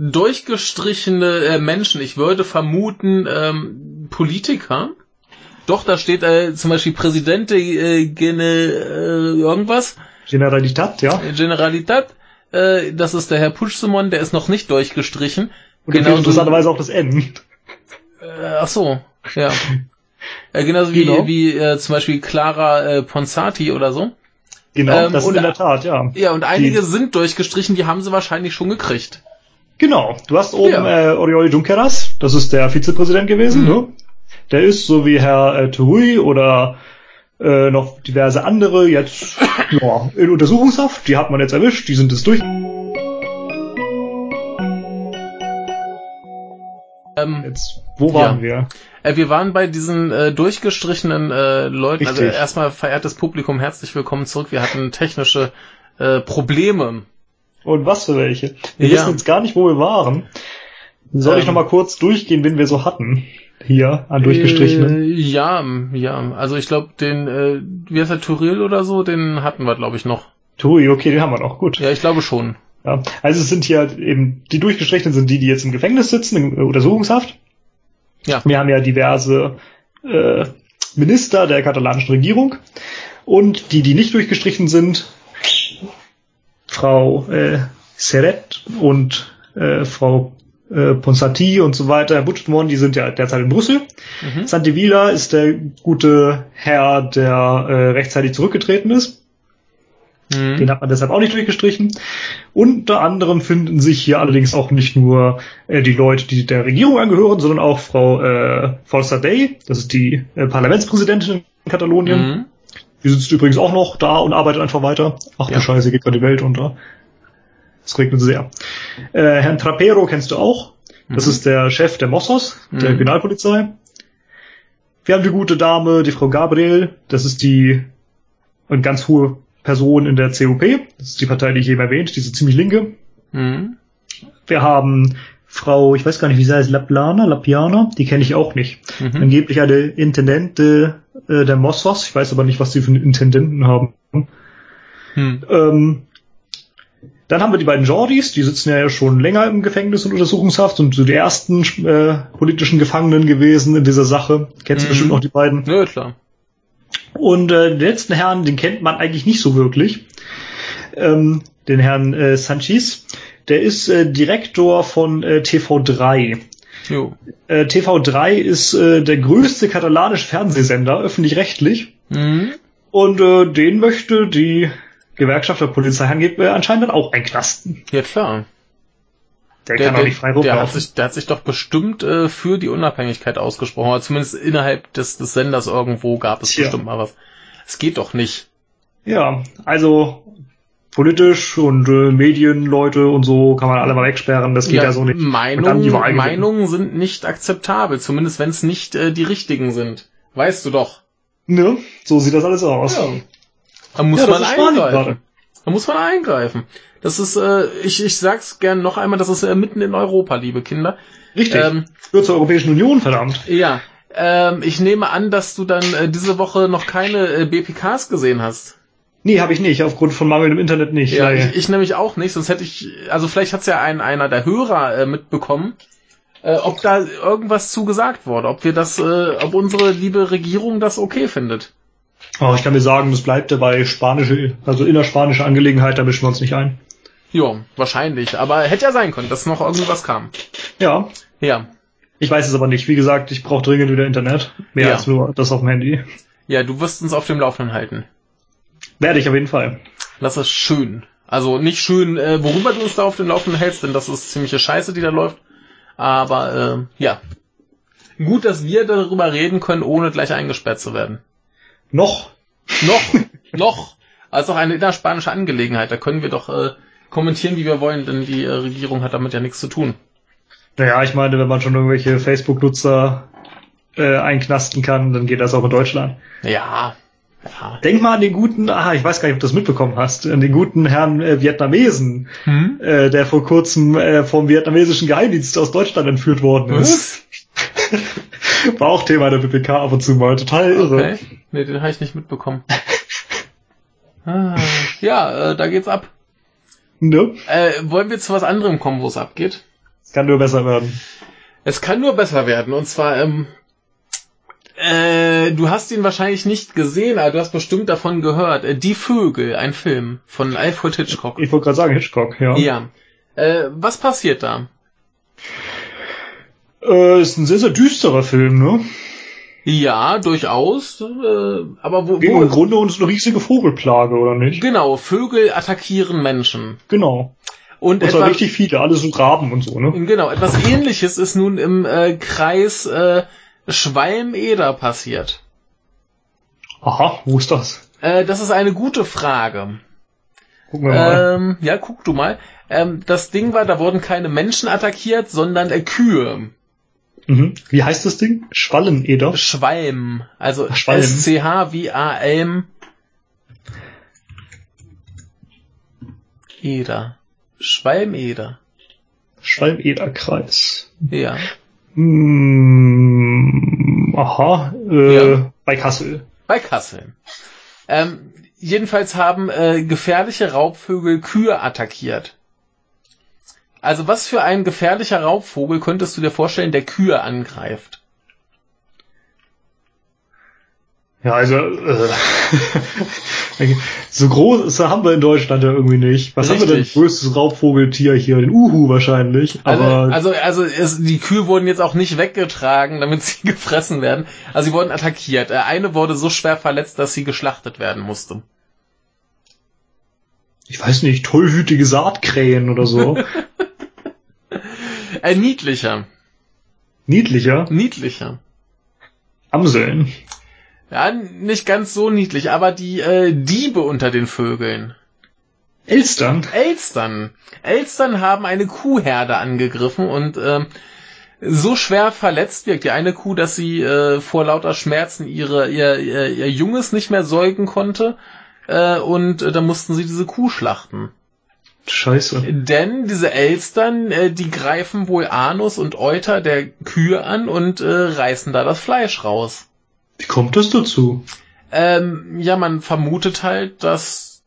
durchgestrichene äh, Menschen. Ich würde vermuten, ähm, Politiker. Doch, da steht äh, zum Beispiel Präsidente äh, Gene, äh, irgendwas. Generalitat, ja. Äh, Generalitat. Äh, das ist der Herr Puigdemont, der ist noch nicht durchgestrichen. Und genau interessanterweise auch das N. Äh, ach so, ja. *laughs* Äh, genauso wie, genau. wie äh, zum Beispiel Clara äh, Ponsati oder so. Genau, ähm, das ist in der Tat, ja. Ja, und einige die, sind durchgestrichen, die haben sie wahrscheinlich schon gekriegt. Genau, du hast oben ja. äh, Oriol Junqueras, das ist der Vizepräsident gewesen, mhm. ne? Der ist so wie Herr äh, Tui oder äh, noch diverse andere jetzt *coughs* ja, in Untersuchungshaft. Die hat man jetzt erwischt, die sind jetzt durch. Ähm, jetzt, wo waren ja. wir? Äh, wir waren bei diesen äh, durchgestrichenen äh, Leuten. Also Richtig. Also erstmal verehrtes Publikum, herzlich willkommen zurück. Wir hatten technische äh, Probleme und was für welche. Wir ja. wissen jetzt gar nicht, wo wir waren. Soll ähm, ich nochmal kurz durchgehen, wen wir so hatten? Hier, an durchgestrichenen. Äh, ja, ja. Also ich glaube, den, äh, wie heißt der, Turil oder so, den hatten wir, glaube ich, noch. Turi, okay, den haben wir noch, gut. Ja, ich glaube schon. Ja, also es sind hier eben, die durchgestrichenen sind die, die jetzt im Gefängnis sitzen, in Untersuchungshaft. Ja. Wir haben ja diverse äh, Minister der katalanischen Regierung. Und die, die nicht durchgestrichen sind, Frau äh, Seret und äh, Frau äh, Ponsati und so weiter, Herr Butchmon, die sind ja derzeit in Brüssel. Mhm. Santivila ist der gute Herr, der äh, rechtzeitig zurückgetreten ist. Mhm. Den hat man deshalb auch nicht durchgestrichen. Unter anderem finden sich hier allerdings auch nicht nur äh, die Leute, die der Regierung angehören, sondern auch Frau äh, Forster Day, das ist die äh, Parlamentspräsidentin in Katalonien. Mhm. Die sitzt übrigens auch noch da und arbeitet einfach weiter. Ach du ja. Scheiße, geht gerade die Welt unter. Es regnet sehr. Äh, Herrn Trapero kennst du auch. Das mhm. ist der Chef der Mossos, der mhm. Kriminalpolizei. Wir haben die gute Dame, die Frau Gabriel. Das ist die eine ganz hohe Person in der COP. Das ist die Partei, die ich eben erwähnt, diese ziemlich linke. Mhm. Wir haben Frau, ich weiß gar nicht, wie sie heißt, Laplana, Lapiana, die kenne ich auch nicht. Mhm. Angeblich eine Intendente äh, der Mossos, ich weiß aber nicht, was sie für einen Intendenten haben. Mhm. Ähm, dann haben wir die beiden Jordis, die sitzen ja schon länger im Gefängnis und Untersuchungshaft und so die ersten äh, politischen Gefangenen gewesen in dieser Sache. Kennst du mhm. bestimmt noch die beiden? Ja, klar. Und äh, den letzten Herrn, den kennt man eigentlich nicht so wirklich. Ähm, den Herrn äh, Sanchez. Der ist äh, Direktor von äh, TV3. Jo. Äh, TV3 ist äh, der größte katalanische Fernsehsender, öffentlich-rechtlich. Mhm. Und äh, den möchte die Gewerkschaft der Polizei angeblich anscheinend dann auch einknasten. Ja, klar. Der, der kann auch nicht frei der hat, sich, der hat sich doch bestimmt äh, für die Unabhängigkeit ausgesprochen. Oder zumindest innerhalb des, des Senders irgendwo gab es Tja. bestimmt mal was. Es geht doch nicht. Ja, also politisch und äh, Medienleute und so kann man alle mal wegsperren. Das geht ja, ja so nicht. Meinungen, Meinungen sind nicht akzeptabel, zumindest wenn es nicht äh, die richtigen sind. Weißt du doch. Ne, so sieht das alles aus. Ja. Da muss ja, man eingreifen. Da muss man eingreifen. Das ist, äh, ich, ich sag's gern noch einmal, das ist äh, mitten in Europa, liebe Kinder. Richtig. Ähm, Gehört zur Europäischen Union, verdammt. Ja. Ähm, ich nehme an, dass du dann äh, diese Woche noch keine äh, BPKs gesehen hast. Nee, habe ich nicht, aufgrund von mangelndem Internet nicht. Ja, ich, ich nämlich auch nicht, sonst hätte ich, also vielleicht hat's ja ein, einer der Hörer äh, mitbekommen, äh, ob da irgendwas zugesagt wurde, ob wir das, äh, ob unsere liebe Regierung das okay findet. Aber ich kann mir sagen, das bleibt dabei spanische, also innerspanische Angelegenheit, da mischen wir uns nicht ein. Jo, wahrscheinlich, aber hätte ja sein können, dass noch irgendwas kam. Ja, Ja, ich weiß es aber nicht. Wie gesagt, ich brauche dringend wieder Internet. Mehr Ja. als nur das auf dem Handy. ja, du wirst uns auf dem Laufenden halten. Werde ich auf jeden Fall. Das ist schön. Also nicht schön, äh, worüber du uns da auf dem Laufenden hältst, denn das ist ziemliche Scheiße, die da läuft. Aber äh, ja. Gut, dass wir darüber reden können, ohne gleich eingesperrt zu werden. Noch. Noch, *laughs* noch. Also auch eine innerspanische Angelegenheit. Da können wir doch äh, kommentieren, wie wir wollen, denn die äh, Regierung hat damit ja nichts zu tun. Naja, ich meine, wenn man schon irgendwelche Facebook-Nutzer äh, einknasten kann, dann geht das auch in Deutschland. Ja, ja. Denk mal an den guten, ah, ich weiß gar nicht, ob du das mitbekommen hast, an den guten Herrn äh, Vietnamesen, Hm? äh, der vor kurzem äh, vom vietnamesischen Geheimdienst aus Deutschland entführt worden ist. *laughs* War auch Thema der BPK ab und zu mal, total irre. Okay. Nee, den habe ich nicht mitbekommen. *laughs* ah, ja, äh, da geht's ab. Ne? Äh, wollen wir zu was anderem kommen, wo es abgeht? Es kann nur besser werden. Es kann nur besser werden. Und zwar, ähm, äh, du hast ihn wahrscheinlich nicht gesehen, aber du hast bestimmt davon gehört. Äh, Die Vögel, ein Film von Alfred Hitchcock. Ich wollte gerade sagen, Hitchcock, ja. Ja. Äh, was passiert da? Äh, ist ein sehr, sehr düsterer Film, ne? Ja, durchaus. Äh, aber wo, Ging im wo Grunde uns eine riesige Vogelplage, oder nicht? genau, Vögel attackieren Menschen. Genau. Und, Und zwar etwa, richtig viele, alle so Raben und so, ne? genau, etwas ähnliches ist nun im äh, Kreis äh, Schwalm-Eder passiert. Aha, wo ist das? Äh, das ist eine gute Frage. Gucken wir mal. Ähm, ja, guck du mal. Ähm, das Ding war, da wurden keine Menschen attackiert, sondern äh, Kühe. Mhm. Wie heißt das Ding? Schwalleneder? Schwalm. Also. S-C-H-W-A-L-M. Eder. Schwalmeder. Schwalmederkreis. Ja. Hm, aha, äh, Ja. bei Kassel. Bei Kassel. Ähm, jedenfalls haben äh, gefährliche Raubvögel Kühe attackiert. Also was für ein gefährlicher Raubvogel könntest du dir vorstellen, der Kühe angreift? Ja, also äh, *laughs* so groß haben wir in Deutschland ja irgendwie nicht. Was haben wir denn Richtig. größtes Raubvogeltier hier? Den Uhu wahrscheinlich. Also, Aber also, also es, die Kühe wurden jetzt auch nicht weggetragen, damit *laughs* sie gefressen werden. Also sie wurden attackiert. Äh, Eine wurde so schwer verletzt, dass sie geschlachtet werden musste. ich weiß nicht, tollwütige Saatkrähen oder so. *laughs* Äh, niedlicher. Niedlicher. Niedlicher. Amseln. Ja, nicht ganz so niedlich, aber die äh, Diebe unter den Vögeln. Elstern. Elstern. Elstern haben eine Kuhherde angegriffen und ähm, so schwer verletzt wirkt die eine Kuh, dass sie äh, vor lauter Schmerzen ihre, ihr, ihr, ihr Junges nicht mehr säugen konnte. Äh, und äh, da mussten sie diese Kuh schlachten. Scheiße. Denn diese Elstern, äh, die greifen wohl Anus und Euter der Kühe an und äh, reißen da das Fleisch raus. Wie kommt das dazu? Ähm, ja, man vermutet halt, dass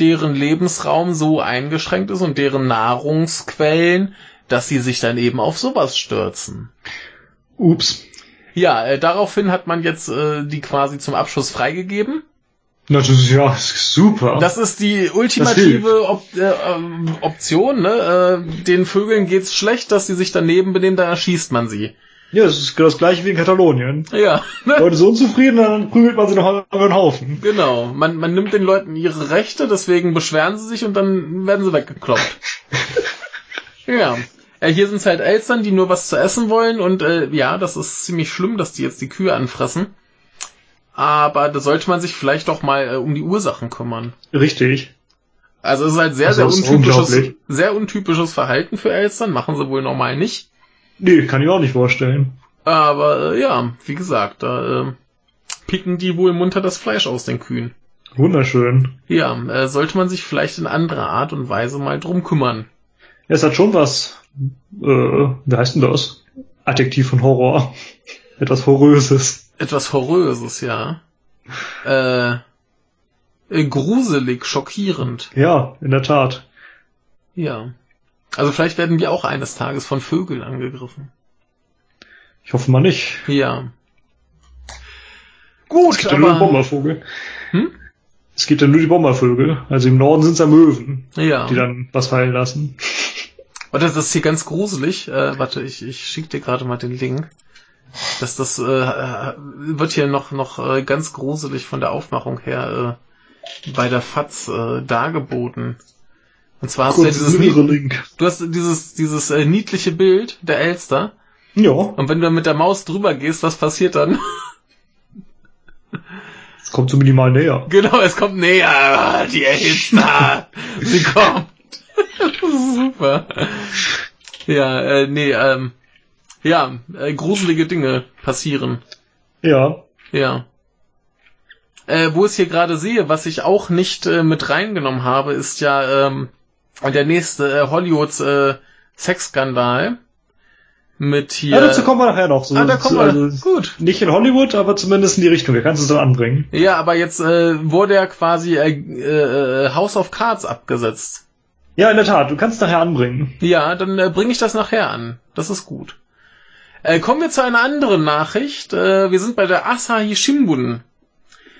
deren Lebensraum so eingeschränkt ist und deren Nahrungsquellen, dass sie sich dann eben auf sowas stürzen. Ups. Ja, äh, daraufhin hat man jetzt äh, die quasi zum Abschuss freigegeben. Na, das ist ja super. Das ist die ultimative Op äh, ähm, Option. Ne? Äh, den Vögeln geht's schlecht, dass sie sich daneben benehmen, dann erschießt man sie. Ja, das ist das gleiche wie in Katalonien. Ja, Leute so unzufrieden, dann prügelt man sie noch über den Haufen. genau. Man, man nimmt den Leuten ihre Rechte, deswegen beschweren sie sich und dann werden sie weggekloppt. *laughs* ja. Ja, hier sind's halt Elstern, die nur was zu essen wollen und äh, ja, das ist ziemlich schlimm, dass die jetzt die Kühe anfressen. Aber da sollte man sich vielleicht doch mal äh, um die Ursachen kümmern. Richtig. Also es ist halt sehr, Also sehr untypisches, sehr untypisches Verhalten für Elstern, machen sie wohl normal nicht. Nee, kann ich auch nicht vorstellen. Aber äh, ja, wie gesagt, da äh, picken die wohl munter das Fleisch aus den Kühen. Wunderschön. Ja, äh, sollte man sich vielleicht in anderer Art und Weise mal drum kümmern. Es hat schon was, äh, wie heißt denn das? Adjektiv von Horror. *laughs* Etwas Horröses. Etwas Horröses, ja. Äh, äh, gruselig, schockierend. Ja, in der Tat. Ja. Also vielleicht werden wir auch eines Tages von Vögeln angegriffen. Ich hoffe mal nicht. Ja. Gut, es gibt aber... ja nur die Bombervogel. Hm? Es gibt ja nur die Bombervögel. Also im Norden sind es ja Möwen, ja. die dann was fallen lassen. Und das ist hier ganz gruselig. Äh, warte, ich, ich schicke dir gerade mal den Link. Das, das äh, wird hier noch, noch äh, ganz gruselig von der Aufmachung her äh, bei der FATS äh, dargeboten. Und zwar hast du ja dieses, Link. du hast dieses, dieses äh, niedliche Bild der Elster. Ja. Und wenn du dann mit der Maus drüber gehst, was passiert dann? Es kommt so minimal näher. Genau, es kommt näher. Die Elster. Sie kommt. super. Ja, äh, nee, ähm, ja, äh, gruselige Dinge passieren. Ja. Ja. Äh, wo ich hier gerade sehe, was ich auch nicht äh, mit reingenommen habe, ist ja ähm, der nächste äh, Hollywoods äh, Sexskandal mit hier. Ja, dazu kommen wir nachher noch. So, ah, da kommen wir. Also gut. Nicht in Hollywood, aber zumindest in die Richtung. Wir kannst es dann anbringen. Ja, aber jetzt äh, wurde ja quasi äh, äh, House of Cards abgesetzt. Ja, in der Tat. Du kannst es nachher anbringen. Ja, dann äh, bringe ich das nachher an. Das ist gut. Äh, kommen wir zu einer anderen Nachricht. Äh, wir sind bei der Asahi Shimbun.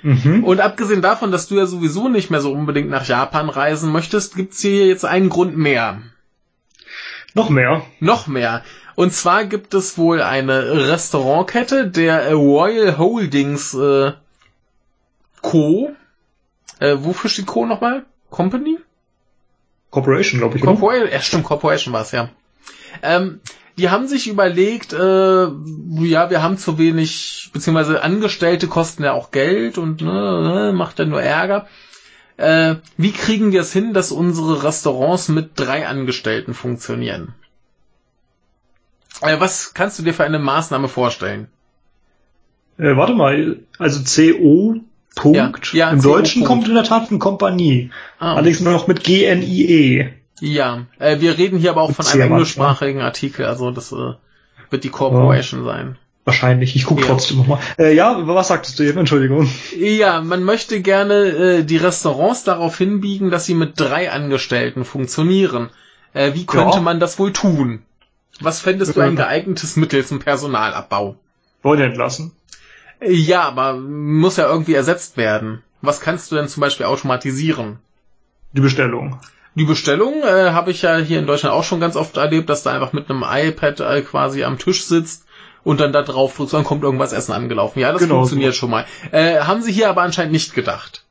Mhm. Und abgesehen davon, dass du ja sowieso nicht mehr so unbedingt nach Japan reisen möchtest, gibt's hier jetzt einen Grund mehr. Noch mehr. Noch mehr. Und zwar gibt es wohl eine Restaurantkette, der Royal Holdings äh, Co. Äh, wofür steht Co nochmal? Company? Corporation, glaube ich. Corporation, ja stimmt, Corporation war es, ja. Ähm, die haben sich überlegt, äh, ja, wir haben zu wenig, beziehungsweise Angestellte kosten ja auch Geld und ne, ne, macht ja nur Ärger. Äh, wie kriegen wir es hin, dass unsere Restaurants mit drei Angestellten funktionieren? Äh, was kannst du dir für eine Maßnahme vorstellen? Äh, warte mal, also CO Punkt. Ja, ja, Im CO Deutschen kommt in der Tat von Kompanie. Ah. Allerdings nur noch mit GNIE. Ja, äh, wir reden hier aber auch von einem englischsprachigen Artikel, also das äh, wird die Corporation ja. sein. Wahrscheinlich, ich gucke ja. trotzdem nochmal. Äh, ja, was sagtest du eben? Entschuldigung. Ja, man möchte gerne äh, die Restaurants darauf hinbiegen, dass sie mit drei Angestellten funktionieren. Äh, wie könnte ja. man das wohl tun? Was fändest du ein geeignetes Mittel zum Personalabbau? Leute entlassen. Ja, aber muss ja irgendwie ersetzt werden. Was kannst du denn zum Beispiel automatisieren? Die Bestellung. Die Bestellung äh, habe ich ja hier in Deutschland auch schon ganz oft erlebt, dass du einfach mit einem iPad äh, quasi am Tisch sitzt und dann da drauf drückst, dann kommt irgendwas Essen angelaufen. Ja, das genau funktioniert so. schon mal. Äh, haben sie hier aber anscheinend nicht gedacht.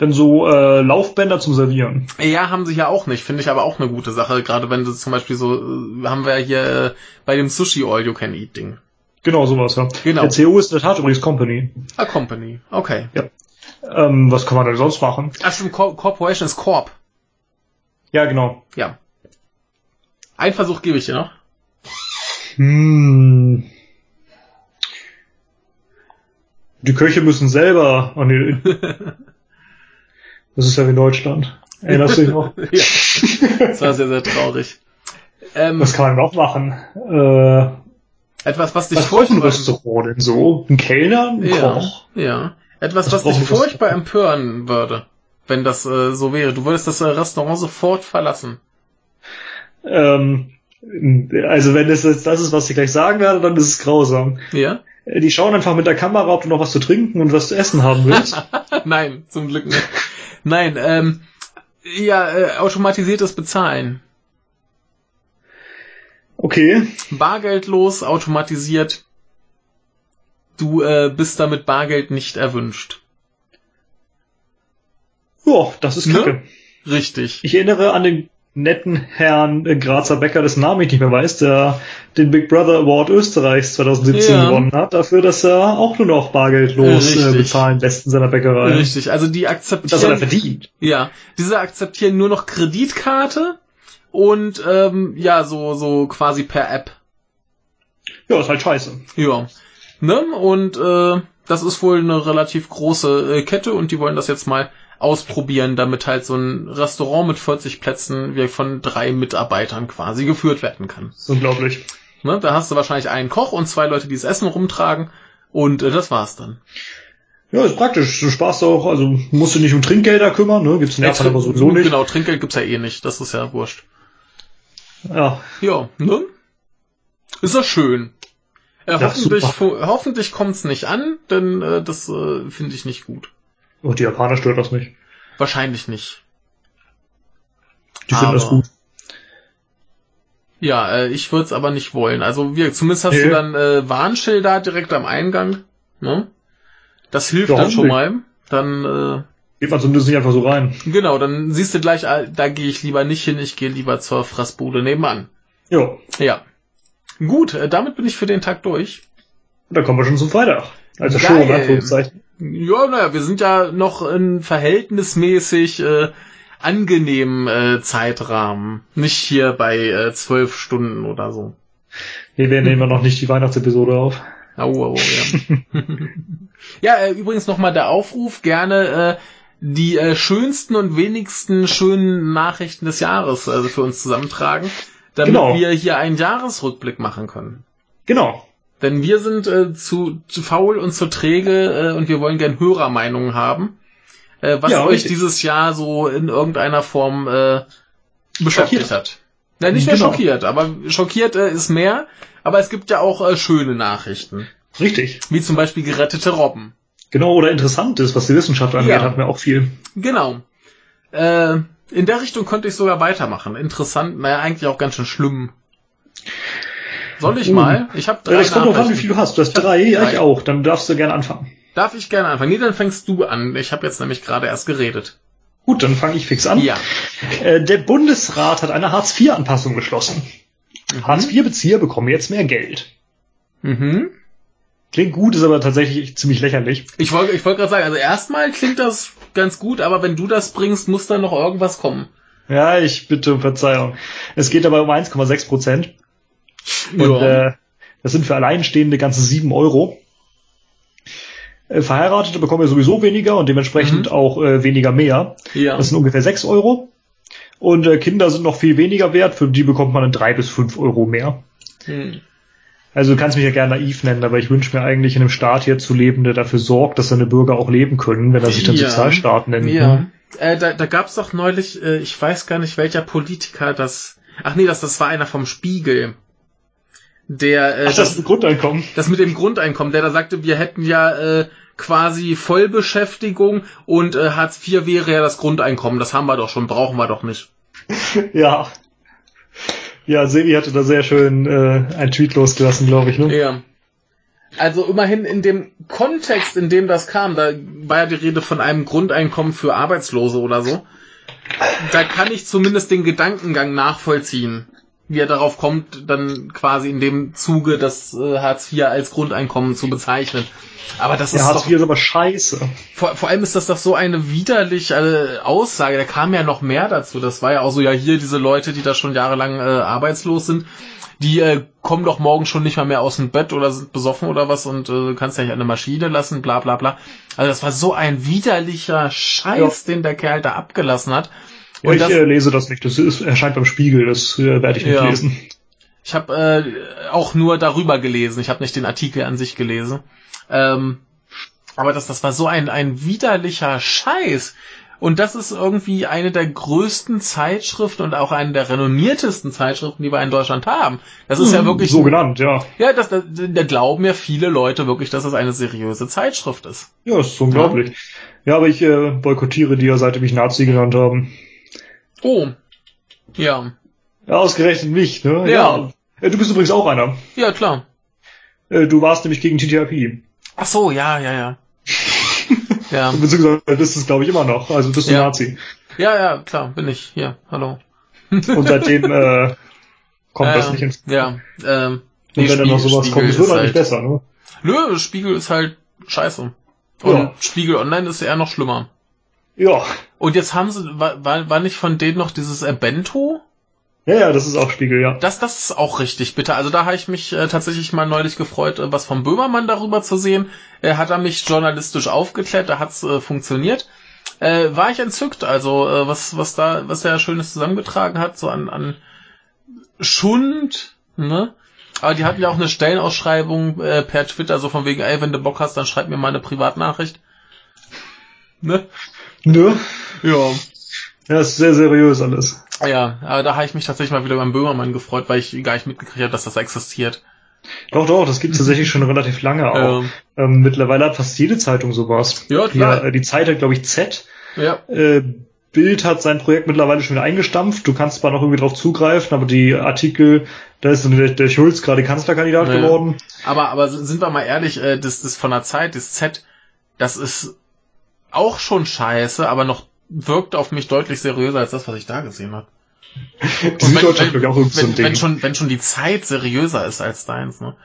Denn so äh, Laufbänder zum Servieren. Ja, haben sie ja auch nicht. Finde ich aber auch eine gute Sache. Gerade wenn du zum Beispiel so, äh, haben wir ja hier äh, bei dem Sushi All You Can Eat Ding. Genau, sowas, ja. Genau. Der CO ist in der Tat übrigens Company. A Company, okay. Ja. Ähm, was kann man denn sonst machen? Ach stimmt, Co Corporation ist Corp. Ja, genau. Ja. Ein Versuch gebe ich dir noch. Hm. Die Köche müssen selber. Oh nee. *laughs* Das ist ja wie Deutschland. Erinnerst du dich noch? *laughs* ja. Das war sehr, sehr traurig. Ähm, was kann man noch machen? Äh, etwas, was dich was furchtbar... Was Restaurant denn so? Ein Kellner? Ein ja, Koch? Ja. Etwas, was, was dich furchtbar empören würde, wenn das äh, so wäre. Du würdest das äh, Restaurant sofort verlassen. Ähm, also wenn es jetzt das ist, was ich gleich sagen werde, dann ist es grausam. Ja? Äh, die schauen einfach mit der Kamera, ob du noch was zu trinken und was zu essen haben willst. *laughs* Nein, zum Glück nicht. Nein, ähm, ja, äh, automatisiertes Bezahlen. Okay. Bargeldlos, automatisiert. Du äh, bist damit Bargeld nicht erwünscht. Ja, das ist kacke. Ne? Richtig. Ich erinnere an den netten Herrn äh, Grazer Becker, dessen Namen ich nicht mehr weiß, der den Big Brother Award Österreichs 2017 ja. gewonnen hat, dafür, dass er auch nur noch bargeldlos äh, bezahlen lässt in seiner Bäckerei. Richtig, also die akzeptieren... das hat er verdient. Ja, diese akzeptieren nur noch Kreditkarte und ähm, ja, so, so quasi per App. Ja, ist halt scheiße. Ja. Ne? Und äh, das ist wohl eine relativ große äh, Kette und die wollen das jetzt mal ausprobieren, damit halt so ein Restaurant mit 40 Plätzen wie von drei Mitarbeitern quasi geführt werden kann. unglaublich. Ne? Da hast du wahrscheinlich einen Koch und zwei Leute, die das Essen rumtragen und äh, das war's dann. Ja, ist praktisch. Du sparst auch, also musst du nicht um Trinkgelder kümmern, ne? Gibt's in Japan aber sowieso nicht. Genau, Trinkgeld gibt's ja eh nicht. Das ist ja wurscht. Ja. Ja, ne? Ist doch schön. Äh, Ja, hoffentlich hoffentlich kommt's nicht an, denn äh, das äh, finde ich nicht gut. Und die Japaner stört das nicht. Wahrscheinlich nicht. Die finden das gut. Ja, äh, ich würde es aber nicht wollen. Also wir, zumindest hast Nee. du dann äh, Warnschilder direkt am Eingang. Ne? Das hilft Ja, dann schon mal. Dann Geht man zumindest nicht einfach so rein. äh, genau, dann siehst du gleich, ah, da gehe ich lieber nicht hin. Ich gehe lieber zur Fressbude nebenan. Ja. Ja. Gut, äh, damit bin ich für den Tag durch. Dann kommen wir schon zum Freitag. Also Geil. schon, Anführungszeichen. Ja, naja, wir sind ja noch in verhältnismäßig äh, angenehmen äh, Zeitrahmen. Nicht hier bei äh, zwölf Stunden oder so. Nee, wir nehmen ja noch nicht die Weihnachtsepisode auf. Au, au, ja. ja, äh, übrigens nochmal der Aufruf, gerne äh, die äh, schönsten und wenigsten schönen Nachrichten des Jahres also für uns zusammentragen, damit Genau. wir hier einen Jahresrückblick machen können. Genau. Denn wir sind äh, zu, zu faul und zu träge äh, und wir wollen gern Hörermeinungen haben, äh, was Ja, euch richtig. dieses Jahr so in irgendeiner Form äh, beschäftigt Schockiert. hat. Ja, nicht Genau. schockiert, aber schockiert äh, ist mehr, aber es gibt ja auch äh, schöne Nachrichten, Richtig. wie zum Beispiel gerettete Robben. Genau, oder interessant ist, was die Wissenschaft angeht, Ja. hatten wir auch viel. Genau. Äh, in der Richtung könnte ich sogar weitermachen. Interessant, naja, eigentlich auch ganz schön schlimm. Soll ich Uh. mal? Ich habe drei Ja, das kommt drauf an, wie viel du hast. Du hast drei, ja, ich auch. Dann darfst du gerne anfangen. Darf ich gerne anfangen? Nee, dann fängst du an. Ich habe jetzt nämlich gerade erst geredet. Gut, dann fange ich fix an. Ja. Äh, der Bundesrat hat eine Hartz-IV-Anpassung beschlossen. Hartz-IV-Bezieher bekommen jetzt mehr Geld. Mhm. Klingt gut, ist aber tatsächlich ziemlich lächerlich. Ich wollte ich wollte gerade sagen, also erstmal klingt das ganz gut, aber wenn du das bringst, muss da noch irgendwas kommen. Ja, ich bitte um Verzeihung. Es geht dabei um 1,6 Prozent. Und Ja. äh, das sind für Alleinstehende ganze 7 Euro. Äh, Verheiratete bekommen ja sowieso weniger und dementsprechend Mhm. auch äh, weniger mehr. ja. Das sind ungefähr 6 Euro. Und äh, Kinder sind noch viel weniger wert, für die bekommt man dann 3 bis 5 Euro mehr. Hm. Also du kannst mich ja gerne naiv nennen, aber ich wünsche mir eigentlich in einem Staat hier zu leben, der dafür sorgt, dass seine Bürger auch leben können, wenn er sich dann Ja. Sozialstaat nennt. Ja. ne? Äh, da da gab es doch neulich, äh, ich weiß gar nicht, welcher Politiker das. Ach nee, das, das war einer vom Spiegel. Der äh, Ach, das ein Grundeinkommen. das mit dem Grundeinkommen, der da sagte, wir hätten ja äh, quasi Vollbeschäftigung und äh, Hartz IV wäre ja das Grundeinkommen. Das haben wir doch schon, brauchen wir doch nicht. *laughs* Ja. Ja, Sebi hatte da sehr schön äh, einen Tweet losgelassen, glaube ich. Ne? Ja. Also immerhin in dem Kontext, in dem das kam, da war ja die Rede von einem Grundeinkommen für Arbeitslose oder so. Da kann ich zumindest den Gedankengang nachvollziehen, wie er darauf kommt, dann quasi in dem Zuge das äh, Hartz IV als Grundeinkommen zu bezeichnen. Aber das ist Ja, Hartz doch IV ist aber scheiße. vor, vor allem ist das doch so eine widerliche äh, Aussage. Da kam ja noch mehr dazu. Das war ja auch so, ja hier diese Leute, die da schon jahrelang äh, arbeitslos sind, die äh, kommen doch morgen schon nicht mal mehr aus dem Bett oder sind besoffen oder was und äh, kannst ja nicht an eine Maschine lassen, bla bla bla. Also das war so ein widerlicher Scheiß, den der Kerl da abgelassen hat. Ja, ich das, äh, lese das nicht. Das ist, erscheint beim Spiegel. Das äh, werde ich nicht Ja. lesen. Ich habe äh, auch nur darüber gelesen. Ich habe nicht den Artikel an sich gelesen. Ähm, aber das, das war so ein, ein widerlicher Scheiß. Und das ist irgendwie eine der größten Zeitschriften und auch eine der renommiertesten Zeitschriften, die wir in Deutschland haben. Das ist ja wirklich so genannt, ja. Ja, das, da, da glauben ja viele Leute wirklich, dass das eine seriöse Zeitschrift ist. Ja, das ist unglaublich. Ja, aber ich äh, boykottiere die ja, seit die mich Nazi genannt haben. Oh. Ja. Ja, ausgerechnet mich, ne? Ja. Äh, Du bist übrigens auch einer. Ja, klar. Äh, Du warst nämlich gegen TTIP. Ach so, ja, ja, ja. *laughs* ja. Beziehungsweise bist es, glaube ich, immer noch. Also bist du Ja. Nazi. Ja, ja, klar, bin ich. Hier, hallo. *laughs* Und seitdem äh, kommt Ja, das nicht ins... Ja, ähm, Und wenn dann noch sowas kommt, es wird halt nicht halt, besser, ne? Nö, Spiegel ist halt scheiße. Und Ja. Spiegel Online ist eher noch schlimmer. Ja. Und jetzt haben sie, war, war, war nicht von denen noch dieses äh, Bento? Ja, ja, das ist auch Spiegel, ja. Das, das ist auch richtig, bitte. Also da habe ich mich äh, tatsächlich mal neulich gefreut, äh, was vom Böhmermann darüber zu sehen. Er hat er mich journalistisch aufgeklärt, da hat's äh, funktioniert. Äh, war ich entzückt, also äh, was, was da, was er Schönes zusammengetragen hat, so an, an Schund, ne? Aber die hatten ja auch eine Stellenausschreibung äh, per Twitter, so von wegen, ey, wenn du Bock hast, dann schreib mir mal eine Privatnachricht. Ne? Ne? Ja. Ja, ist sehr seriös alles. Ja, aber da habe ich mich tatsächlich mal wieder beim Böhmermann gefreut, weil ich gar nicht mitgekriegt habe, dass das existiert. Doch, doch, das gibt tatsächlich schon relativ lange auch. Ähm, ähm, mittlerweile hat fast jede Zeitung sowas. Ja, klar. Ja, die Zeit hat, glaube ich, Z. Ja. Äh, Bild hat sein Projekt mittlerweile schon wieder eingestampft. Du kannst zwar noch irgendwie drauf zugreifen, aber die Artikel, da ist der, der Schulz gerade Kanzlerkandidat ja. geworden. Aber, aber sind wir mal ehrlich, äh, das, das von der Zeit, das Z, das ist auch schon scheiße, aber noch wirkt auf mich deutlich seriöser als das, was ich da gesehen habe. *laughs* Die wenn, wenn, auch wenn, so wenn, schon, wenn schon die Zeit seriöser ist als deins, ne?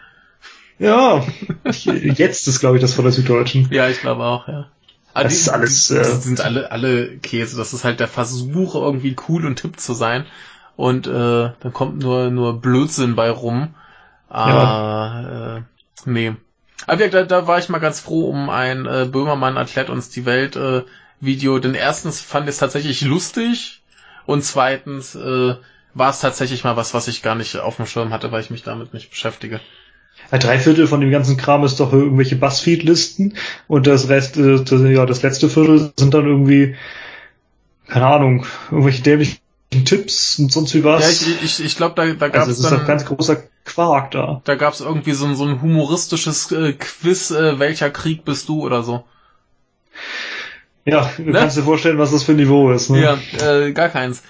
Ja, jetzt ist, glaube ich, das von der Süddeutschen. Ja, ich glaube auch, ja. Aber das die, ist alles. Die, die äh, sind alle, alle Käse. Das ist halt der Versuch, irgendwie cool und hip zu sein. Und äh, dann kommt nur, nur Blödsinn bei rum. Ah, ja. äh, nee. Aber da, da war ich mal ganz froh um ein äh, Böhmermann erklärt uns die Welt äh, Video. Denn erstens fand ich es tatsächlich lustig und zweitens äh, war es tatsächlich mal was, was ich gar nicht auf dem Schirm hatte, weil ich mich damit nicht beschäftige. Ein Dreiviertel von dem ganzen Kram ist doch irgendwelche Buzzfeed-Listen und das Rest, äh, das, ja, das letzte Viertel sind dann irgendwie, keine Ahnung, irgendwelche dämlichen Tipps und sonst wie was. Ja, ich, ich, ich glaube, da, da gab es. Also, das ist ein ganz großer Quark da. Da gab es irgendwie so, so ein humoristisches äh, Quiz, äh, welcher Krieg bist du oder so. Ja, du ne? kannst dir vorstellen, was das für ein Niveau ist. Ne? Ja, äh, gar keins.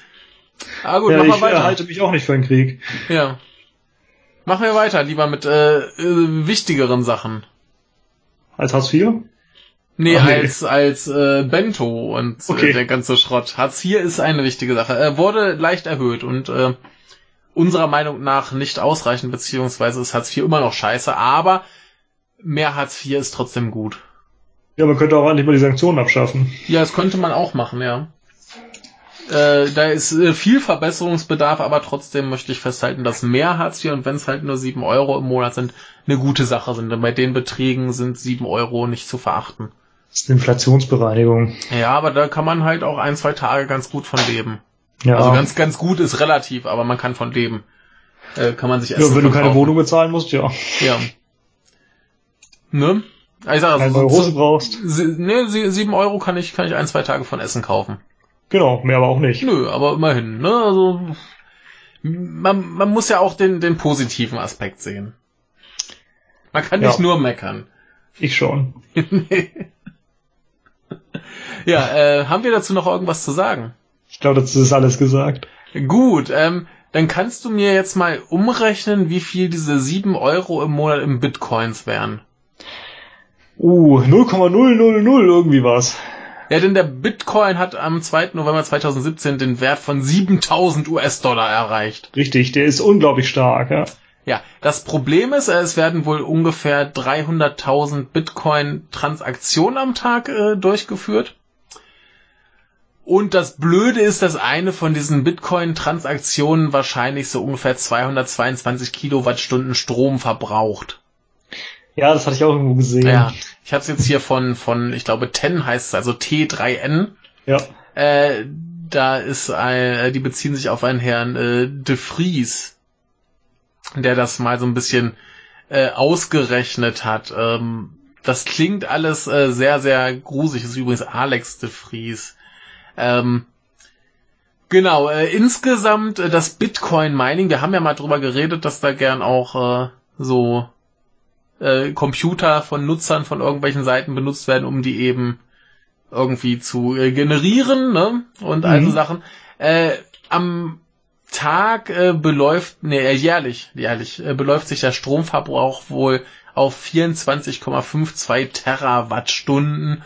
Ah gut, ja, mach mal ich weiter. Ich halte mich auch nicht für einen Krieg. Ja. Machen wir weiter, lieber mit äh, äh, wichtigeren Sachen. Als Hartz IV? Nee, nee. als als äh, Bento und äh, okay. äh, der ganze Schrott. Hartz IV ist eine wichtige Sache. Er wurde leicht erhöht und äh, unserer Meinung nach nicht ausreichend, beziehungsweise ist Hartz IV immer noch scheiße, aber mehr Hartz IV ist trotzdem gut. Ja, man könnte auch endlich mal die Sanktionen abschaffen. Ja, das könnte man auch machen, ja. Äh, da ist äh, viel Verbesserungsbedarf, aber trotzdem möchte ich festhalten, dass mehr Hartz IV und wenn es halt nur sieben Euro im Monat sind, eine gute Sache sind. Denn bei den Beträgen sind sieben Euro nicht zu verachten. Das ist eine Inflationsbereinigung. Ja, aber da kann man halt auch ein, zwei Tage ganz gut von leben. Ja. Also ganz, ganz gut ist relativ, aber man kann von leben. Äh, kann man sich essen. Ja, wenn du keine kaufen. Wohnung bezahlen musst, ja. Ja. Ne? Ich sag, also, Hose so, brauchst. Ne, sieben Euro kann ich, kann ich ein, zwei Tage von Essen kaufen. Genau, mehr aber auch nicht. Nö, aber immerhin, ne? Also, man, man muss ja auch den, den positiven Aspekt sehen. Man kann nicht ja. nur meckern. Ich schon. *laughs* ja, äh, haben wir dazu noch irgendwas zu sagen? Ich glaube, dazu ist alles gesagt. Gut, ähm, dann kannst du mir jetzt mal umrechnen, wie viel diese sieben Euro im Monat im Bitcoins wären. Uh, 0,000 irgendwie was. Ja, denn der Bitcoin hat am 2. November 2017 den Wert von 7000 US-Dollar erreicht. Richtig, der ist unglaublich stark, ja. Ja, das Problem ist, es werden wohl ungefähr 300.000 Bitcoin-Transaktionen am Tag äh, durchgeführt. Und das Blöde ist, dass eine von diesen Bitcoin-Transaktionen wahrscheinlich so ungefähr 222 Kilowattstunden Strom verbraucht. Ja, das hatte ich auch irgendwo gesehen. Ja, ich habe es jetzt hier von, von, ich glaube, TEN heißt es, also T3N. Ja. Äh, da ist ein, äh, die beziehen sich auf einen Herrn äh, De Vries, der das mal so ein bisschen äh, ausgerechnet hat. Ähm, das klingt alles äh, sehr, sehr gruselig. Das ist übrigens Alex De Vries. Ähm, genau, äh, insgesamt äh, das Bitcoin-Mining, wir haben ja mal drüber geredet, dass da gern auch äh, so äh, Computer von Nutzern von irgendwelchen Seiten benutzt werden, um die eben irgendwie zu äh, generieren, ne? Und mhm. also Sachen. Äh, am Tag äh, beläuft, nee, äh, jährlich, jährlich, äh, beläuft sich der Stromverbrauch wohl auf 24,52 Terawattstunden,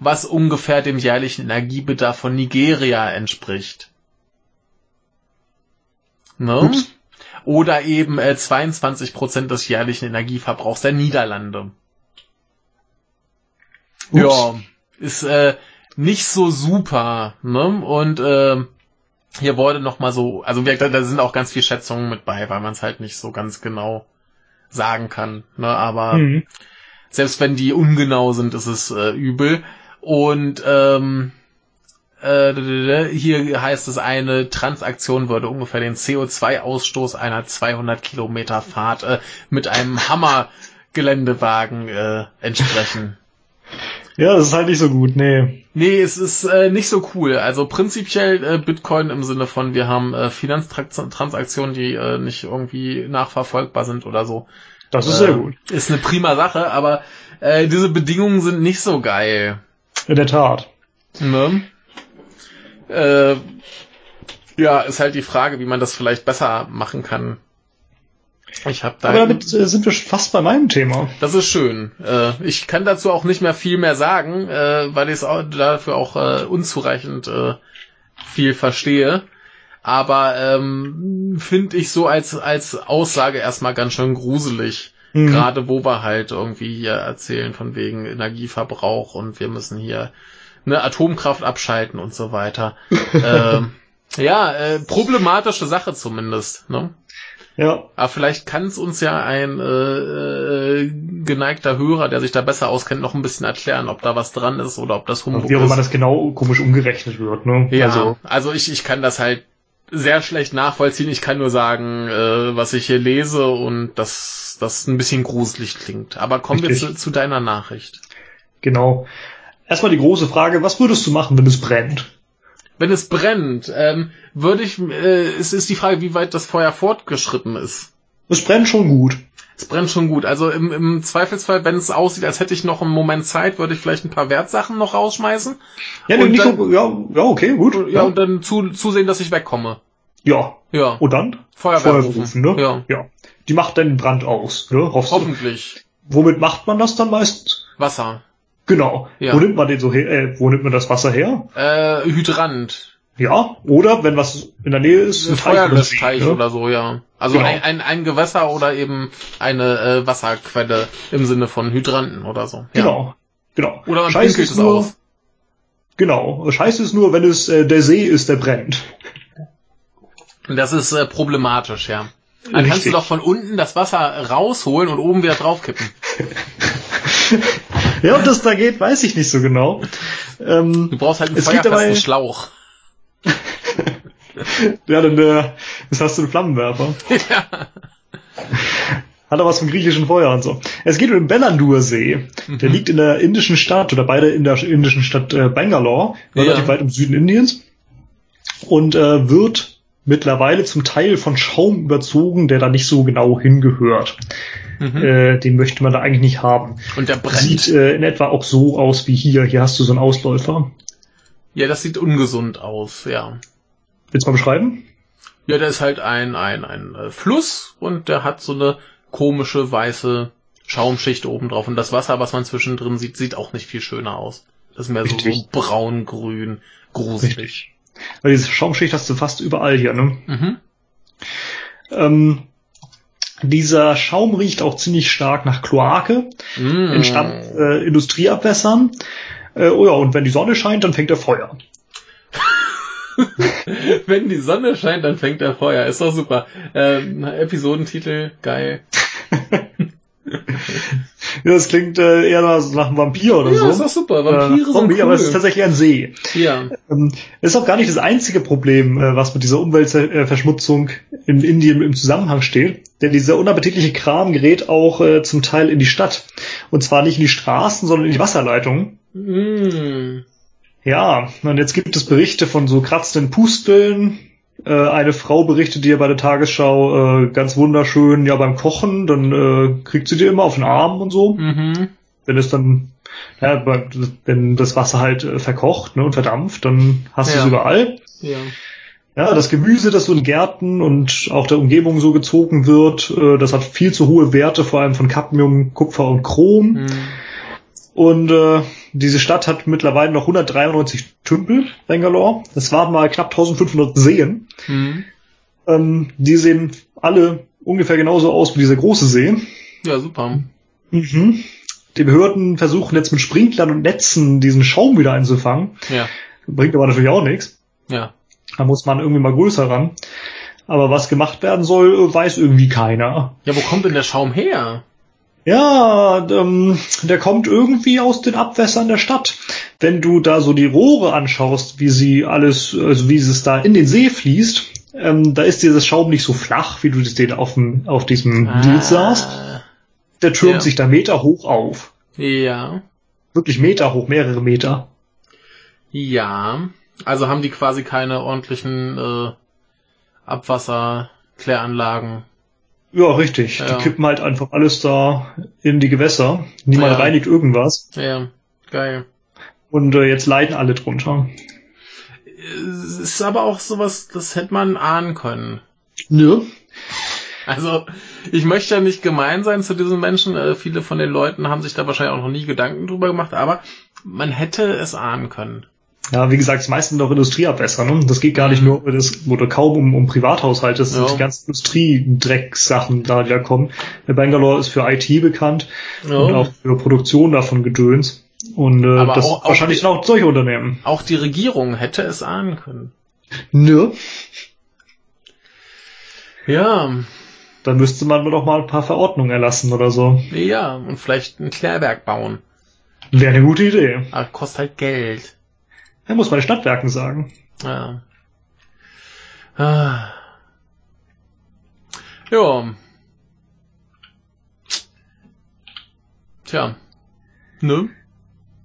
was ungefähr dem jährlichen Energiebedarf von Nigeria entspricht. Ne? Ups oder eben äh, 22 Prozent des jährlichen Energieverbrauchs der Niederlande. Ups. Ja, ist äh, nicht so super, ne? Und äh, hier wurde noch mal so, also da sind auch ganz viele Schätzungen mit bei, weil man es halt nicht so ganz genau sagen kann, ne? Aber mhm. selbst wenn die ungenau sind, ist es äh, übel. Und ähm, äh, hier heißt es, eine Transaktion würde ungefähr den CO2-Ausstoß einer 200 Kilometer Fahrt äh, mit einem Hammer-Geländewagen äh, entsprechen. *laughs* Ja, das ist halt nicht so gut, nee. Nee, es ist äh, nicht so cool. Also prinzipiell äh, Bitcoin im Sinne von, wir haben äh, Finanztransaktionen, die äh, nicht irgendwie nachverfolgbar sind oder so. Das ist äh, sehr gut. Ist eine prima Sache, aber äh, diese Bedingungen sind nicht so geil. In der Tat. Ne? Äh, ja, ist halt die Frage, wie man das vielleicht besser machen kann. Ich hab da. Aber damit äh, sind wir fast bei meinem Thema. Das ist schön. Äh, ich kann dazu auch nicht mehr viel mehr sagen, äh, weil ich es dafür auch äh, unzureichend äh, viel verstehe. Aber ähm, finde ich so als als Aussage erstmal ganz schön gruselig. Mhm. Gerade wo wir halt irgendwie hier erzählen von wegen Energieverbrauch und wir müssen hier eine Atomkraft abschalten und so weiter. *laughs* ähm, ja, äh, problematische Sache zumindest. Ne? Ja. Aber vielleicht kann es uns ja ein äh, äh, geneigter Hörer, der sich da besser auskennt, noch ein bisschen erklären, ob da was dran ist oder ob das Humbug Wie auch immer das genau komisch umgerechnet wird. Ne? Ja, also, also ich, ich kann das halt sehr schlecht nachvollziehen. Ich kann nur sagen, äh, was ich hier lese und dass das ein bisschen gruselig klingt. Aber kommen Richtig. wir zu, zu deiner Nachricht. Genau. Erstmal die große Frage, was würdest du machen, wenn es brennt? wenn es brennt, ähm, würde ich, äh, es ist die Frage, wie weit das Feuer fortgeschritten ist. Es brennt schon gut. Es brennt schon gut. Also im, im Zweifelsfall, wenn es aussieht, als hätte ich noch einen Moment Zeit, würde ich vielleicht ein paar Wertsachen noch rausschmeißen. Ja, und nicht dann, so, ja, ja, okay, gut. Ja, ja, und dann zu, zusehen, dass ich wegkomme. Ja. Ja. Und dann? Feuerwehr, Feuerwehr rufen, ne? Ja. ja. Die macht dann Brand aus, ne? Hoffst Hoffentlich. Du? Womit macht man das dann meistens? Wasser. Genau. Ja. Wo nimmt man den so her? Äh, wo nimmt man das Wasser her? Äh, Hydrant. Ja, oder wenn was in der Nähe ist, ein Feuerlöschteich ne? oder so, ja. Also genau. ein, ein, ein Gewässer oder eben eine äh, Wasserquelle im Sinne von Hydranten oder so. Ja. Genau, genau. Oder man Scheiße pinkelt es nur, aus. Genau. Scheiße ist nur, wenn es äh, der See ist, der brennt. Das ist äh, problematisch, ja. Dann Richtig. kannst du doch von unten das Wasser rausholen und oben wieder draufkippen. *laughs* ja, ob das da geht, weiß ich nicht so genau. Ähm, du brauchst halt einen feuerfesten dabei... Schlauch. *laughs* ja, dann äh, das hast du einen Flammenwerfer. Ja. *laughs* Hat er was vom griechischen Feuer und so. Es geht um den Bellandur-See. Mhm. Der liegt in der indischen Stadt oder beide in der indischen Stadt äh, Bangalore, relativ ja. weit im Süden Indiens. Und äh, wird mittlerweile zum Teil von Schaum überzogen, der da nicht so genau hingehört. Mhm. Äh, den möchte man da eigentlich nicht haben. Und der brennt. Sieht äh, in etwa auch so aus wie hier. Hier hast du so einen Ausläufer. Ja, das sieht ungesund aus, ja. Willst du mal beschreiben? Ja, der ist halt ein, ein, ein äh, Fluss und der hat so eine komische weiße Schaumschicht oben drauf. Und das Wasser, was man zwischendrin sieht, sieht auch nicht viel schöner aus. Das ist mehr so, so braun-grün, gruselig. Richtig. Weil diese Schaumschicht hast du fast überall hier, ne? Mhm. Ähm, dieser Schaum riecht auch ziemlich stark nach Kloake, mm. entstand äh, Industrieabwässern. Äh, oh ja, und wenn die Sonne scheint, dann fängt er Feuer. *laughs* Wenn die Sonne scheint, dann fängt er Feuer. Ist doch super. Ähm, Episodentitel, geil. *laughs* ja, das klingt äh, eher nach einem Vampir oder ja, so. Ja, ist doch super. Vampire äh, Zombie, cool. aber es ist tatsächlich ein See. Ja. Ähm, ist auch gar nicht das einzige Problem, äh, was mit dieser Umweltverschmutzung in Indien im Zusammenhang steht. Denn dieser unappetitliche Kram gerät auch äh, zum Teil in die Stadt. Und zwar nicht in die Straßen, sondern in die Wasserleitungen. Mm. Ja, und jetzt gibt es Berichte von so kratzenden Pusteln. Äh, eine Frau berichtet dir bei der Tagesschau äh, ganz wunderschön, ja beim Kochen, dann äh, kriegt sie dir immer auf den Arm und so. Mhm. Wenn es dann, ja, wenn das Wasser halt äh, verkocht ne, und verdampft, dann hast ja. du es überall. Ja. Ja, das Gemüse, das so in Gärten und auch der Umgebung so gezogen wird, äh, das hat viel zu hohe Werte, vor allem von Cadmium, Kupfer und Chrom. Mhm. Und äh, diese Stadt hat mittlerweile noch 193 Tümpel, Bangalore. Das waren mal knapp 1500 Seen. Mhm. Ähm, die sehen alle ungefähr genauso aus wie dieser große See. Ja, super. Mhm. Die Behörden versuchen jetzt mit Sprinklern und Netzen diesen Schaum wieder einzufangen. Ja. Bringt aber natürlich auch nichts. Ja. Da muss man irgendwie mal größer ran. Aber was gemacht werden soll, weiß irgendwie keiner. Ja, wo kommt denn der Schaum her? Ja, ähm, der kommt irgendwie aus den Abwässern der Stadt. wenn du da so die Rohre anschaust, wie sie alles, also wie es da in den See fließt, ähm, da ist dieses Schaum nicht so flach, wie du das den auf, dem, auf diesem ah. Bild sahst. Der türmt ja. sich da Meter hoch auf. Ja. Wirklich Meter hoch, mehrere Meter. Ja. Also haben die quasi keine ordentlichen äh, Abwasserkläranlagen. Ja, richtig. Ja. Die kippen halt einfach alles da in die Gewässer. Niemand ja. reinigt irgendwas. Ja, geil. Und äh, jetzt leiden alle drunter. Es ist aber auch sowas, das hätte man ahnen können. Nö. Also, ich möchte ja nicht gemein sein zu diesen Menschen. Äh, viele von den Leuten haben sich da wahrscheinlich auch noch nie Gedanken drüber gemacht, aber man hätte es ahnen können. Ja, wie gesagt, es meistens noch Industrieabwässer. Ne? Das geht gar nicht mhm. nur das, oder kaum um, um Privathaushalte, das sind die ganzen Industriedrecksachen da, die da kommen. Bangalore ist für IT bekannt ja. und auch für Produktion davon Gedöns. Und äh, Aber das auch, wahrscheinlich auch, die, auch solche Unternehmen. Auch die Regierung hätte es ahnen können. Nö. Ja. Dann müsste man doch mal ein paar Verordnungen erlassen oder so. Ja, und vielleicht ein Klärwerk bauen. Wäre eine gute Idee. Aber kostet halt Geld. Er muss bei den Stadtwerken sagen. Ja. Ah. Ja. Tja. Ne?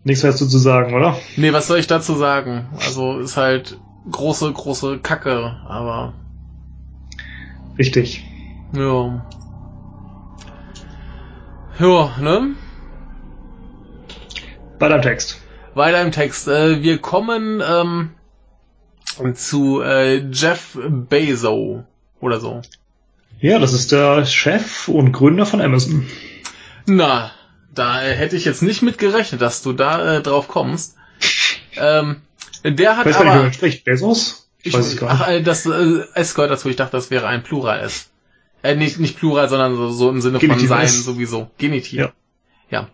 Nichts mehr dazu zu sagen, oder? Nee, was soll ich dazu sagen? Also ist halt große, große Kacke, aber. Richtig. Ja. Ja, ne? Deinem Text. Weiter im Text. Äh, wir kommen ähm, zu äh, Jeff Bezos oder so. Ja, das ist der Chef und Gründer von Amazon. Na, da hätte ich jetzt nicht mit gerechnet, dass du da äh, drauf kommst. *laughs* ähm, der hat ich weiß aber... Gar nicht, spricht Bezos? Ich, weiß ich gar nicht. Ach, äh, das äh, S gehört dazu. Ich dachte, das wäre ein Plural S. Äh, nicht, nicht Plural, sondern so, so im Sinne Genitiv von sein S. sowieso. Genitiv. Ja. Ja.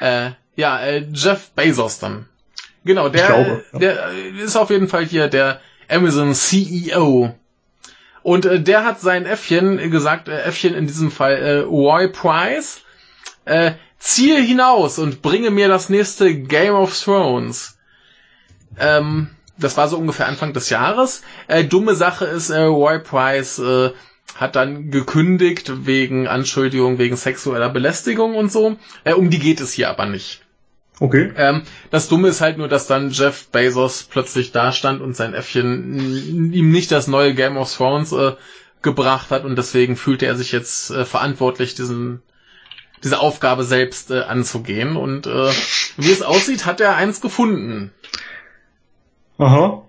Äh, ja, äh, Jeff Bezos dann. Genau, der, glaube, ja. der ist auf jeden Fall hier der Amazon CEO. Und äh, der hat sein Äffchen gesagt, äh, Äffchen in diesem Fall äh, Roy Price, äh, ziehe hinaus und bringe mir das nächste Game of Thrones. Ähm, das war so ungefähr Anfang des Jahres. Äh, dumme Sache ist, äh, Roy Price äh, hat dann gekündigt wegen Anschuldigung, wegen sexueller Belästigung und so. Äh, um die geht es hier aber nicht. Okay. Ähm, das Dumme ist halt nur, dass dann Jeff Bezos plötzlich da stand und sein Äffchen ihm nicht das neue Game of Thrones äh, gebracht hat und deswegen fühlte er sich jetzt äh, verantwortlich, diesen diese Aufgabe selbst äh, anzugehen. Und äh, wie es aussieht, hat er eins gefunden. Aha.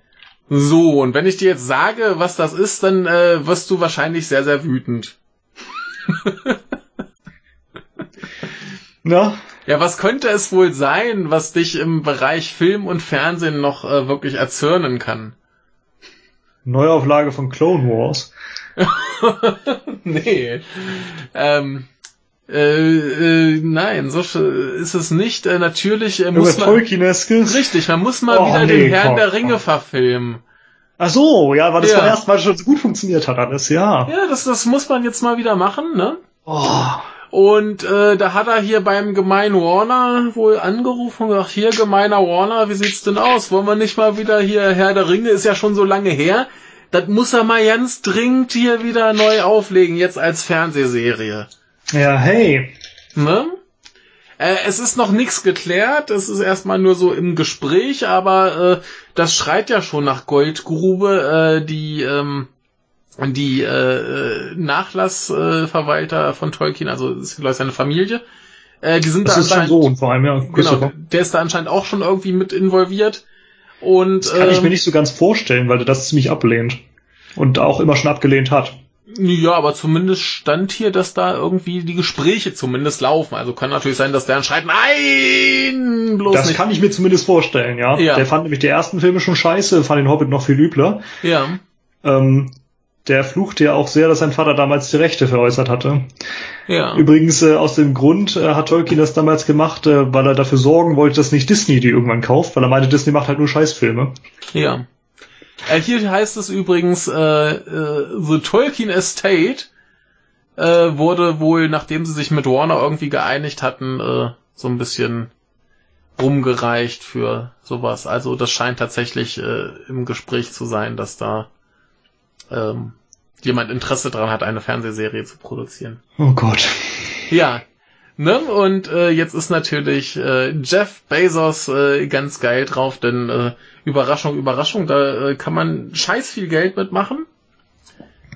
So, und wenn ich dir jetzt sage, was das ist, dann äh, wirst du wahrscheinlich sehr, sehr wütend. Na? Ja, was könnte es wohl sein, was dich im Bereich Film und Fernsehen noch äh, wirklich erzürnen kann? Neuauflage von Clone Wars. *laughs* nee. Ähm, äh, äh, nein, so ist es nicht. Äh, natürlich äh, muss man... Richtig, man muss mal oh, wieder nee, den Herrn komm, der Ringe verfilmen. Ach so, ja, weil das ja. beim ersten Mal schon so gut funktioniert hat alles, ja. Ja, das, das muss man jetzt mal wieder machen, ne? Oh. Und äh, da hat er hier beim gemeinen Warner wohl angerufen und gesagt, hier gemeiner Warner, wie sieht's denn aus? Wollen wir nicht mal wieder hier Herr der Ringe, ist ja schon so lange her. Das muss er mal ganz dringend hier wieder neu auflegen, jetzt als Fernsehserie. Ja, hey. Ne? Äh, es ist noch nichts geklärt, es ist erstmal nur so im Gespräch, aber äh, das schreit ja schon nach Goldgrube, äh, die ähm, die äh, Nachlassverwalter äh, von Tolkien, also das ist seine Familie, äh, die sind das da ist sein Sohn vor allem, ja. Genau, der ist da anscheinend auch schon irgendwie mit involviert. Und, das kann ähm, ich mir nicht so ganz vorstellen, weil er das ziemlich ablehnt. Und auch immer schon abgelehnt hat. Ja, aber zumindest stand hier, dass da irgendwie die Gespräche zumindest laufen. Also kann natürlich sein, dass der dann schreit, nein, bloß Das nicht. kann ich mir zumindest vorstellen, ja. ja. Der fand nämlich die ersten Filme schon scheiße, fand den Hobbit noch viel übler. Ja. Ähm, der fluchte ja auch sehr, dass sein Vater damals die Rechte veräußert hatte. Ja. Übrigens äh, aus dem Grund äh, hat Tolkien das damals gemacht, äh, weil er dafür sorgen wollte, dass nicht Disney die irgendwann kauft, weil er meinte, Disney macht halt nur Scheißfilme. Ja. Äh, hier heißt es übrigens, äh, äh, The Tolkien Estate äh, wurde wohl, nachdem sie sich mit Warner irgendwie geeinigt hatten, äh, so ein bisschen rumgereicht für sowas. Also das scheint tatsächlich äh, im Gespräch zu sein, dass da ähm, jemand Interesse dran hat, eine Fernsehserie zu produzieren. Oh Gott. Ja. Ne? Und äh, jetzt ist natürlich äh, Jeff Bezos äh, ganz geil drauf, denn äh, Überraschung, Überraschung, da äh, kann man scheiß viel Geld mitmachen.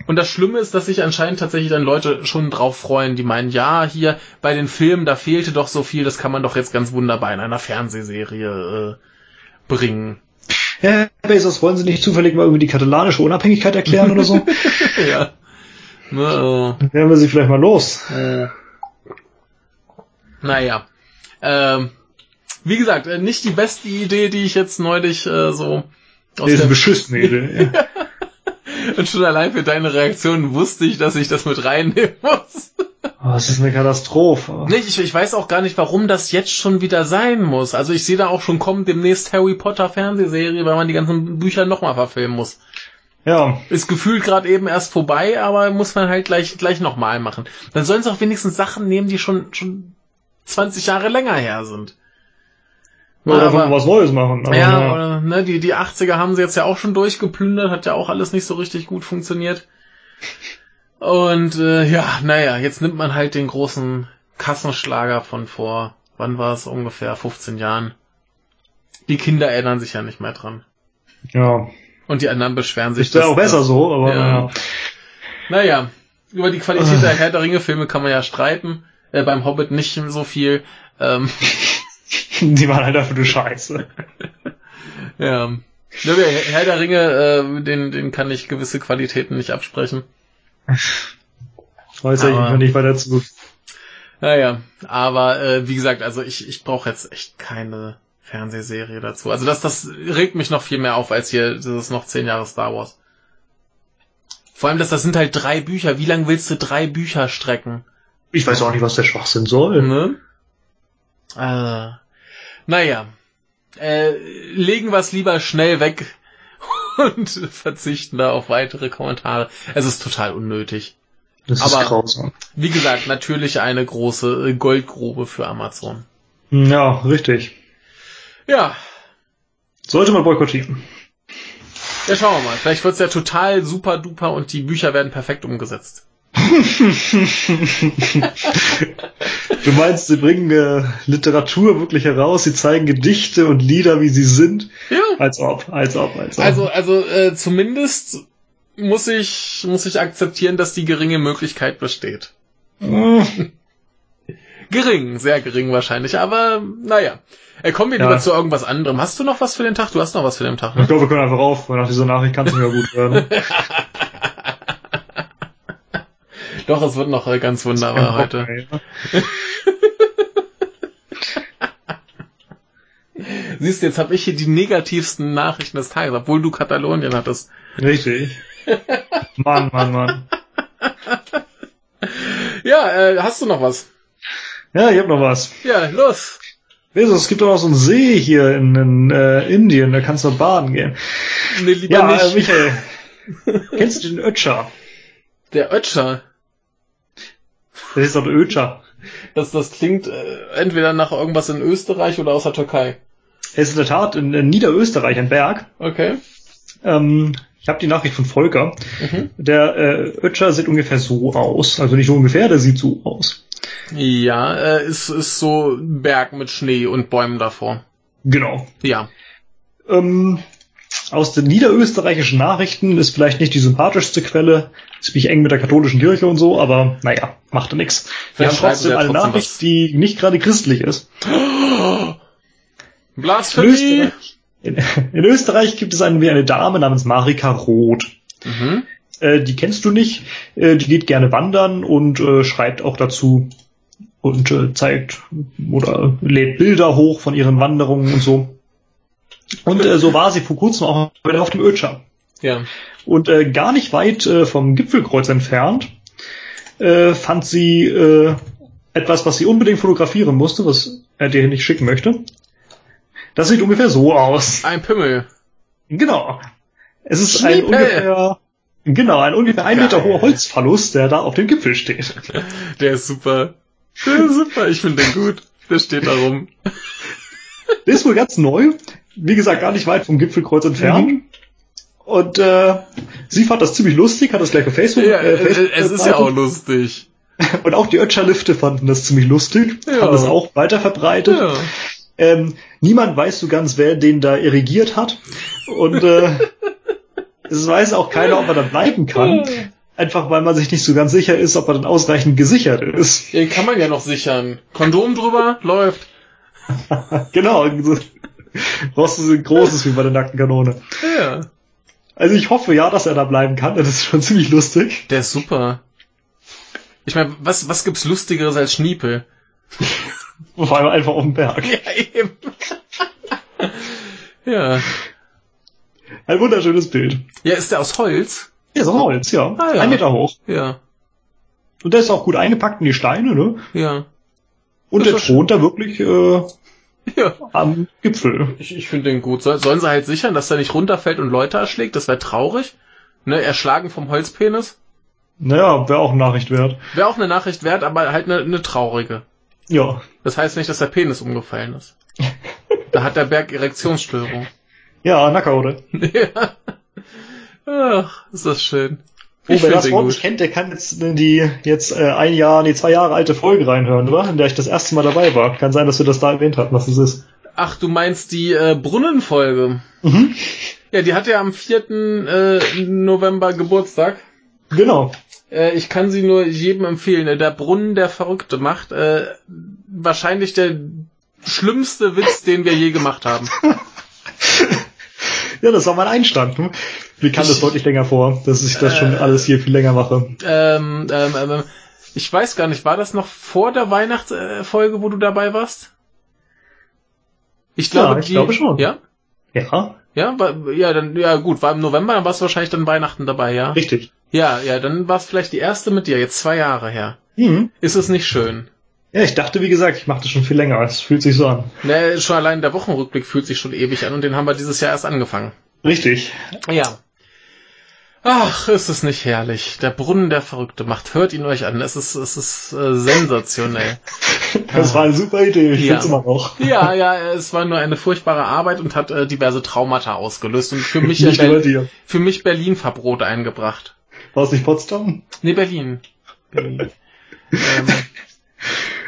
Und das Schlimme ist, dass sich anscheinend tatsächlich dann Leute schon drauf freuen, die meinen, ja, hier bei den Filmen, da fehlte doch so viel, das kann man doch jetzt ganz wunderbar in einer Fernsehserie äh, bringen. Herr Bezos, wollen Sie nicht zufällig mal irgendwie die katalanische Unabhängigkeit erklären oder so? *laughs* ja. Ne, Dann werden wir sie vielleicht mal los. äh. Naja. Ähm, wie gesagt, äh, nicht die beste Idee, die ich jetzt neulich äh, so aus eine der beschissene Idee. Ja. *laughs* Und schon allein für deine Reaktion wusste ich, dass ich das mit reinnehmen muss. Oh, das ist eine Katastrophe. Nee, ich, ich weiß auch gar nicht, warum das jetzt schon wieder sein muss. Also ich sehe da auch schon kommen demnächst Harry Potter Fernsehserie, weil man die ganzen Bücher nochmal verfilmen muss. Ja, Ist gefühlt gerade eben erst vorbei, aber muss man halt gleich gleich nochmal machen. Dann sollen sie auch wenigstens Sachen nehmen, die schon schon 20 Jahre länger her sind. oder Aber- einfach mal was Neues machen. Aber, ja, ja. oder ne, die die 80er haben sie jetzt ja auch schon durchgeplündert, hat ja auch alles nicht so richtig gut funktioniert. Und äh, ja, naja, jetzt nimmt man halt den großen Kassenschlager von vor, wann war es ungefähr 15 Jahren. Die Kinder erinnern sich ja nicht mehr dran. ja. Und die anderen beschweren sich. Ist ja auch besser dass- so, aber Ja. naja. Naja, über die Qualität der Herr der Ringe Filme kann man ja streiten. Äh, beim Hobbit nicht so viel. Ähm, *laughs* Die waren halt dafür eine Scheiße. ja. Ja, Herr der Ringe, äh, den, den kann ich gewisse Qualitäten nicht absprechen. Weiß ich Aber- noch nicht weiter zu. Naja, aber äh, wie gesagt, also ich, ich brauche jetzt echt keine Fernsehserie dazu. Also das, das regt mich noch viel mehr auf als hier dieses noch zehn Jahre Star Wars. Vor allem, dass das sind halt drei Bücher. Wie lang willst du drei Bücher strecken? Ich weiß auch nicht, was der Schwachsinn soll. Ne? Äh, naja. Äh, legen wir es lieber schnell weg und *laughs* verzichten da auf weitere Kommentare. Es ist total unnötig. Das Aber- ist grausam. Wie gesagt, natürlich eine große äh, Goldgrube für Amazon. Ja, richtig. Ja, Sollte man boykottieren. ja, schauen wir mal. Vielleicht wird's ja total super duper und die Bücher werden perfekt umgesetzt. Du meinst, sie bringen äh, Literatur wirklich heraus, sie zeigen Gedichte und Lieder, wie sie sind? Ja. Als ob, als ob, als ob. Also, also äh, zumindest muss ich, muss ich akzeptieren, dass die geringe Möglichkeit besteht. Hm, Gering, sehr gering wahrscheinlich, aber naja. Äh, kommen wir Ja. lieber zu irgendwas anderem. Hast du noch was für den Tag? Du hast noch was für den Tag, ich ne? glaube, wir können einfach auf, weil nach dieser Nachricht kann es mehr gut werden. *laughs* Doch, es wird noch äh, ganz wunderbar *laughs* heute. *laughs* Siehst du, jetzt habe ich hier die negativsten Nachrichten des Tages, obwohl du Katalonien hattest. Richtig. Mann, Mann, Mann. *laughs* Ja, äh, hast du noch was? Ja, ich hab noch was. Ja, los. Jesus, es gibt doch noch so einen See hier in, in äh, Indien, da kannst du baden gehen. Nee, lieber Ja, nicht. äh, Michael. kennst du den Ötscher? Der Ötscher. Das ist doch der Ötscher. Das, das klingt äh, entweder nach irgendwas in Österreich oder aus der Türkei. Es ist in der Tat in, in Niederösterreich ein Berg. Okay. Ähm, ich habe die Nachricht von Volker. Mhm. Der äh, Ötscher sieht ungefähr so aus. Also nicht ungefähr, der sieht so aus. Ja, äh, ist, ist so ein Berg mit Schnee und Bäumen davor. Genau. Ja. Ähm, aus den niederösterreichischen Nachrichten ist vielleicht nicht die sympathischste Quelle. Ziemlich eng mit der katholischen Kirche und so, aber naja, macht ja nichts. Wir haben trotzdem wir eine trotzdem Nachricht, was. die nicht gerade christlich ist. *gasps* In Blasphemie! Österreich, in, in Österreich gibt es eine, eine Dame namens Marika Roth. Mhm. Äh, die kennst du nicht. Äh, die geht gerne wandern und äh, schreibt auch dazu und äh, zeigt oder lädt Bilder hoch von ihren Wanderungen und so. Und äh, so war sie vor kurzem auch wieder auf dem Ötscher. Ja. Und äh, gar nicht weit äh, vom Gipfelkreuz entfernt äh, fand sie äh, etwas, was sie unbedingt fotografieren musste, was er dir nicht schicken möchte. Das sieht ungefähr so aus. Ein Pimmel. Genau. Es ist ein Schniepel. ungefähr, genau, ein ungefähr ein. Meter hoher Holzphallus, der da auf dem Gipfel steht. Der ist super. Der ist super. Ich finde den gut. Der steht da rum. Der ist wohl ganz neu. Wie gesagt, gar nicht weit vom Gipfelkreuz entfernt. Mhm. Und äh, sie fand das ziemlich lustig, hat das gleich auf Facebook. Ja, äh, Facebook es ist ja auch lustig. Und auch die Ötscher-Lifte fanden das ziemlich lustig, Ja. haben das auch weiter verbreitet. Ja. Ähm, niemand weiß so ganz, wer den da irrigiert hat. Und äh, *laughs* es weiß auch keiner, ob er da bleiben kann. Einfach weil man sich nicht so ganz sicher ist, ob er dann ausreichend gesichert ist. Den kann man ja noch sichern. Kondom drüber, läuft. *laughs* genau. So ein großes wie bei der nackten Kanone. Ja. Also ich hoffe ja, dass er da bleiben kann. Das ist schon ziemlich lustig. Der ist super. Ich meine, was, was gibt's Lustigeres als Schniepel? Vor allem einfach auf dem Berg. Ja, eben. ja. Ein wunderschönes Bild. Ja, ist der aus Holz? Ja, ist auch Holz, ja. Ah, ja. Ein Meter hoch. Ja. Und der ist auch gut eingepackt in die Steine, ne? Ja. Und Das der thront da wirklich äh, *laughs* Ja. am Gipfel. Ich, ich finde den gut. Soll, sollen sie halt sichern, dass er nicht runterfällt und Leute erschlägt? Das wäre traurig. Ne, erschlagen vom Holzpenis. Naja, wäre auch eine Nachricht wert. Wäre auch eine Nachricht wert, aber halt eine, eine traurige. Ja. Das heißt nicht, dass der Penis umgefallen ist. *laughs* Da hat der Berg Erektionsstörung. Ja, Nacker, oder? *laughs* ja. Ach, ist das schön. Oh, wer das Wort nicht kennt, der kann jetzt in die jetzt äh, ein Jahr, nee, zwei Jahre alte Folge reinhören, oder? In der ich das erste Mal dabei war. Kann sein, dass wir das da erwähnt hatten, was es ist. Ach, du meinst die äh, Brunnenfolge? Mhm. Ja, die hat ja am 4. Äh, November Geburtstag. Genau. Äh, ich kann sie nur jedem empfehlen. Äh, Der Brunnen, der Verrückte macht. Äh, wahrscheinlich der schlimmste Witz, den wir je gemacht haben. *laughs* Ja, das war mein Einstand. Hm? Mir kam das Ich- deutlich länger vor, dass ich das schon Äh, alles hier viel länger mache. Ähm, ähm, ähm, ich weiß gar nicht, war das noch vor der Weihnachtsfolge, wo du dabei warst? Ich Ja, glaube, ich die, glaube schon. Ja? Ja, Ja, war, ja, dann, ja, gut, war im November, dann warst du wahrscheinlich dann Weihnachten dabei, ja? richtig. Ja, ja, dann war es vielleicht die erste mit dir, jetzt zwei Jahre her. Mhm. Ist es nicht schön? Ja, ich dachte, wie gesagt, ich mache das schon viel länger. Es fühlt sich so an. Ne, schon allein der Wochenrückblick fühlt sich schon ewig an und den haben wir dieses Jahr erst angefangen. Richtig. Ja. Ach, ist es nicht herrlich. Der Brunnen der Verrückte macht. Hört ihn euch an. Es ist, es ist äh, sensationell. Das war eine super Idee. Ich Ja. find's immer noch. Ja, ja, es war nur eine furchtbare Arbeit und hat äh, diverse Traumata ausgelöst und für mich, *laughs* Nicht über Ber dir. für mich Berlin Verbrot eingebracht. War es nicht Potsdam? Nee, Berlin. Berlin. ähm,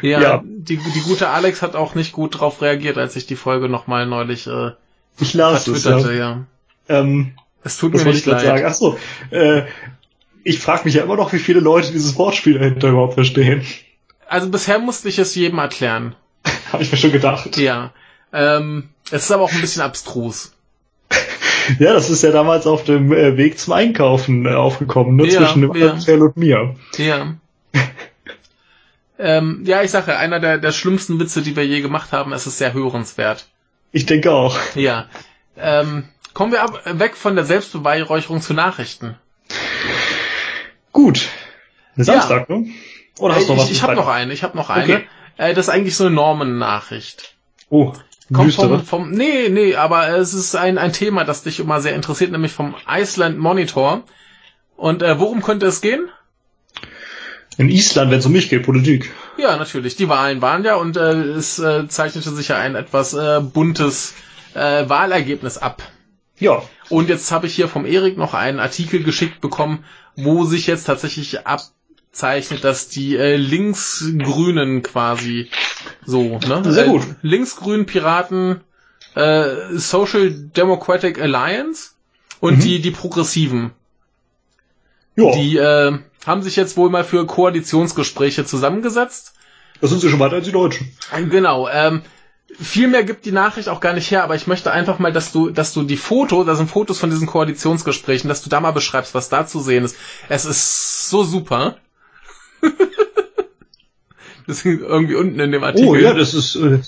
*laughs* ja, Ja. Die, die gute Alex hat auch nicht gut drauf reagiert, als ich die Folge nochmal neulich äh, Ich las es, ja. ja. Ähm, Es tut was mir nicht leid. sagen? Ach so, äh, ich frage mich ja immer noch, wie viele Leute dieses Wortspiel dahinter überhaupt verstehen. Also bisher musste ich es jedem erklären. *laughs* Habe ich mir schon gedacht. Ja. Ähm, es ist aber auch ein bisschen abstrus. *laughs* Ja, das ist ja damals auf dem äh, Weg zum Einkaufen äh, aufgekommen, ne? Ja, zwischen dem ja. Und mir. Ja. *laughs* ähm, ja, ich sage, einer der, der schlimmsten Witze, die wir je gemacht haben, es ist sehr hörenswert. Ich denke auch. Ja. Ähm, kommen wir ab, weg von der Selbstbeweihräucherung zu Nachrichten. Gut. Samstag, ne? Oder hast du noch was? ich ich habe noch eine, ich habe noch eine. Okay. Äh, das ist eigentlich so eine Normen-Nachricht. Oh, Kommt vom, vom, nee, nee, aber es ist ein, ein Thema, das dich immer sehr interessiert, nämlich vom Iceland Monitor. Und äh, worum könnte es gehen? In Island, wenn es um mich geht, Politik. Ja, natürlich. Die Wahlen waren ja und äh, es äh, zeichnete sich ja ein etwas äh, buntes äh, Wahlergebnis ab. Ja. Und jetzt habe ich hier vom Erik noch einen Artikel geschickt bekommen, wo sich jetzt tatsächlich abzeichnet, dass die äh, Linksgrünen quasi so, ne? Sehr Äh, gut. Linksgrünen Piraten, äh, Social Democratic Alliance und Mhm. die, die Progressiven. Ja, Die äh, haben sich jetzt wohl mal für Koalitionsgespräche zusammengesetzt. da sind sie schon weiter als die Deutschen. Genau. Ähm, viel mehr gibt die Nachricht auch gar nicht her, aber ich möchte einfach mal, dass du, dass du die Fotos, da sind Fotos von diesen Koalitionsgesprächen, dass du da mal beschreibst, was da zu sehen ist. Es ist so super. *laughs* das ist irgendwie unten in dem Artikel. Oh ja, das ist äh,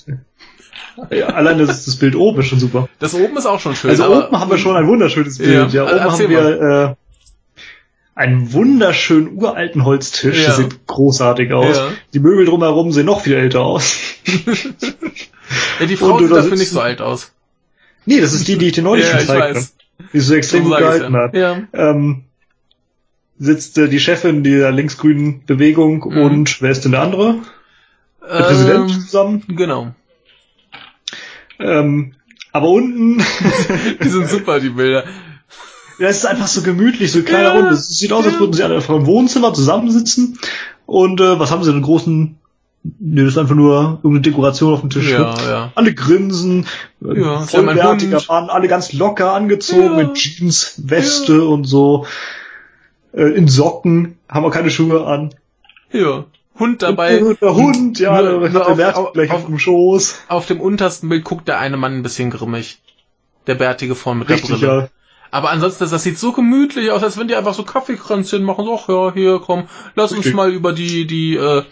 ja, allein das, ist das Bild oben ist schon super. das oben ist auch schon schön. Also oben haben wir schon ein wunderschönes Bild. Ja, Ja, oben haben wir äh, einen wunderschönen uralten Holztisch. Ja. Das sieht großartig aus. Ja. Die Möbel drumherum sehen noch viel älter aus. *laughs* ja, die Frau sieht da dafür nicht so alt aus. Nee, das ist die, die ich dir neulich *laughs* Ja, zeigte. weiß. Die so extrem gut gehalten hat. Ja. Ähm, sitzt äh, die Chefin dieser linksgrünen Bewegung Mhm. und wer ist denn der andere? Der Präsident Ähm, zusammen. Genau. Ähm, aber unten. *laughs* die sind super, die Bilder. Ja, es ist einfach so gemütlich, so ein kleiner ja, Runde. Es sieht aus, als würden sie alle einfach im Wohnzimmer zusammensitzen. Und äh, was haben sie, einen großen Nee, das ist einfach nur irgendeine Dekoration auf dem Tisch. Ja, ja. Alle grinsen, ja, vollwertiger Mann, alle ganz locker angezogen ja. mit Jeans, Weste ja. und so. Äh, in Socken, haben wir keine Schuhe an. Ja. Hund dabei. Der Hund, ja, nur, der auf, gleich auf, auf dem Schoß. Auf dem untersten Bild guckt der eine Mann ein bisschen grimmig. Der bärtige vorn mit Richtig, der Brille. Aber ansonsten, das sieht so gemütlich aus, als wenn die einfach so Kaffeekränzchen machen. So, ach ja, hier, komm, lass Richtig. uns mal über die, die, äh,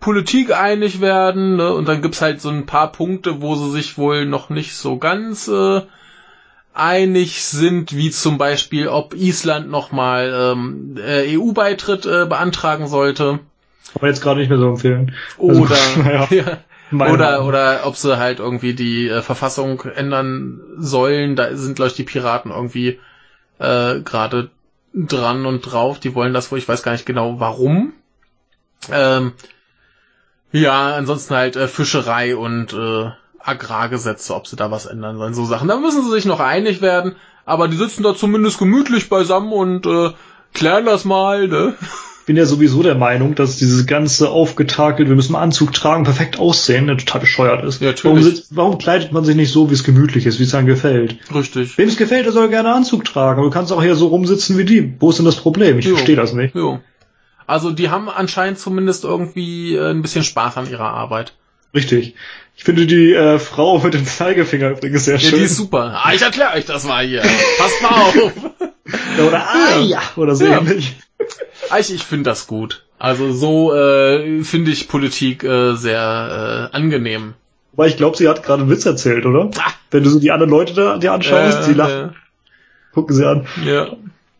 Politik einig werden, ne? Und dann gibt's halt so ein paar Punkte, wo sie sich wohl noch nicht so ganz äh, einig sind, wie zum Beispiel, ob Island nochmal ähm, äh, EU-Beitritt äh, beantragen sollte. Aber jetzt gerade nicht mehr so empfehlen. Oder, also, *laughs* ja. *laughs* ja. Oder, oder ob sie halt irgendwie die äh, Verfassung ändern sollen. Da sind, glaube ich, die Piraten irgendwie äh, gerade dran und drauf. Die wollen das wohl, ich weiß gar nicht genau warum. Ähm, ja, ansonsten halt äh, Fischerei und äh, Agrargesetze, ob sie da was ändern sollen, so Sachen. Da müssen sie sich noch einig werden, aber die sitzen da zumindest gemütlich beisammen und äh, klären das mal, ne? *laughs* Ich bin ja sowieso der Meinung, dass dieses ganze aufgetakelt, wir müssen Anzug tragen, perfekt aussehen, total bescheuert ist. Ja, natürlich. Warum, warum kleidet man sich nicht so, wie es gemütlich ist, wie es einem gefällt? Richtig. Wem es gefällt, der soll gerne Anzug tragen. Aber du kannst auch hier so rumsitzen wie die. Wo ist denn das Problem? Ich verstehe das nicht. Jo. Also die haben anscheinend zumindest irgendwie äh, ein bisschen Spaß an ihrer Arbeit. Richtig. Ich finde die äh, Frau mit dem Zeigefinger übrigens sehr schön. Ja, die ist super. Ah, ich erkläre euch das mal hier. *laughs* Passt mal auf. Ja, oder ah, ja. oder so ja. Ich, ich finde das gut. Also so äh, finde ich Politik äh, sehr äh, angenehm. Wobei ich glaube, sie hat gerade einen Witz erzählt, oder? Ah. Wenn du so die anderen Leute da dir anschaust, äh, sie lachen. Gucken sie an. Ja.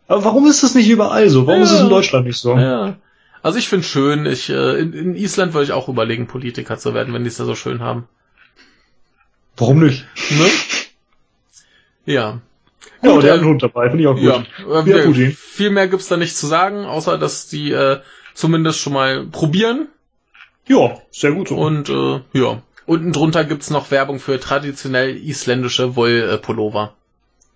Aber warum ist das nicht überall so? Warum ja. ist es in Deutschland nicht so? Ja. Also ich finde schön, ich, äh, in, in Island würde ich auch überlegen, Politiker zu werden, wenn die es da so schön haben. Warum nicht? Ne? Ja. Ja, der hat einen Hund dabei, finde ich auch gut. Ja, äh, ja gut viel mehr gibt's da nicht zu sagen, außer dass die äh, zumindest schon mal probieren. Ja, sehr gut so. Und äh, ja, unten drunter gibt's noch Werbung für traditionell isländische Wollpullover.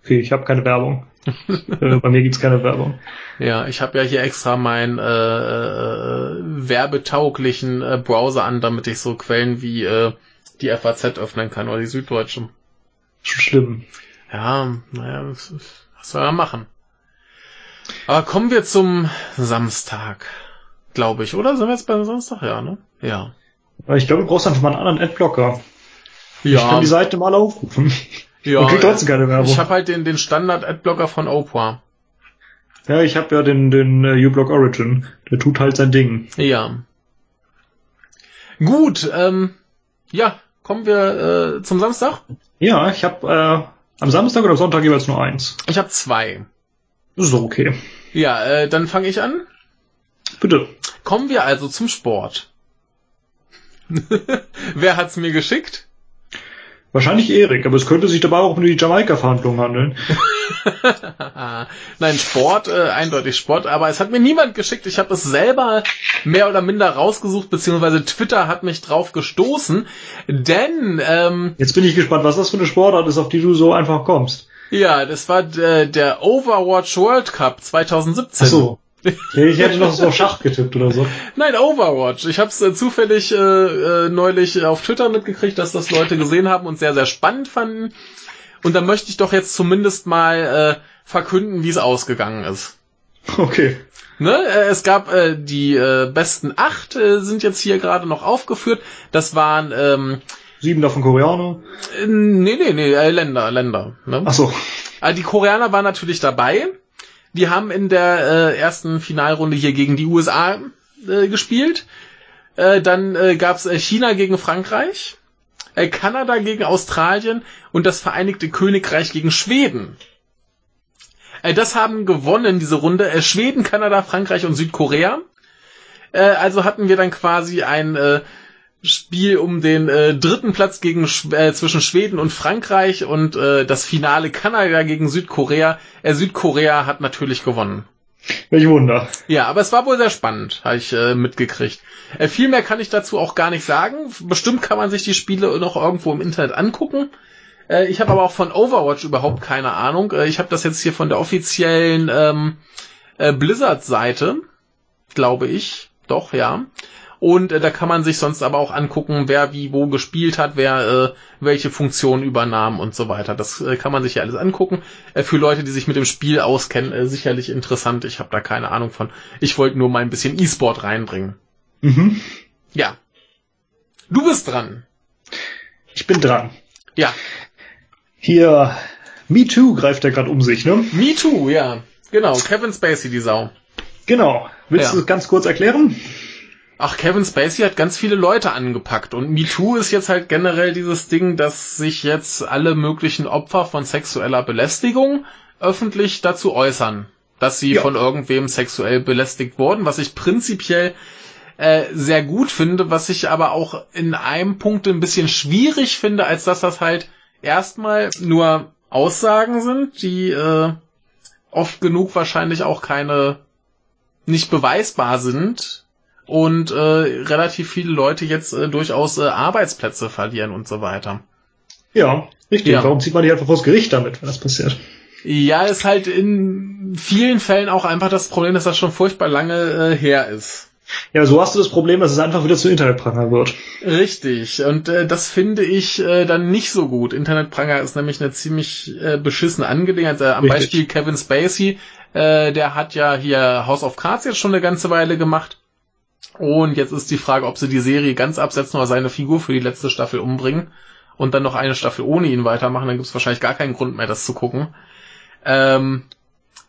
Okay, ich habe keine Werbung. *laughs* äh, bei mir gibt's keine Werbung. Ja, ich habe ja hier extra meinen äh, äh, werbetauglichen äh, Browser an, damit ich so Quellen wie äh, die FAZ öffnen kann oder die Süddeutsche. Schon schlimm. Ja, naja, was, soll man machen? Aber kommen wir zum Samstag, glaube ich, oder? Sind wir jetzt beim Samstag? Ja, ne? Ja. Ich glaube, du brauchst einfach mal einen anderen Adblocker. Ja. Ich kann die Seite mal aufrufen. Ja, kriegt trotzdem keine Werbung. Ich habe halt den, den Standard-Adblocker von Opera. Ja, ich habe ja den, den uh, uBlock Origin. Der tut halt sein Ding. Ja. Gut, ähm, ja, kommen wir äh, zum Samstag? Ja, ich habe äh, am Samstag oder am Sonntag jeweils nur eins. Ich habe zwei. Ist okay. Ja, äh, dann fange ich an. Bitte. Kommen wir also zum Sport. *laughs* Wer hat's mir geschickt? Wahrscheinlich Erik, aber es könnte sich dabei auch um die Jamaika-Verhandlungen handeln. *laughs* Nein, Sport, äh, eindeutig Sport, aber es hat mir niemand geschickt. Ich habe es selber mehr oder minder rausgesucht, beziehungsweise Twitter hat mich drauf gestoßen, denn ähm, Jetzt bin ich gespannt, was das für eine Sportart ist, auf die du so einfach kommst. Ja, das war äh, der Overwatch World Cup 2017. Ach so. Ich hätte noch so Schach getippt oder so. *laughs* Nein, Overwatch. Ich habe es äh, zufällig äh, äh, neulich auf Twitter mitgekriegt, dass das Leute gesehen haben und sehr, sehr spannend fanden. Und da möchte ich doch jetzt zumindest mal äh, verkünden, wie es ausgegangen ist. Okay. Ne? Äh, es gab äh, die äh, besten acht, äh, sind jetzt hier gerade noch aufgeführt. Das waren ähm, sieben davon Koreaner. Äh, nee, nee, nee, äh, Länder, Länder. Ne? Ach so. Also die Koreaner waren natürlich dabei. Die haben in der äh, ersten Finalrunde hier gegen die USA äh, gespielt. Äh, dann äh, gab es äh, China gegen Frankreich, äh, Kanada gegen Australien und das Vereinigte Königreich gegen Schweden. Äh, das haben gewonnen, diese Runde. Äh, Schweden, Kanada, Frankreich und Südkorea. Äh, also hatten wir dann quasi ein äh, Spiel um den äh, dritten Platz gegen äh, zwischen Schweden und Frankreich und äh, das Finale Kanada gegen Südkorea. Äh, Südkorea hat natürlich gewonnen. Welch Wunder. Ja, aber es war wohl sehr spannend, habe ich äh, mitgekriegt. Äh, viel mehr kann ich dazu auch gar nicht sagen. Bestimmt kann man sich die Spiele noch irgendwo im Internet angucken. Äh, ich habe aber auch von Overwatch überhaupt keine Ahnung. Äh, ich habe das jetzt hier von der offiziellen ähm, äh, Blizzard-Seite, glaube ich. Doch, ja. Und äh, da kann man sich sonst aber auch angucken, wer wie wo gespielt hat, wer äh, welche Funktion übernahm und so weiter. Das äh, kann man sich ja alles angucken. Äh, für Leute, die sich mit dem Spiel auskennen, äh, sicherlich interessant. Ich habe da keine Ahnung von. Ich wollte nur mal ein bisschen E-Sport reinbringen. Mhm. Ja. Du bist dran. Ich bin dran. Ja. Hier, Me Too greift ja gerade um sich, ne? Me Too, ja. Genau, Kevin Spacey, die Sau. Genau. Willst Ja. du das ganz kurz erklären? Ach, Kevin Spacey hat ganz viele Leute angepackt und MeToo ist jetzt halt generell dieses Ding, dass sich jetzt alle möglichen Opfer von sexueller Belästigung öffentlich dazu äußern, dass sie Ja. von irgendwem sexuell belästigt wurden, was ich prinzipiell äh, sehr gut finde, was ich aber auch in einem Punkt ein bisschen schwierig finde, als dass das halt erstmal nur Aussagen sind, die äh, oft genug wahrscheinlich auch keine nicht beweisbar sind und äh, relativ viele Leute jetzt äh, durchaus äh, Arbeitsplätze verlieren und so weiter. Ja, richtig. Ja. Warum zieht man die einfach vors Gericht damit, wenn das passiert? Ja, ist halt in vielen Fällen auch einfach das Problem, dass das schon furchtbar lange äh, her ist. Ja, so hast du das Problem, dass es einfach wieder zu Internetpranger wird. Richtig, und äh, das finde ich äh, dann nicht so gut. Internetpranger ist nämlich eine ziemlich äh, beschissene Angelegenheit. Äh, am Richtig. Beispiel Kevin Spacey, äh, der hat ja hier House of Cards jetzt schon eine ganze Weile gemacht. Und jetzt ist die Frage, ob sie die Serie ganz absetzen oder seine Figur für die letzte Staffel umbringen und dann noch eine Staffel ohne ihn weitermachen. Dann gibt es wahrscheinlich gar keinen Grund mehr, das zu gucken. Ähm,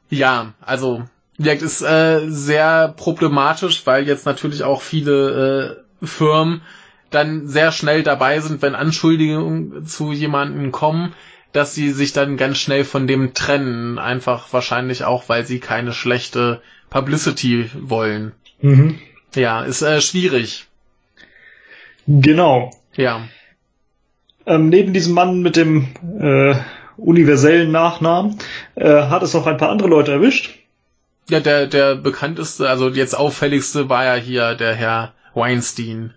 ja, also gesagt, ist äh, sehr problematisch, weil jetzt natürlich auch viele äh, Firmen dann sehr schnell dabei sind, wenn Anschuldigungen zu jemanden kommen, dass sie sich dann ganz schnell von dem trennen. Einfach wahrscheinlich auch, weil sie keine schlechte Publicity wollen. Mhm. Ja, ist äh, schwierig. Genau. Ja. Ähm, neben diesem Mann mit dem äh, universellen Nachnamen äh, hat es noch ein paar andere Leute erwischt. Ja, der, der bekannteste, also jetzt auffälligste war ja hier der Herr Weinstein.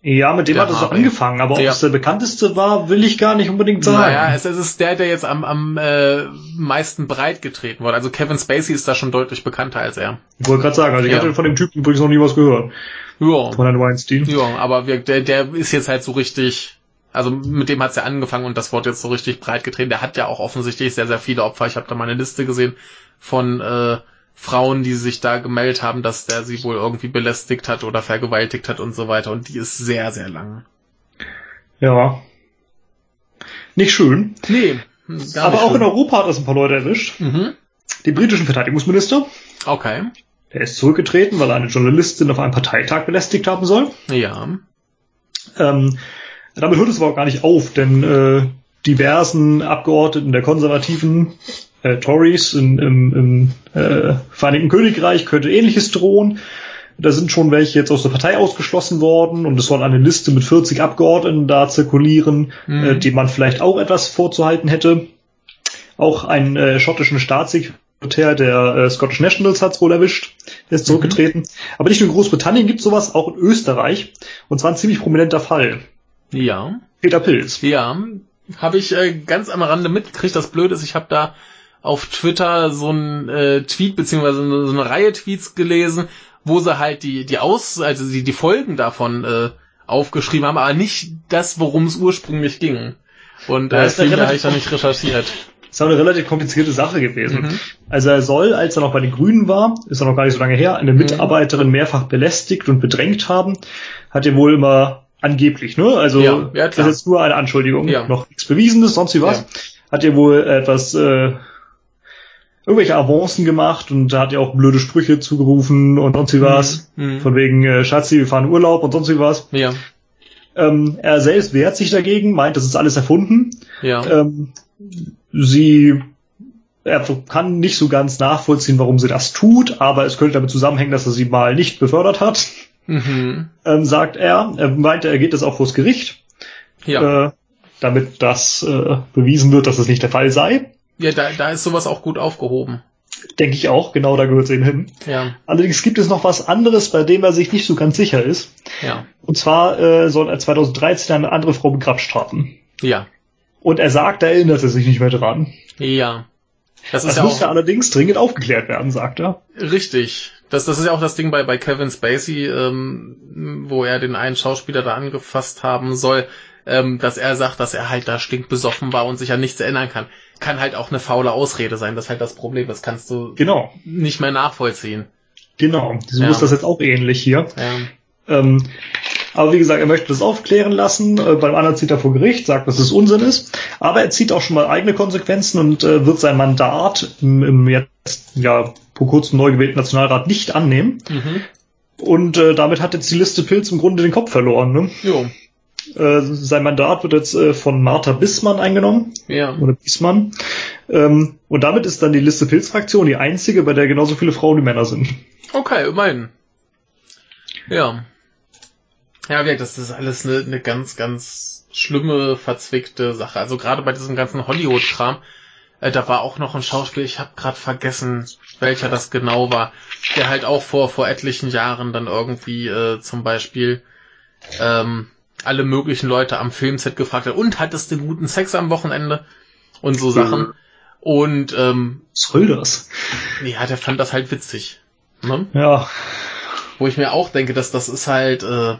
Ja, mit dem Der hat es angefangen, aber ob es der bekannteste war, will ich gar nicht unbedingt sagen. Naja, es, es ist der, der jetzt am, am äh, meisten breit getreten wurde. Also Kevin Spacey ist da schon deutlich bekannter als er. ich wollte gerade sagen, also ich Ja. hatte von dem Typen übrigens noch nie was gehört. Ja, Von Herrn Weinstein. ja aber wir, der, der ist jetzt halt so richtig, also mit dem hat's ja angefangen und das wurde jetzt so richtig breit getreten. Der hat ja auch offensichtlich sehr, sehr viele Opfer. Ich habe da mal eine Liste gesehen von äh, Frauen, die sich da gemeldet haben, dass der sie wohl irgendwie belästigt hat oder vergewaltigt hat und so weiter. Und die ist sehr, sehr lang. Ja. Nicht schön. Nee. Aber auch in schön. Europa hat das ein paar Leute erwischt. Mhm. Den britischen Verteidigungsminister, Okay. der ist zurückgetreten, weil er eine Journalistin auf einem Parteitag belästigt haben soll. Ja. Ähm, damit hört es aber auch gar nicht auf, denn äh, diversen Abgeordneten der konservativen äh, Tories in, im, im äh, Vereinigten Königreich könnte ähnliches drohen. Da sind schon welche jetzt aus der Partei ausgeschlossen worden und es soll eine Liste mit 40 Abgeordneten da zirkulieren, Mhm. äh, die man vielleicht auch etwas vorzuhalten hätte. Auch einen äh, schottischen Staatssekretär der äh, Scottish Nationals hat es wohl erwischt, der ist zurückgetreten. Aber nicht nur in Großbritannien gibt sowas, auch in Österreich. Und zwar ein ziemlich prominenter Fall. Ja. Peter Pilz. Ja. Habe ich äh, ganz am Rande mitgekriegt. Das Blöde ist, ich habe da auf Twitter so ein äh, Tweet beziehungsweise so eine, Reihe Tweets gelesen, wo sie halt die die aus also die die Folgen davon äh, aufgeschrieben haben, aber nicht das, worum es ursprünglich ging. Und äh, ist deswegen habe ich da nicht recherchiert. ist auch eine relativ komplizierte Sache gewesen. Mhm. Also er soll, als er noch bei den Grünen war, ist er noch gar nicht so lange her, eine Mitarbeiterin mehrfach belästigt und bedrängt haben. Hat er wohl immer angeblich, ne? Also Ja, ja, das ist jetzt nur eine Anschuldigung, Ja. noch nichts Bewiesenes, sonst wie was. Hat er wohl etwas äh, irgendwelche Avancen gemacht und da hat er auch blöde Sprüche zugerufen und sonst wie was. Mhm. Von wegen äh, Schatzi, wir fahren Urlaub und sonst wie was. Ja. Ähm, er selbst wehrt sich dagegen, meint, das ist alles erfunden. Ja. Ähm, sie er kann nicht so ganz nachvollziehen, warum sie das tut, aber es könnte damit zusammenhängen, dass er sie mal nicht befördert hat, Mhm. ähm, sagt er. Er meinte, er geht das auch vors Gericht, Ja. äh, damit das äh, bewiesen wird, dass es nicht der Fall sei. Ja, da, da ist sowas auch gut aufgehoben. Denke ich auch, genau da gehört es eben hin. Ja. Allerdings gibt es noch was anderes, bei dem er sich nicht so ganz sicher ist. Ja. Und zwar äh, soll er 2013 eine andere Frau begrapscht haben. Ja. Und er sagt, er erinnert sich nicht mehr dran. Ja. Das ist Das ja muss ja auch allerdings dringend aufgeklärt werden, sagt er. richtig. Das, das ist ja auch das Ding bei, bei Kevin Spacey, ähm, wo er den einen Schauspieler da angefasst haben soll, ähm, dass er sagt, dass er halt da stinkbesoffen war und sich an nichts erinnern kann. Kann halt auch eine faule Ausrede sein. Das ist halt das Problem. Das kannst du Genau, nicht mehr nachvollziehen. genau. So Ja. ist das jetzt auch ähnlich hier. Ja. Ähm, aber wie gesagt, er möchte das aufklären lassen. Äh, beim anderen zieht er vor Gericht, sagt, dass es Unsinn ist. Aber er zieht auch schon mal eigene Konsequenzen und äh, wird sein Mandat im, im jetzt ja vor kurzem neu gewählten Nationalrat nicht annehmen. Mhm. Und äh, damit hat jetzt die Liste Pilz im Grunde den Kopf verloren. Ne? Jo. Äh, sein Mandat wird jetzt äh, von Martha Bissmann eingenommen. Ja. Oder Bissmann. Ähm, und damit ist dann die Liste Pilz-Fraktion die einzige, bei der genauso viele Frauen wie Männer sind. Okay, immerhin. Ja. Ja, wie gesagt, das ist alles eine, eine ganz, ganz schlimme, verzwickte Sache. Also gerade bei diesem ganzen Hollywood-Kram, äh, da war auch noch ein Schauspieler, ich habe gerade vergessen, welcher das genau war, der halt auch vor, vor etlichen Jahren dann irgendwie äh, zum Beispiel ähm, alle möglichen Leute am Filmset gefragt hat, und hattest du guten Sex am Wochenende? Und so Sachen. Und ähm, Was soll das? ja, der fand das halt witzig. Ne? Ja, wo ich mir auch denke, dass das ist halt äh,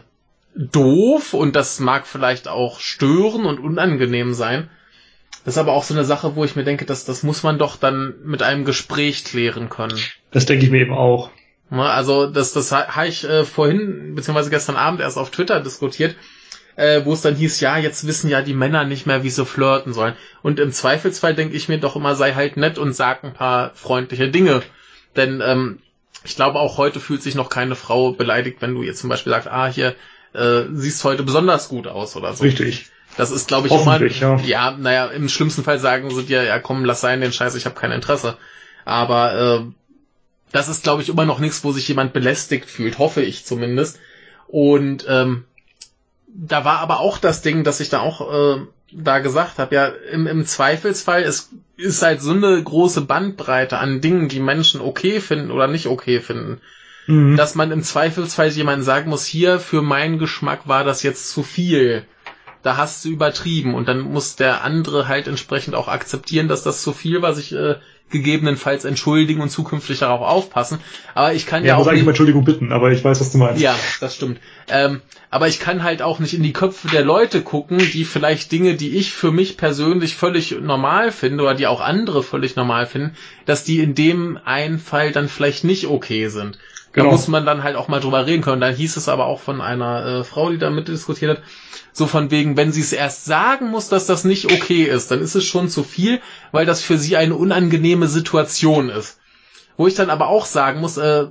doof und das mag vielleicht auch stören und unangenehm sein. Das ist aber auch so eine Sache, wo ich mir denke, dass das muss man doch dann mit einem Gespräch klären können. das denke ich mir eben auch. Ne? Also das, das ha- habe ich äh, vorhin beziehungsweise gestern Abend erst auf Twitter diskutiert, äh, wo es dann hieß, ja, jetzt wissen ja die Männer nicht mehr, wie sie flirten sollen. Und im Zweifelsfall denke ich mir doch immer, sei halt nett und sag ein paar freundliche Dinge. Denn ähm, ich glaube, auch heute fühlt sich noch keine Frau beleidigt, wenn du jetzt zum Beispiel sagst, ah, hier äh, siehst heute besonders gut aus oder so. Richtig. Das ist, glaube ich, immer, ja. ja, naja, im schlimmsten Fall sagen sie dir, ja komm, lass sein den Scheiß, ich habe kein Interesse. Aber äh, das ist, glaube ich, immer noch nichts, wo sich jemand belästigt fühlt, hoffe ich zumindest. Und ähm, da war aber auch das Ding, dass ich da auch äh, da gesagt habe, ja, im, im Zweifelsfall, es ist halt so eine große Bandbreite an Dingen, die Menschen okay finden oder nicht okay finden, Mhm. dass man im Zweifelsfall jemandem sagen muss, hier, für meinen Geschmack war das jetzt zu viel. Da hast du übertrieben und dann muss der andere halt entsprechend auch akzeptieren, dass das zu viel war, sich äh, gegebenenfalls entschuldigen und zukünftig darauf aufpassen. Aber ich kann ja, ja, muss auch eigentlich nicht, um Entschuldigung bitten, aber ich weiß, was du meinst. ja, das stimmt. Ähm, aber ich kann halt auch nicht in die Köpfe der Leute gucken, die vielleicht Dinge, die ich für mich persönlich völlig normal finde oder die auch andere völlig normal finden, dass die in dem einen Fall dann vielleicht nicht okay sind. Da Genau. muss man dann halt auch mal drüber reden können. Dann hieß es aber auch von einer äh, Frau, die da mitdiskutiert hat, so von wegen, wenn sie es erst sagen muss, dass das nicht okay ist, dann ist es schon zu viel, weil das für sie eine unangenehme Situation ist. Wo ich dann aber auch sagen muss, äh,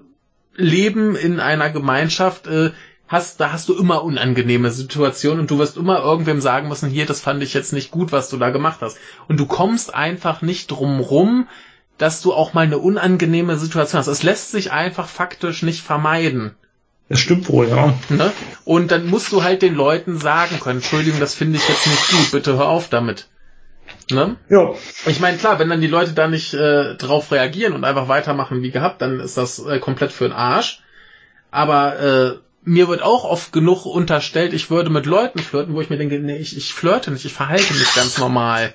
Leben in einer Gemeinschaft, äh, hast, da hast du immer unangenehme Situationen und du wirst immer irgendwem sagen müssen, hier, das fand ich jetzt nicht gut, was du da gemacht hast. Und du kommst einfach nicht drum rum, dass du auch mal eine unangenehme Situation hast. Es lässt sich einfach faktisch nicht vermeiden. Das stimmt wohl, ja. Ne? Und dann musst du halt den Leuten sagen können, Entschuldigung, das finde ich jetzt nicht gut, bitte hör auf damit. Ne? Ja, Ich meine, klar, wenn dann die Leute da nicht äh, drauf reagieren und einfach weitermachen wie gehabt, dann ist das äh, komplett für den Arsch. Aber äh, mir wird auch oft genug unterstellt, ich würde mit Leuten flirten, wo ich mir denke, nee, ich, ich flirte nicht, ich verhalte mich ganz normal.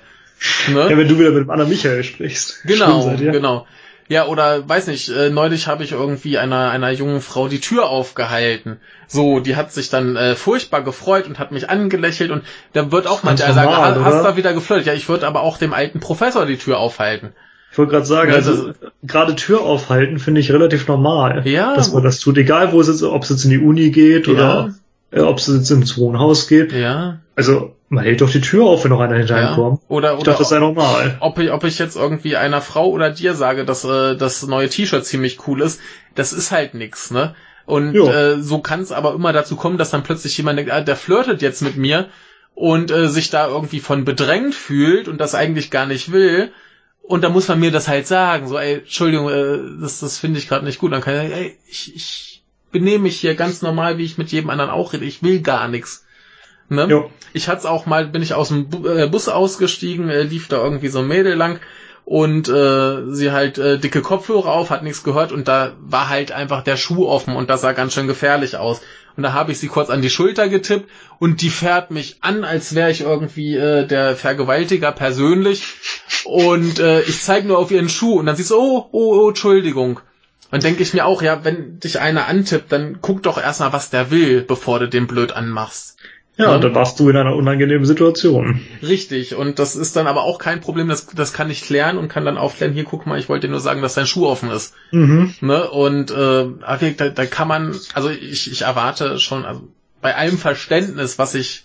Ne? ja, wenn du wieder mit dem anderen Michael sprichst. Genau, seid ihr. genau. Ja, oder weiß nicht, äh, neulich habe ich irgendwie einer, einer jungen Frau die Tür aufgehalten. So, die hat sich dann äh, furchtbar gefreut und hat mich angelächelt und da wird auch manchmal sagen, "Ha- hast oder? da wieder geflirtet. Ja, ich würde aber auch dem alten Professor die Tür aufhalten. Ich wollte gerade sagen, Ja, also gerade Tür aufhalten finde ich relativ normal, Ja. dass man das tut, egal wo es jetzt, ob es jetzt in die Uni geht oder äh, ob es jetzt ins Wohnhaus geht. Ja, Also man hält doch die Tür auf, wenn noch einer hinter ja. kommt. Oder, Ich oder dachte, das sei normal. ob ich, ob ich jetzt irgendwie einer Frau oder dir sage, dass äh, das neue T-Shirt ziemlich cool ist, das ist halt nix, ne? Und Jo. äh, so kann es aber immer dazu kommen, dass dann plötzlich jemand denkt, ah, der flirtet jetzt mit mir und äh, sich da irgendwie von bedrängt fühlt und das eigentlich gar nicht will. Und da muss man mir das halt sagen, so, ey, Entschuldigung, äh, das, das finde ich gerade nicht gut. Dann kann ich sagen, ey, ich, ich benehme mich hier ganz normal, wie ich mit jedem anderen auch rede. Ich will gar nichts. Ne? Jo. Ich hatte auch mal, bin ich aus dem Bu äh, Bus ausgestiegen, äh, lief da irgendwie so ein Mädel lang und äh, sie halt äh, dicke Kopfhörer auf, hat nichts gehört und da war halt einfach der Schuh offen und das sah ganz schön gefährlich aus. Und da habe ich sie kurz an die Schulter getippt und die fährt mich an, als wäre ich irgendwie äh, der Vergewaltiger persönlich. Und äh, ich zeige nur auf ihren Schuh und dann siehst du, oh, oh, oh, Entschuldigung. Und denke ich mir auch, ja, wenn dich einer antippt, dann guck doch erstmal, was der will, bevor du den blöd anmachst. Ja, dann warst du in einer unangenehmen Situation. Richtig, und das ist dann aber auch kein Problem, das, das kann ich klären und kann dann aufklären, hier guck mal, ich wollte dir nur sagen, dass dein Schuh offen ist. Mhm. Ne? Und äh, da, da kann man, also ich, ich erwarte schon, also bei allem Verständnis, was ich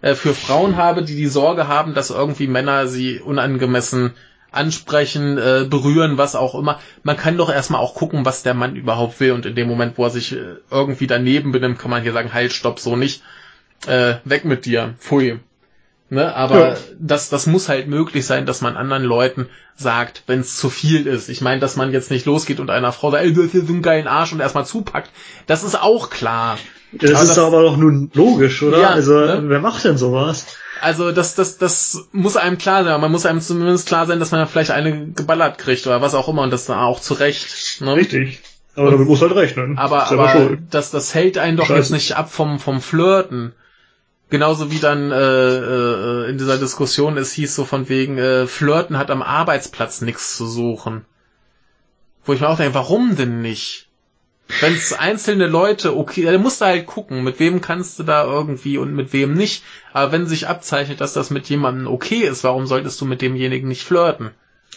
äh, für Frauen habe, die die Sorge haben, dass irgendwie Männer sie unangemessen ansprechen, äh, berühren, was auch immer. Man kann doch erstmal auch gucken, was der Mann überhaupt will und in dem Moment, wo er sich äh, irgendwie daneben benimmt, kann man hier sagen, halt, stopp, so nicht äh, weg mit dir, pfui. Ne, aber ja. das, das muss halt möglich sein, dass man anderen Leuten sagt, wenn es zu viel ist. Ich meine, dass man jetzt nicht losgeht und einer Frau sagt, ey, du hast hier so einen geilen Arsch und erstmal zupackt. Das ist auch klar. Das aber ist das, aber doch nun logisch, oder? Ja, also, ne? wer macht denn sowas? Also, das, das, das muss einem klar sein. Man muss einem zumindest klar sein, dass man vielleicht eine geballert kriegt oder was auch immer und das dann auch zurecht. Ne? Richtig. Aber und, damit muss halt rechnen. Aber, aber das, das hält einen doch Scheiße. jetzt nicht ab vom, vom Flirten. Genauso wie dann äh, äh, in dieser Diskussion es hieß so von wegen, äh, Flirten hat am Arbeitsplatz nichts zu suchen. Wo ich mir auch denke, warum denn nicht? Wenn es einzelne Leute, okay, dann musst du halt gucken, mit wem kannst du da irgendwie und mit wem nicht. Aber wenn sich abzeichnet, dass das mit jemandem okay ist, warum solltest du mit demjenigen nicht flirten?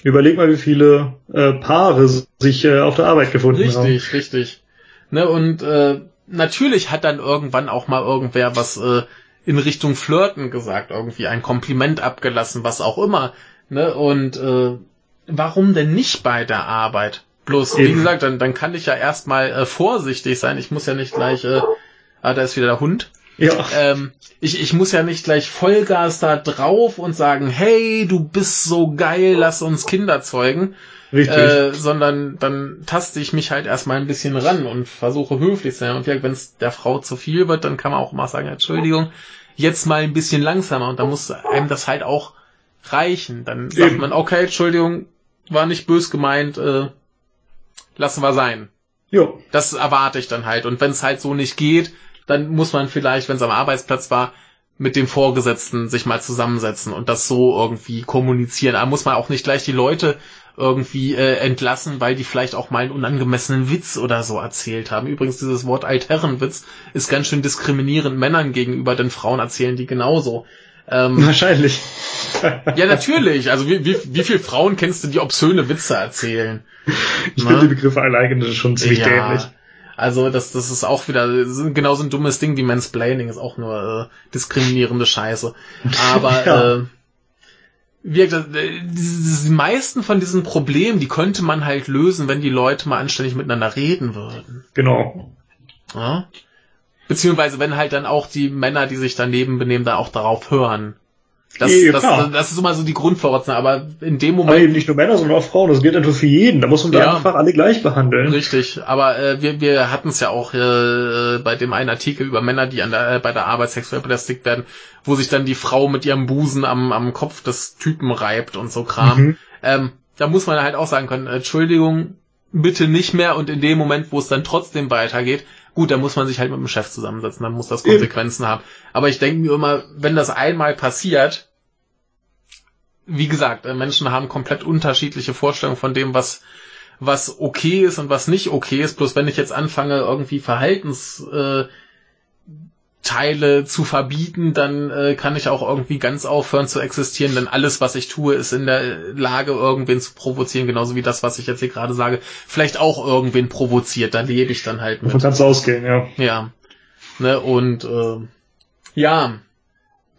Überleg mal, wie viele äh, Paare sich äh, auf der Arbeit gefunden richtig, haben. Richtig, richtig. Ne, und äh, natürlich hat dann irgendwann auch mal irgendwer was äh, in Richtung Flirten gesagt, irgendwie ein Kompliment abgelassen, was auch immer. Ne? Und äh, warum denn nicht bei der Arbeit? Bloß, Eben. wie gesagt, dann, dann kann ich ja erstmal äh, vorsichtig sein. Ich muss ja nicht gleich, äh, ah, da ist wieder der Hund. Ja. Ähm, ich, ich muss ja nicht gleich Vollgas da drauf und sagen, hey, du bist so geil, lass uns Kinder zeugen. Richtig. Äh, sondern dann taste ich mich halt erstmal ein bisschen ran und versuche höflich zu sein. Und wenn es der Frau zu viel wird, dann kann man auch mal sagen, Entschuldigung, jetzt mal ein bisschen langsamer und dann muss einem das halt auch reichen. Dann sagt Eben. man, okay, Entschuldigung, war nicht bös gemeint, äh, lassen wir sein. Jo. Das erwarte ich dann halt. Und wenn es halt so nicht geht, dann muss man vielleicht, wenn es am Arbeitsplatz war, mit dem Vorgesetzten sich mal zusammensetzen und das so irgendwie kommunizieren. Da muss man auch nicht gleich die Leute irgendwie äh, entlassen, weil die vielleicht auch mal einen unangemessenen Witz oder so erzählt haben. Übrigens, dieses Wort Altherrenwitz ist ganz schön diskriminierend Männern gegenüber, denn Frauen erzählen die genauso. Ähm, *laughs* Wahrscheinlich. ja, natürlich. Also wie, wie, wie viele Frauen kennst du, die obszöne Witze erzählen? Ich finde die Begriffe alleine schon ziemlich ja, dämlich. Also das, das ist auch wieder genauso ein dummes Ding wie Mansplaining, ist auch nur äh, diskriminierende Scheiße. *laughs* Aber ja. äh, wie gesagt, äh, die meisten von diesen Problemen, die könnte man halt lösen, wenn die Leute mal anständig miteinander reden würden. Genau. Ja? Beziehungsweise wenn halt dann auch die Männer, die sich daneben benehmen, da auch darauf hören. Das, ja, das, das, ist immer so die Grundvoraussetzung, aber in dem Moment. Aber eben nicht nur Männer, sondern auch Frauen. Das gilt natürlich für jeden. Da muss man ja, einfach alle gleich behandeln. Richtig, aber äh, wir, wir hatten es ja auch äh, bei dem einen Artikel über Männer, die an der, äh, bei der Arbeit sexuell belästigt werden, wo sich dann die Frau mit ihrem Busen am, am Kopf des Typen reibt und so Kram. Mhm. Ähm, da muss man halt auch sagen können, Entschuldigung, bitte nicht mehr und in dem Moment, wo es dann trotzdem weitergeht, Gut, da muss man sich halt mit dem Chef zusammensetzen, dann muss das Konsequenzen Eben. haben. Aber ich denke mir immer, wenn das einmal passiert, wie gesagt, äh, Menschen haben komplett unterschiedliche Vorstellungen von dem, was was okay ist und was nicht okay ist. Bloß wenn ich jetzt anfange, irgendwie Verhaltens äh, Teile zu verbieten, dann äh, kann ich auch irgendwie ganz aufhören zu existieren, denn alles, was ich tue, ist in der Lage, irgendwen zu provozieren, genauso wie das, was ich jetzt hier gerade sage, vielleicht auch irgendwen provoziert, da lebe ich dann halt mit. Davon kannst ausgehen, ja. Ja. Ne, und äh, ja,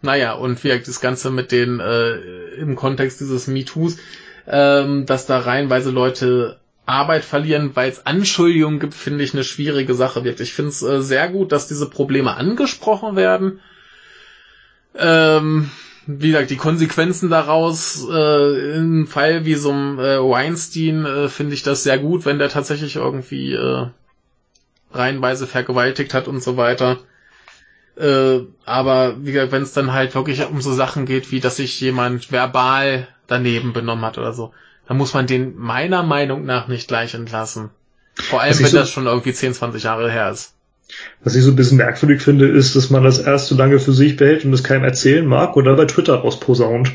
naja, und wie das Ganze mit den, äh, im Kontext dieses MeToos, ähm, dass da reihenweise Leute Arbeit verlieren, weil es Anschuldigungen gibt, finde ich eine schwierige Sache. Wirklich. Ich finde es äh, sehr gut, dass diese Probleme angesprochen werden. Ähm, wie gesagt, die Konsequenzen daraus, äh, im Fall wie so einem äh, Weinstein, äh, finde ich das sehr gut, wenn der tatsächlich irgendwie äh, reihenweise vergewaltigt hat und so weiter. Äh, aber wie gesagt, wenn es dann halt wirklich um so Sachen geht, wie dass sich jemand verbal daneben benommen hat oder so, dann muss man den meiner Meinung nach nicht gleich entlassen. Vor allem, wenn so, das schon irgendwie 10, 20 Jahre her ist. Was ich so ein bisschen merkwürdig finde, ist, dass man das erst so lange für sich behält und es keinem erzählen mag oder bei Twitter rausposaunt.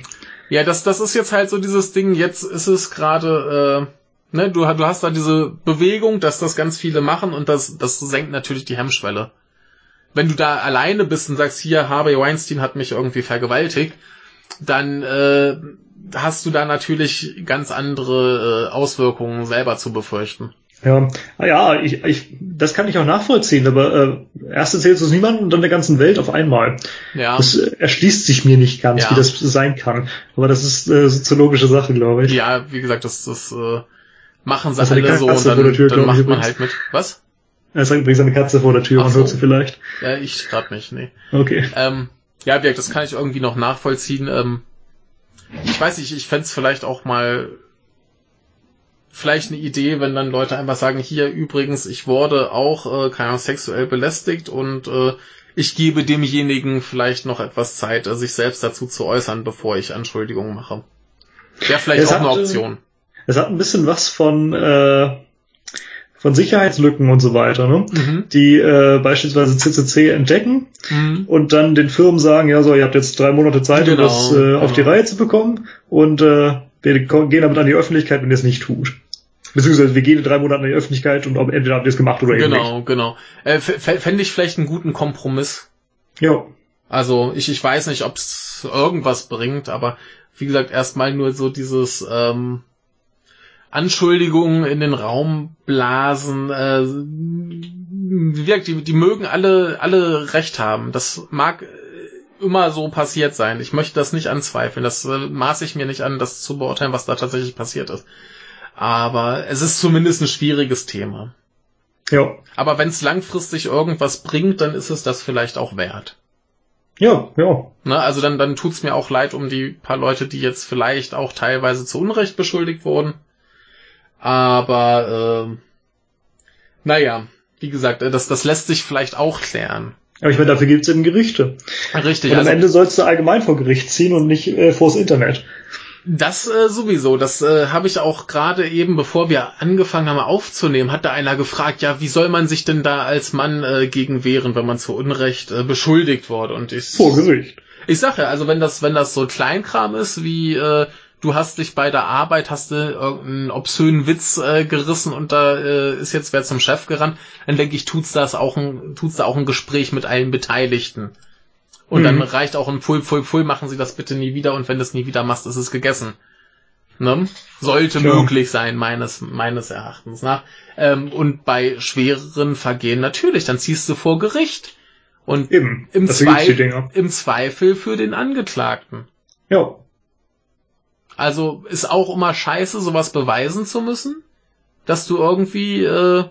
Ja, das, das ist jetzt halt so dieses Ding, jetzt ist es gerade, äh, ne, du, du hast da diese Bewegung, dass das ganz viele machen und das, das senkt natürlich die Hemmschwelle. Wenn du da alleine bist und sagst, hier, Harvey Weinstein hat mich irgendwie vergewaltigt, dann äh, hast du da natürlich ganz andere äh, Auswirkungen selber zu befürchten. Ja, ah ja, ich, ich, das kann ich auch nachvollziehen, aber äh, erst erzählst du es niemandem und dann der ganzen Welt auf einmal. Ja. Das äh, erschließt sich mir nicht ganz, ja. wie das sein kann. Aber das ist äh, soziologische Sache, glaube ich. Ja, wie gesagt, das, das äh, machen sie also alle so und dann, Tür, dann macht man halt mit. Was? Er sagt übrigens eine Katze vor der Tür, Ach man so. hört sie vielleicht. Ja, ich gerade nicht, nee. Okay. Ähm, ja, wie gesagt, das kann ich irgendwie noch nachvollziehen. Ähm, ich weiß nicht, ich fände vielleicht auch mal vielleicht eine Idee, wenn dann Leute einfach sagen, hier übrigens, ich wurde auch, äh, keine Ahnung, sexuell belästigt und äh, ich gebe demjenigen vielleicht noch etwas Zeit, äh, sich selbst dazu zu äußern, bevor ich Anschuldigungen mache. Wäre vielleicht es auch hat, eine Option. Es hat ein bisschen was von äh, von Sicherheitslücken und so weiter, ne? Mhm. die äh, beispielsweise CCC entdecken mhm. und dann den Firmen sagen, ja so, ihr habt jetzt drei Monate Zeit, genau, um das äh, genau. auf die Reihe zu bekommen und äh, wir gehen damit an die Öffentlichkeit, wenn ihr es nicht tut. Beziehungsweise wir gehen in drei Monaten an die Öffentlichkeit und ob entweder habt ihr es gemacht oder genau, eben nicht. Genau, genau. Äh, Fände ich vielleicht einen guten Kompromiss. Ja. Also ich, ich weiß nicht, ob es irgendwas bringt, aber wie gesagt, erstmal nur so dieses ähm, Anschuldigungen in den Raum blasen. Äh, gesagt, die, die mögen alle, alle recht haben. Das mag immer so passiert sein. Ich möchte das nicht anzweifeln. Das äh, maße ich mir nicht an, das zu beurteilen, was da tatsächlich passiert ist. Aber es ist zumindest ein schwieriges Thema. Ja. Aber wenn es langfristig irgendwas bringt, dann ist es das vielleicht auch wert. Ja, ja. Ne, also dann, dann tut's mir auch leid um die paar Leute, die jetzt vielleicht auch teilweise zu Unrecht beschuldigt wurden. Aber äh, naja, wie gesagt, das, das lässt sich vielleicht auch klären. Aber ich meine, dafür gibt's eben Gerichte. Richtig. Und am also, Ende sollst du allgemein vor Gericht ziehen und nicht äh, vors Internet. Das äh, sowieso. Das äh, habe ich auch gerade eben, bevor wir angefangen haben aufzunehmen, hat da einer gefragt, ja, wie soll man sich denn da als Mann äh, gegen wehren, wenn man zu Unrecht äh, beschuldigt wurde? Und ich, Vor Gericht. Ich sage ja, also wenn das, wenn das so Kleinkram ist, wie äh, du hast dich bei der Arbeit, hast du irgendeinen obszönen Witz äh, gerissen und da äh, ist jetzt wer zum Chef gerannt, dann denke ich, tut's das auch ein, tut's da auch ein Gespräch mit allen Beteiligten. Und mhm. dann reicht auch ein Pfui, Pfui, Pfui, machen Sie das bitte nie wieder und wenn du es nie wieder machst, ist es gegessen. Ne? Sollte ja. möglich sein, meines, meines Erachtens nach. Ähm, und bei schwereren Vergehen natürlich, dann ziehst du vor Gericht. Und Eben, im, Zweifel, im Zweifel für den Angeklagten. Ja. Also ist auch immer scheiße, sowas beweisen zu müssen, dass du irgendwie äh,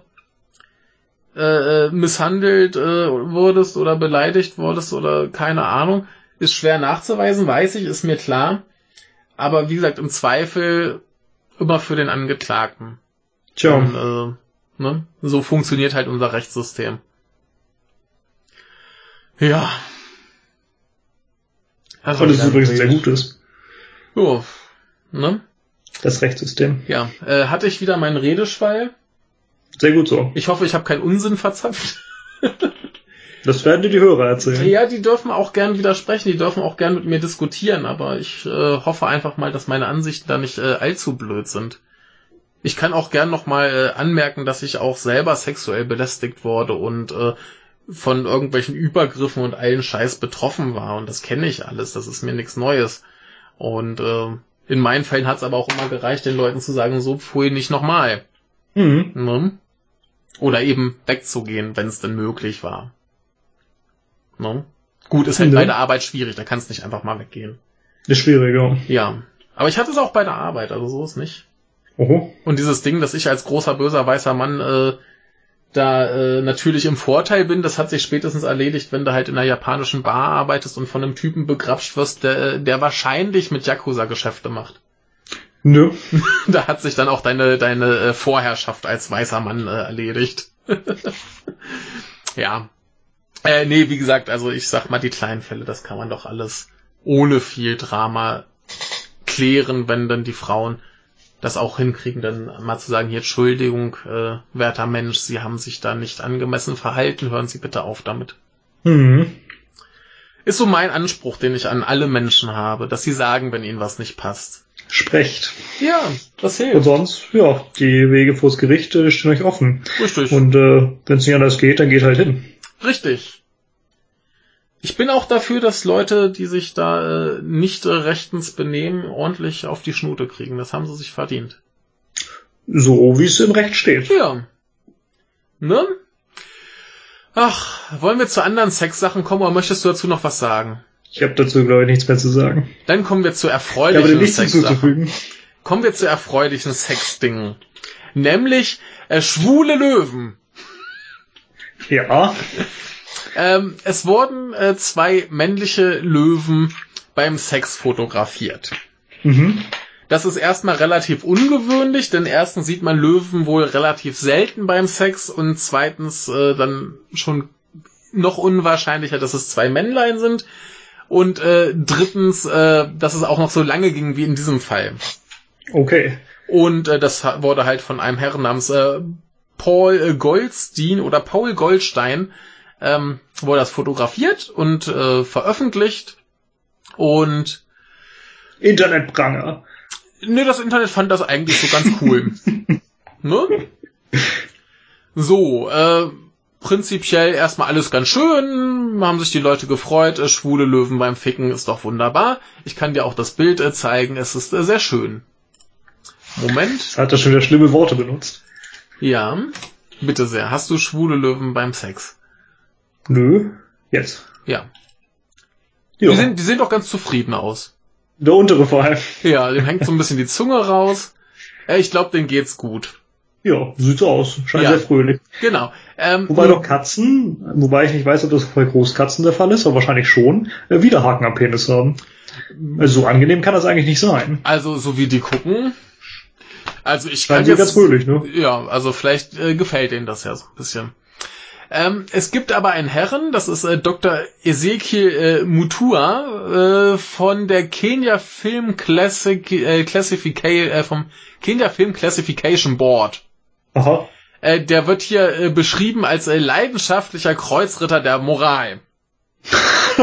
äh, misshandelt äh, wurdest oder beleidigt wurdest oder keine Ahnung, ist schwer nachzuweisen, weiß ich, ist mir klar. Aber wie gesagt, im Zweifel immer für den Angeklagten. Tja. Und, äh, ne? So funktioniert halt unser Rechtssystem. Ja. Also, das ist übrigens sehr gutes. Jo, ne? Das Rechtssystem. Ja. Äh, hatte ich wieder meinen Redeschwall? Sehr gut so. Ich hoffe, ich habe keinen Unsinn verzapft. *laughs* das werden dir die Hörer erzählen. Ja, die dürfen auch gern widersprechen, die dürfen auch gern mit mir diskutieren, aber ich äh, hoffe einfach mal, dass meine Ansichten da nicht äh, allzu blöd sind. Ich kann auch gern nochmal äh, anmerken, dass ich auch selber sexuell belästigt wurde und äh, von irgendwelchen Übergriffen und allen Scheiß betroffen war. Und das kenne ich alles, das ist mir nichts Neues. Und äh, in meinen Fällen hat es aber auch immer gereicht, den Leuten zu sagen, so pfui nicht nochmal. Mhm. Ne? Oder eben wegzugehen, wenn es denn möglich war. Ne? Gut, ist halt mhm. bei der Arbeit schwierig, da kannst nicht einfach mal weggehen. Ist schwieriger. Ja. Aber ich hatte es auch bei der Arbeit, also so ist nicht. Oho. Und dieses Ding, dass ich als großer böser weißer Mann äh, da äh, natürlich im Vorteil bin, das hat sich spätestens erledigt, wenn du halt in einer japanischen Bar arbeitest und von einem Typen begrapscht wirst, der, der wahrscheinlich mit Yakuza Geschäfte macht. Nö. *laughs* da hat sich dann auch deine, deine äh, Vorherrschaft als weißer Mann äh, erledigt. *laughs* ja. Äh, nee, wie gesagt, also ich sag mal, die kleinen Fälle, das kann man doch alles ohne viel Drama klären, wenn dann die Frauen das auch hinkriegen, dann mal zu sagen, hier Entschuldigung, äh, werter Mensch, Sie haben sich da nicht angemessen verhalten, hören Sie bitte auf damit. Mhm. Ist so mein Anspruch, den ich an alle Menschen habe, dass sie sagen, wenn ihnen was nicht passt. Sprecht. Ja, das hilft. Und sonst, ja, die Wege vors Gericht äh, stehen euch offen. Richtig. Und äh, wenn es nicht anders geht, dann geht halt hin. Richtig. Ich bin auch dafür, dass Leute, die sich da äh, nicht äh, rechtens benehmen, ordentlich auf die Schnute kriegen. Das haben sie sich verdient. So wie es im Recht steht. Ja. Ne? Ach, wollen wir zu anderen Sexsachen kommen oder möchtest du dazu noch was sagen? Ich habe dazu, glaube ich, nichts mehr zu sagen. Dann kommen wir zu erfreulichen nichts Sexsachen. Kommen wir zu erfreulichen Sexdingen. Nämlich äh, schwule Löwen. Ja. Ähm, es wurden äh, zwei männliche Löwen beim Sex fotografiert. Mhm. Das ist erstmal relativ ungewöhnlich, denn erstens sieht man Löwen wohl relativ selten beim Sex und zweitens äh, dann schon noch unwahrscheinlicher, dass es zwei Männlein sind. Und äh, drittens, äh, dass es auch noch so lange ging wie in diesem Fall. Okay. Und äh, das wurde halt von einem Herrn namens äh, Paul äh, Goldstein oder Paul Goldstein ähm, wurde das fotografiert und äh, veröffentlicht. Und Internetpranger. ne, das Internet fand das eigentlich so ganz cool. *laughs* ne? So, äh, prinzipiell erstmal alles ganz schön, haben sich die Leute gefreut, äh, schwule Löwen beim Ficken ist doch wunderbar. Ich kann dir auch das Bild äh, zeigen, es ist äh, sehr schön. Moment. Jetzt hat er schon wieder schlimme Worte benutzt. Ja, bitte sehr. Hast du schwule Löwen beim Sex? Nö. Jetzt. Ja. Ja. Die, sind, die sehen doch ganz zufrieden aus. Der untere vor allem. Ja, dem hängt so ein bisschen die Zunge raus. Ich glaube, denen geht's gut. Ja, sieht so aus. Scheint Ja. sehr fröhlich. Genau. Ähm, Wobei doch Katzen, wobei ich nicht weiß, ob das bei Großkatzen der Fall ist, aber wahrscheinlich schon, äh, Widerhaken am Penis haben. Also so angenehm kann das eigentlich nicht sein. Also, so wie die gucken. Also, ich kann Scheint sie ganz fröhlich, ne? Ja, also vielleicht äh, gefällt denen das ja so ein bisschen. Ähm, es gibt aber einen Herren, das ist äh, Dr. Ezekiel äh, Mutua äh, von der Kenya Film Classic, äh, Classification, äh, vom Kenya Film Classification Board. Aha. Äh, der wird hier äh, beschrieben als äh, leidenschaftlicher Kreuzritter der Moral. *laughs*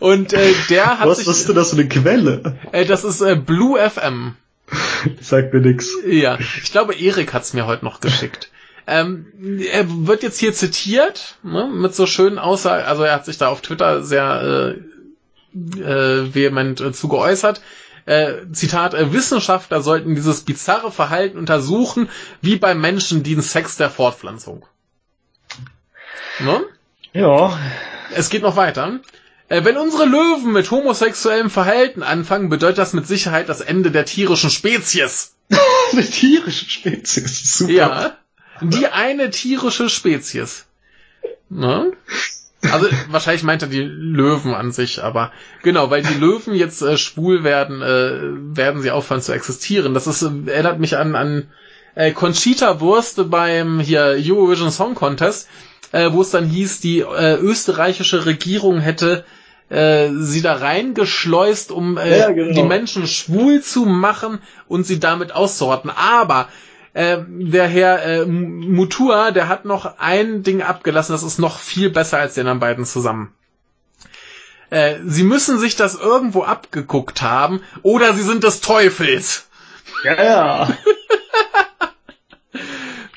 Und äh, der hat Was sich, ist denn das für eine Quelle? das ist Blue FM. Sagt mir nix. Ja, ich glaube, Erik hat's mir heute noch geschickt. Ähm, er wird jetzt hier zitiert, ne, mit so schönen Aussagen, also er hat sich da auf Twitter sehr äh, äh, vehement äh, zu geäußert. Äh, Zitat, äh, Wissenschaftler sollten dieses bizarre Verhalten untersuchen, wie bei Menschen, den Sex der Fortpflanzung. Ne? Ja. Es geht noch weiter. Äh, wenn unsere Löwen mit homosexuellem Verhalten anfangen, bedeutet das mit Sicherheit das Ende der tierischen Spezies. *laughs* Eine tierische Spezies. Super. Ja, die eine tierische Spezies. Ne? Also wahrscheinlich meint er die Löwen an sich, aber genau, weil die Löwen jetzt äh, schwul werden, äh, werden sie aufhören zu existieren. Das ist, äh, erinnert mich an, an äh, Conchita Wurst beim hier Eurovision Song Contest, äh, wo es dann hieß, die äh, österreichische Regierung hätte äh, sie da reingeschleust, um äh, Ja, genau. die Menschen schwul zu machen und sie damit auszurotten. Aber äh, der Herr äh, Mutua, der hat noch ein Ding abgelassen, das ist noch viel besser als die anderen beiden zusammen. Äh, sie müssen sich das irgendwo abgeguckt haben oder sie sind des Teufels. Ja, ja. *laughs*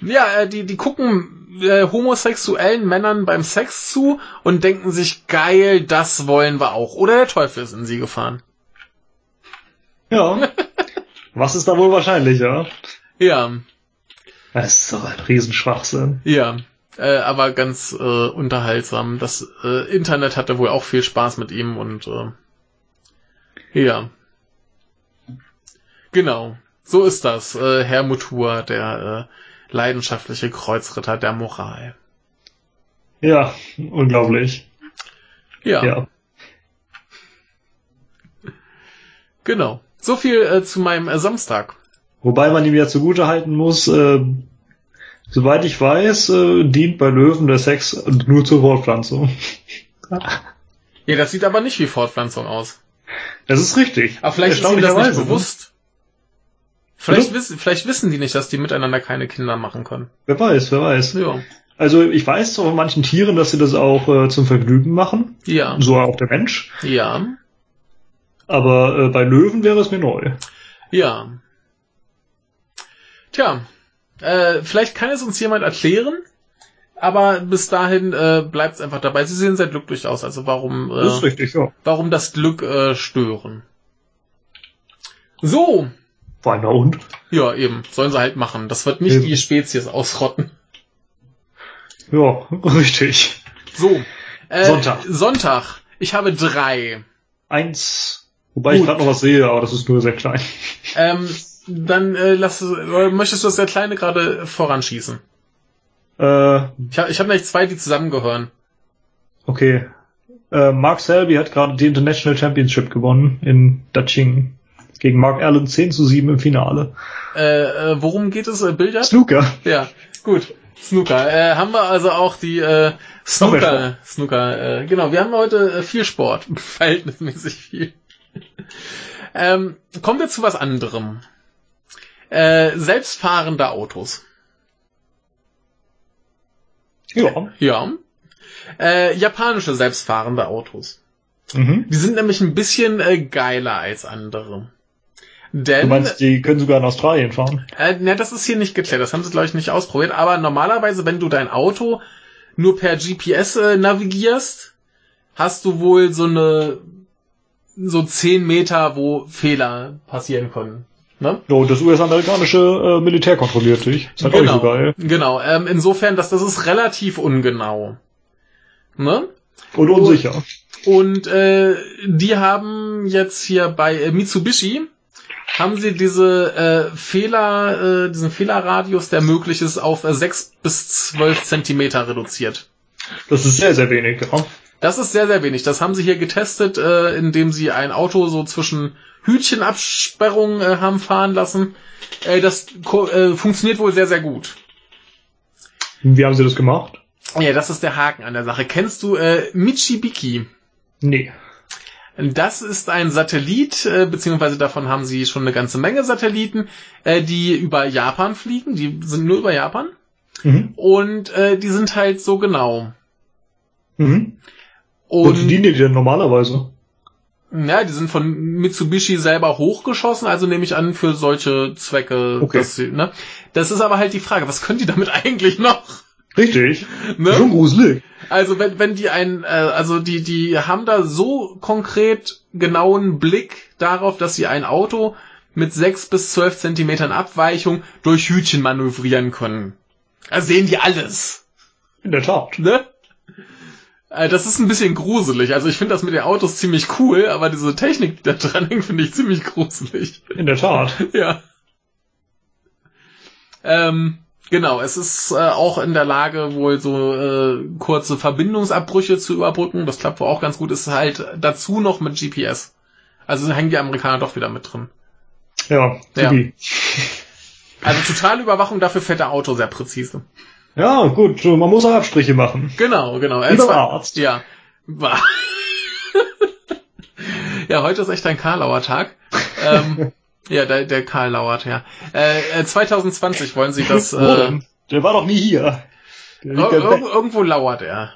Ja, äh, die, die gucken äh, homosexuellen Männern beim Sex zu und denken sich, geil, das wollen wir auch. Oder der Teufel ist in sie gefahren. Ja. *laughs* Was ist da wohl wahrscheinlicher? Ja, Das ist doch ein Riesenschwachsinn. ja. Äh, aber ganz äh, unterhaltsam. Das äh, Internet hatte wohl auch viel Spaß mit ihm und äh, ja. Genau. So ist das, äh, Herr Mutua, der äh, leidenschaftliche Kreuzritter der Moral. Ja, unglaublich. Ja, Ja. genau. So viel äh, zu meinem äh, Samstag. Wobei man ihm ja zugute halten muss, äh, soweit ich weiß, äh, dient bei Löwen der Sex nur zur Fortpflanzung. *laughs* Ja, das sieht aber nicht wie Fortpflanzung aus. Das ist richtig. Aber vielleicht ist ihm das nicht ne? bewusst. Vielleicht, wissen, vielleicht wissen die nicht, dass die miteinander keine Kinder machen können. Wer weiß, wer weiß. Ja. Also ich weiß von manchen Tieren, dass sie das auch äh, zum Vergnügen machen. Ja. So auch der Mensch. Ja. Aber äh, bei Löwen wäre es mir neu. Ja. Tja, äh, vielleicht kann es uns jemand erklären, aber bis dahin äh, bleibt es einfach dabei. Sie sehen sehr glücklich aus, also warum, äh, Das richtig, ja. warum das Glück äh, stören? So, Feiner Hund. ja eben, sollen sie halt machen. Das wird nicht Eben. die Spezies ausrotten. Ja, richtig. So, äh, Sonntag. Sonntag. Ich habe drei. Eins. Wobei ich Gut. gerade noch was sehe, aber das ist nur sehr klein. Ähm, dann äh, lass, äh, möchtest du das der Kleine gerade voranschießen? Äh, Ich habe ich hab nämlich zwei, die zusammengehören. okay. Äh, Mark Selby hat gerade die International Championship gewonnen in Daching. Gegen Mark Allen 10 zu 7 im Finale. Äh, äh, worum geht es? Äh, Billard? Snooker. Ja, gut. Snooker. Äh, haben wir also auch die äh, Snooker. Snooker. Äh, genau, wir haben heute äh, viel Sport. *laughs* Verhältnismäßig viel. ähm, kommen wir zu was anderem. Äh, selbstfahrende Autos. Ja. Ja. Äh, japanische selbstfahrende Autos. Mhm. Die sind nämlich ein bisschen äh, geiler als andere. Du Denn, meinst, die können sogar in Australien fahren? äh, na, das ist hier nicht geklärt, das haben sie, glaube ich, nicht ausprobiert, aber normalerweise, wenn du dein Auto nur per GPS äh, navigierst, hast du wohl so eine, so 10 Meter, wo Fehler passieren können. Ne? Das US-amerikanische äh, Militär kontrolliert dich. Ist halt auch nicht so geil. Genau, ähm, insofern, dass das ist relativ ungenau. Ne? Und unsicher. Und äh, die haben jetzt hier bei äh, Mitsubishi haben sie diese äh, Fehler, äh, diesen Fehlerradius, der möglich ist, auf äh, 6 bis 12 Zentimeter reduziert. Das ist sehr, sehr wenig, ja. Das ist sehr, sehr wenig. Das haben sie hier getestet, äh, indem sie ein Auto so zwischen Hütchenabsperrungen äh, haben fahren lassen. Äh, das äh, funktioniert wohl sehr, sehr gut. Wie haben sie das gemacht? Ja, das ist der Haken an der Sache. Kennst du äh, Michibiki? Nee. Das ist ein Satellit, äh, beziehungsweise davon haben sie schon eine ganze Menge Satelliten, äh, die über Japan fliegen. Die sind nur über Japan. Mhm. Und äh, die sind halt so genau. Mhm. Und Und dienen die denn normalerweise? ja, die sind von Mitsubishi selber hochgeschossen, also nehme ich an für solche Zwecke. Okay. Dass sie, ne? Das ist aber halt die Frage, was können die damit *laughs* eigentlich noch? Richtig. Ne? Schon gruselig. Also wenn, wenn die ein, äh, also die, die haben da so konkret genauen Blick darauf, dass sie ein Auto mit sechs bis zwölf Zentimetern Abweichung durch Hütchen manövrieren können. Da sehen die alles. In der Tat. Ne? Äh, Das ist ein bisschen gruselig. Also ich finde das mit den Autos ziemlich cool, aber diese Technik, die da dran hängt, finde ich ziemlich gruselig. In der Tat. *laughs* Ja. Ähm, genau, es ist äh, auch in der Lage, wohl so äh, kurze Verbindungsabbrüche zu überbrücken. Das klappt wohl auch ganz gut. Ist halt dazu noch mit GPS. Also hängen die Amerikaner doch wieder mit drin. Ja, Ja. Also totale Überwachung, dafür fährt der Auto sehr präzise. Ja, gut, man muss auch Abstriche machen. Genau, genau. Beim zwar- Arzt. Ja. War- *laughs* ja, heute ist echt ein Karlauer Tag. ähm, *laughs* ja, der, der Karl lauert, ja. Äh, äh, 2020 wollen sie das... *laughs* Äh? Der war doch nie hier. Ir irgendwo, lauert er.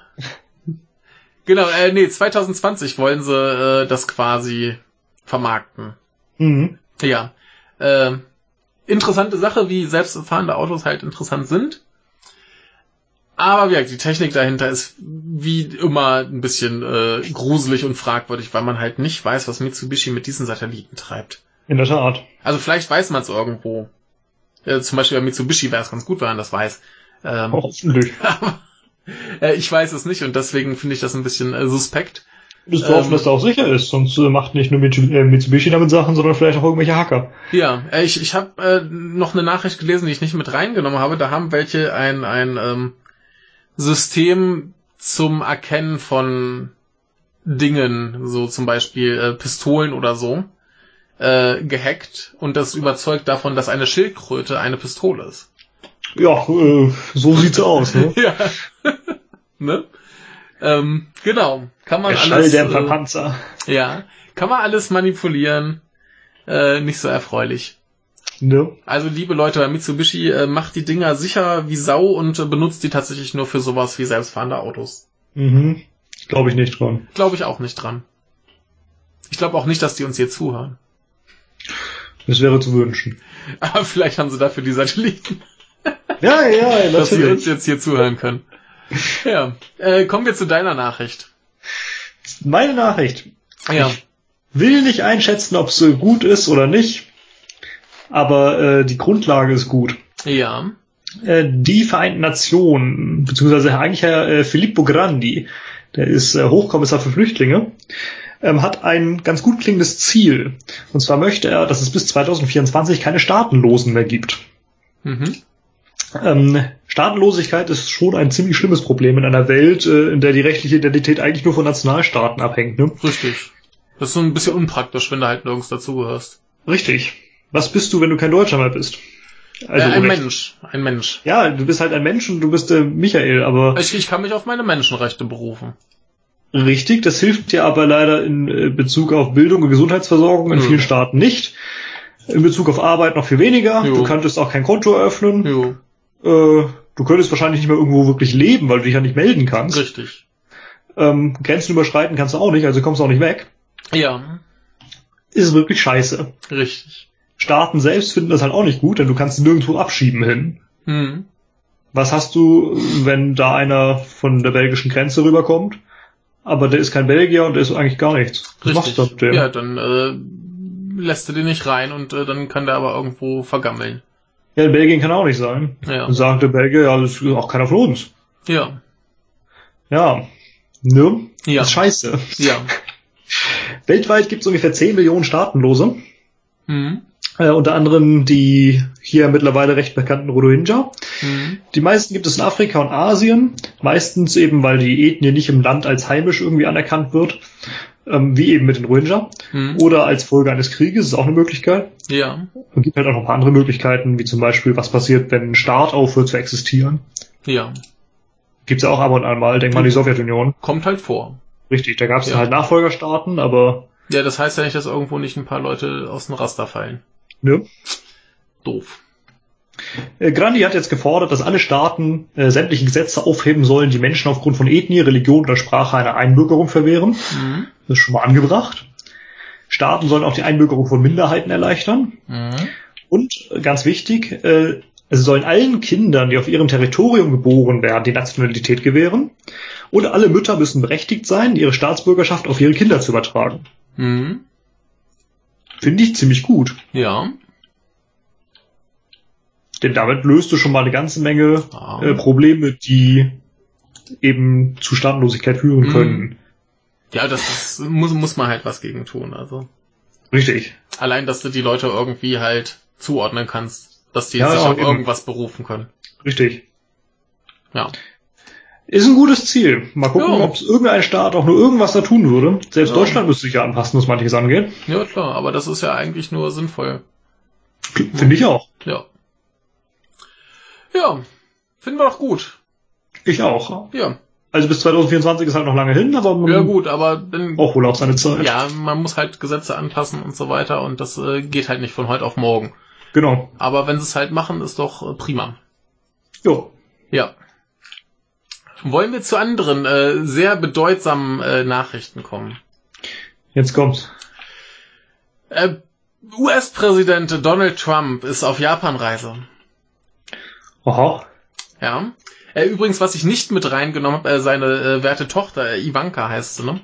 Genau, äh, nee, 2020 wollen sie äh, das quasi vermarkten. Mhm. Ja. Äh, interessante Sache, wie selbstfahrende Autos halt interessant sind. Aber ja, die Technik dahinter ist wie immer ein bisschen äh, gruselig und fragwürdig, weil man halt nicht weiß, was Mitsubishi mit diesen Satelliten treibt. In der Tat. Also vielleicht weiß man es irgendwo. Äh, zum Beispiel bei Mitsubishi wäre es ganz gut, wenn man das weiß. Ähm, Hoffentlich. *laughs* aber äh, ich weiß es nicht und deswegen finde ich das ein bisschen äh, suspekt. Das zu hoffen, Ähm, dass da auch sicher ist, sonst äh, macht nicht nur äh, Mitsubishi damit Sachen, sondern vielleicht auch irgendwelche Hacker. Ja, äh, ich, ich habe äh, noch eine Nachricht gelesen, die ich nicht mit reingenommen habe. Da haben welche ein, ein ähm, System zum Erkennen von Dingen, so zum Beispiel äh, Pistolen oder so, äh, gehackt und das überzeugt davon, dass eine Schildkröte eine Pistole ist. Ja, äh, so sieht's aus, ne? *laughs* ja. *laughs* ne? Ähm, genau. Kann man Der alles. Schalldämpferpanzer. Äh, ja. Kann man alles manipulieren. Äh, nicht so erfreulich. Ne? Also liebe Leute bei Mitsubishi, äh, macht die Dinger sicher wie Sau und äh, benutzt die tatsächlich nur für sowas wie selbstfahrende Autos. Mhm. Glaube ich nicht dran. Glaube ich auch nicht dran. Ich glaube auch nicht, dass die uns hier zuhören. Das wäre zu wünschen. *laughs* Aber vielleicht haben sie dafür die Satelliten, *laughs* Ja, ja, dass sie uns natürlich. jetzt hier zuhören können. Ja, äh, kommen wir zu deiner Nachricht. Meine Nachricht. Ja, Will nicht einschätzen, ob es äh, gut ist oder nicht, aber äh, die Grundlage ist gut. ja, Äh, die Vereinten Nationen, beziehungsweise eigentlich Herr äh, Filippo Grandi, der ist äh, Hochkommissar für Flüchtlinge, ähm, hat ein ganz gut klingendes Ziel. Und zwar möchte er, dass es bis 2024 keine Staatenlosen mehr gibt. mhm. Ähm, Staatenlosigkeit ist schon ein ziemlich schlimmes Problem in einer Welt, äh, in der die rechtliche Identität eigentlich nur von Nationalstaaten abhängt. Ne? richtig. Das ist so ein bisschen unpraktisch, wenn du halt nirgends dazugehörst. Richtig. Was bist du, wenn du kein Deutscher mehr bist? äh, ein Unrecht. Mensch, ein Mensch. Ja, du bist halt ein Mensch und du bist äh, Michael, aber Ich, ich kann mich auf meine Menschenrechte berufen. richtig, das hilft dir aber leider in äh, Bezug auf Bildung und Gesundheitsversorgung in Hm. vielen Staaten nicht. In Bezug auf Arbeit noch viel weniger. Jo. Du könntest auch kein Konto eröffnen. Jo, Äh, du könntest wahrscheinlich nicht mehr irgendwo wirklich leben, weil du dich ja nicht melden kannst. richtig. Ähm, Grenzen überschreiten kannst du auch nicht, also kommst du auch nicht weg. Ja, Ist wirklich scheiße. richtig. Staaten selbst finden das halt auch nicht gut, denn du kannst nirgendwo abschieben hin. Hm. Was hast du, wenn da einer von der belgischen Grenze rüberkommt, aber der ist kein Belgier und der ist eigentlich gar nichts? Was machst du da mit dem? Ja, dann äh, lässt du den nicht rein und äh, dann kann der aber irgendwo vergammeln. Ja, in Belgien kann auch nicht sein. Ja. Dann sagt der Belgier, ja, das ist auch keiner von uns. Ja. Ja. Ne? Ja. Das ist scheiße. Ja. *laughs* Weltweit gibt es ungefähr 10 Millionen Staatenlose. Hm. Äh, unter anderem die hier mittlerweile recht bekannten Rohingya. Hm. Die meisten gibt es in Afrika und Asien. Meistens eben, weil die Ethnie nicht im Land als heimisch irgendwie anerkannt wird. Ähm, wie eben mit den Rohingya. Hm. Oder als Folge eines Krieges, ist auch eine Möglichkeit. Ja. Es gibt halt auch noch ein paar andere Möglichkeiten, wie zum Beispiel, was passiert, wenn ein Staat aufhört zu existieren. Ja. Gibt's ja auch ab und an mal, denk mal an die Sowjetunion. Kommt halt vor. Richtig, da gab's Ja. halt Nachfolgerstaaten, aber Ja, das heißt ja nicht, dass irgendwo nicht ein paar Leute aus dem Raster fallen. Ne. Doof. Äh, Grandi hat jetzt gefordert, dass alle Staaten äh, sämtliche Gesetze aufheben sollen, die Menschen aufgrund von Ethnie, Religion oder Sprache einer Einbürgerung verwehren. Mhm. Das ist schon mal angebracht. Staaten sollen auch die Einbürgerung von Minderheiten erleichtern. Mhm. Und äh, ganz wichtig, äh, es sollen allen Kindern, die auf ihrem Territorium geboren werden, die Nationalität gewähren. Und alle Mütter müssen berechtigt sein, ihre Staatsbürgerschaft auf ihre Kinder zu übertragen. Mhm. Finde ich ziemlich gut. Ja. Denn damit löst du schon mal eine ganze Menge Ah. äh, Probleme, die eben zu Staatenlosigkeit führen Mhm. können. Ja, das ist, muss, muss man halt was gegen tun. Also Richtig. allein, dass du die Leute irgendwie halt zuordnen kannst, dass die Ja, sich auf eben. irgendwas berufen können. Richtig. Ja. Ist ein gutes Ziel. Mal gucken, Ja. ob es irgendein Staat auch nur irgendwas da tun würde. Selbst Ja. Deutschland müsste sich ja anpassen, was manches angeht. Ja, klar, aber das ist ja eigentlich nur sinnvoll. Finde ich auch. Ja. Ja. Finden wir doch gut. Ich auch. Ja. Also bis 2024 ist halt noch lange hin, aber man Ja, gut, aber dann, auch wohl auch seine Zeit. ja, man muss halt Gesetze anpassen und so weiter und das äh, geht halt nicht von heute auf morgen. Genau. Aber wenn sie es halt machen, ist doch äh, prima. Jo. Ja. Wollen wir zu anderen äh, sehr bedeutsamen äh, Nachrichten kommen? Jetzt kommt's. Äh, US-Präsident Donald Trump ist auf Japanreise. Aha. Ja. Äh, übrigens, was ich nicht mit reingenommen habe, äh, seine äh, werte Tochter, äh, Ivanka heißt sie, ne?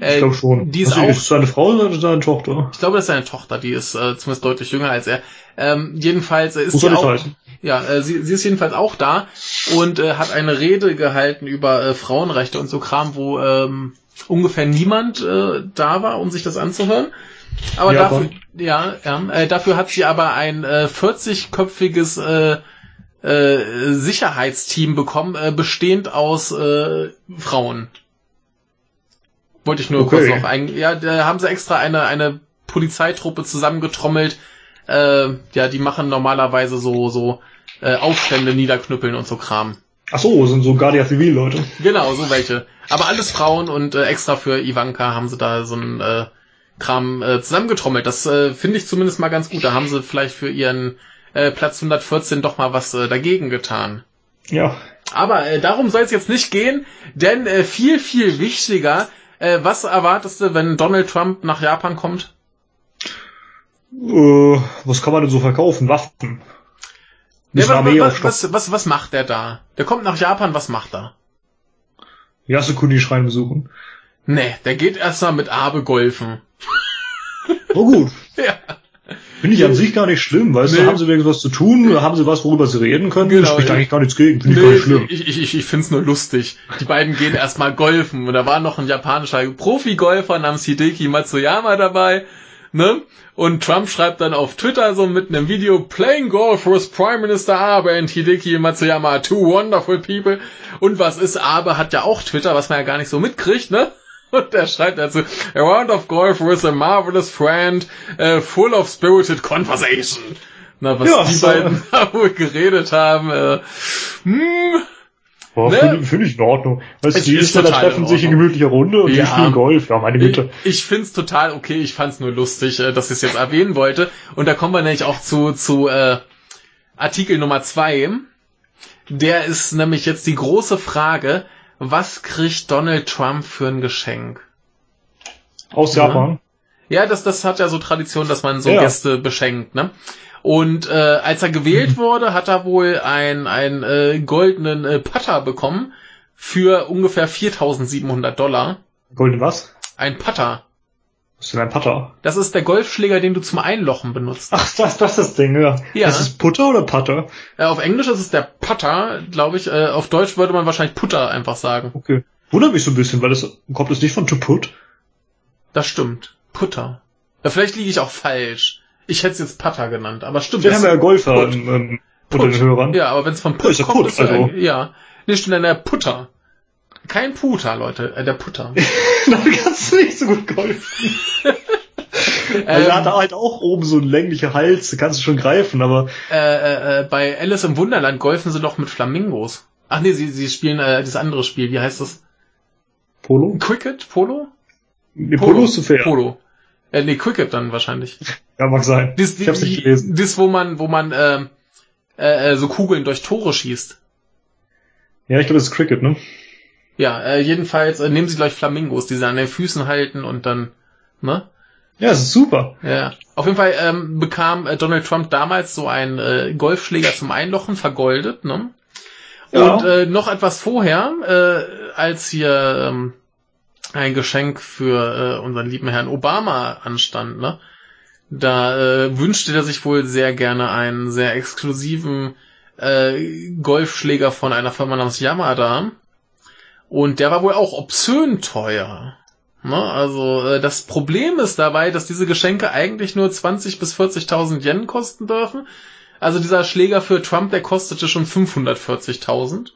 Äh, Ich glaube schon. Die ist Also, auch, Ist seine Frau oder seine Tochter? ich glaube, das ist seine Tochter, die ist äh, zumindest deutlich jünger als er. Ähm, jedenfalls äh, ist sie auch, heißen. ja, äh, sie, sie ist jedenfalls auch da und äh, hat eine Rede gehalten über äh, Frauenrechte und so Kram, wo ähm, ungefähr niemand äh, da war, um sich das anzuhören. Aber Japan. dafür, ja, ja äh, dafür hat sie aber ein äh, 40-köpfiges äh, äh, Sicherheitsteam bekommen, äh, bestehend aus äh, Frauen. Wollte ich nur Okay. kurz noch ein. Ja, da haben sie extra eine eine Polizeitruppe zusammengetrommelt. Äh, ja, die machen normalerweise so so äh, Aufstände niederknüppeln und so Kram. Ach so, sind so Guardia Civil Leute. Genau, so welche. Aber alles Frauen und äh, extra für Ivanka haben sie da so ein äh, Kram äh, zusammengetrommelt. Das äh, finde ich zumindest mal ganz gut. Da haben sie vielleicht für ihren äh, Platz 114 doch mal was äh, dagegen getan. Ja. Aber äh, darum soll es jetzt nicht gehen, denn äh, viel, viel wichtiger, äh, was erwartest du, wenn Donald Trump nach Japan kommt? Äh, was kann man denn so verkaufen? Waffen. Ja, was, was, was, was, macht der da? Der kommt nach Japan, was macht er? Yasukuni Schrein besuchen. Nee, der geht erstmal mit Abe golfen. Oh gut. *laughs* Ja. Finde ich an sich gar nicht schlimm, weißt Nee. du, haben sie wenigstens was zu tun, haben sie was, worüber sie reden können, Genau, spricht ich- eigentlich gar nichts gegen, finde ich gar Nee, nicht schlimm. ich, ich, ich, ich find's nur lustig. Die beiden gehen erstmal golfen und da war noch ein japanischer Profi-Golfer namens Hideki Matsuyama dabei, ne? Und Trump schreibt dann auf Twitter so mitten im Video, Playing Golf with Prime Minister Abe and Hideki Matsuyama are two wonderful people. Und was ist, Abe hat ja auch Twitter, was man ja gar nicht so mitkriegt, ne? Und er schreibt dazu, a round of golf with a marvelous friend, uh, full of spirited conversation. Na, was Ja, die so. beiden *laughs* da wohl geredet haben, äh, hm, Boah, Ne? finde finde ich in Ordnung. Weißt du, Es die ist Isländer total treffen in sich in gemütlicher Runde und Ja. die spielen Golf, ja, meine Ich, Güte. ich find's total okay, ich fand's nur lustig, äh, dass ich es jetzt erwähnen wollte. Und da kommen wir nämlich auch zu, zu äh, Artikel Nummer zwei. Der ist nämlich jetzt die große Frage, was kriegt Donald Trump für ein Geschenk? Aus Ja. Japan. Ja, das, das hat ja so Tradition, dass man so Ja. Gäste beschenkt, ne? Und äh, als er gewählt *laughs* wurde, hat er wohl ein, einen äh, goldenen äh, Putter bekommen für ungefähr 4.700 Dollar. Golden was? Ein Putter. Was ist denn ein Putter? Das ist der Golfschläger, den du zum Einlochen benutzt. Ach, das, das ist das Ding, ja. Ja. Ist es Putter oder Putter? Äh, auf Englisch ist es der Putter, glaube ich. Äh, auf Deutsch würde man wahrscheinlich Putter einfach sagen. Okay. Wundert mich so ein bisschen, weil das kommt das nicht von to put? Das stimmt. Putter. Ja, vielleicht liege ich auch falsch. Ich hätte es jetzt Putter genannt, aber stimmt. Wir haben ja Golfer Put. ähm, ähm, Put. unter den Hörern. Ja, aber wenn es von Ja, Put ist ja kommt, Put, ist ja, also. ja. Nee, stimmt, dann der Putter. Kein Puter, Leute, äh, der Putter. *laughs* Dann kannst du nicht so gut golfen. *laughs* Er ähm, hat halt auch oben so einen länglichen Hals, da kannst du schon greifen, aber äh, äh, äh, bei Alice im Wunderland golfen sie doch mit Flamingos. Ach nee, sie, sie spielen äh, das andere Spiel. Wie heißt das? Polo? Cricket? Polo? Nee, Polo ist zu fair. Polo. Äh, nee, Cricket dann wahrscheinlich. Ja, mag sein. Das, ich hab's nicht gelesen. Das, wo man, wo man ähm, äh, äh, so Kugeln durch Tore schießt. Ja, ich glaube, das ist Cricket, ne? Ja, äh, jedenfalls äh, nehmen sie gleich Flamingos, die sie an den Füßen halten und dann, ne? Ja, es ist super. Ja. Auf jeden Fall ähm, bekam äh, Donald Trump damals so einen äh, Golfschläger zum Einlochen, vergoldet, ne? Ja. Und äh, noch etwas vorher, äh, als hier ähm, ein Geschenk für äh, unseren lieben Herrn Obama anstand, ne? Da äh, wünschte er sich wohl sehr gerne einen sehr exklusiven äh, Golfschläger von einer Firma namens Yamada. Und der war wohl auch obszön teuer. Ne? Also äh, das Problem ist dabei, dass diese Geschenke eigentlich nur 20 bis 40.000 Yen kosten dürfen. Also dieser Schläger für Trump, der kostete schon 540.000.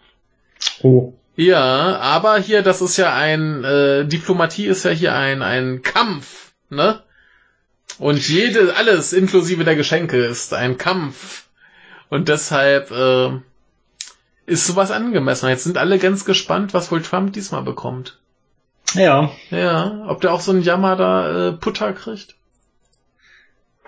Oh. Ja, aber hier, das ist ja ein, äh, Diplomatie ist ja hier ein, ein Kampf, ne? Und jede, alles inklusive der Geschenke ist ein Kampf. Und deshalb äh, ist sowas angemessen. Jetzt sind alle ganz gespannt, was wohl Trump diesmal bekommt. Ja, Ja, ob der auch so einen Yamada äh, Putter kriegt?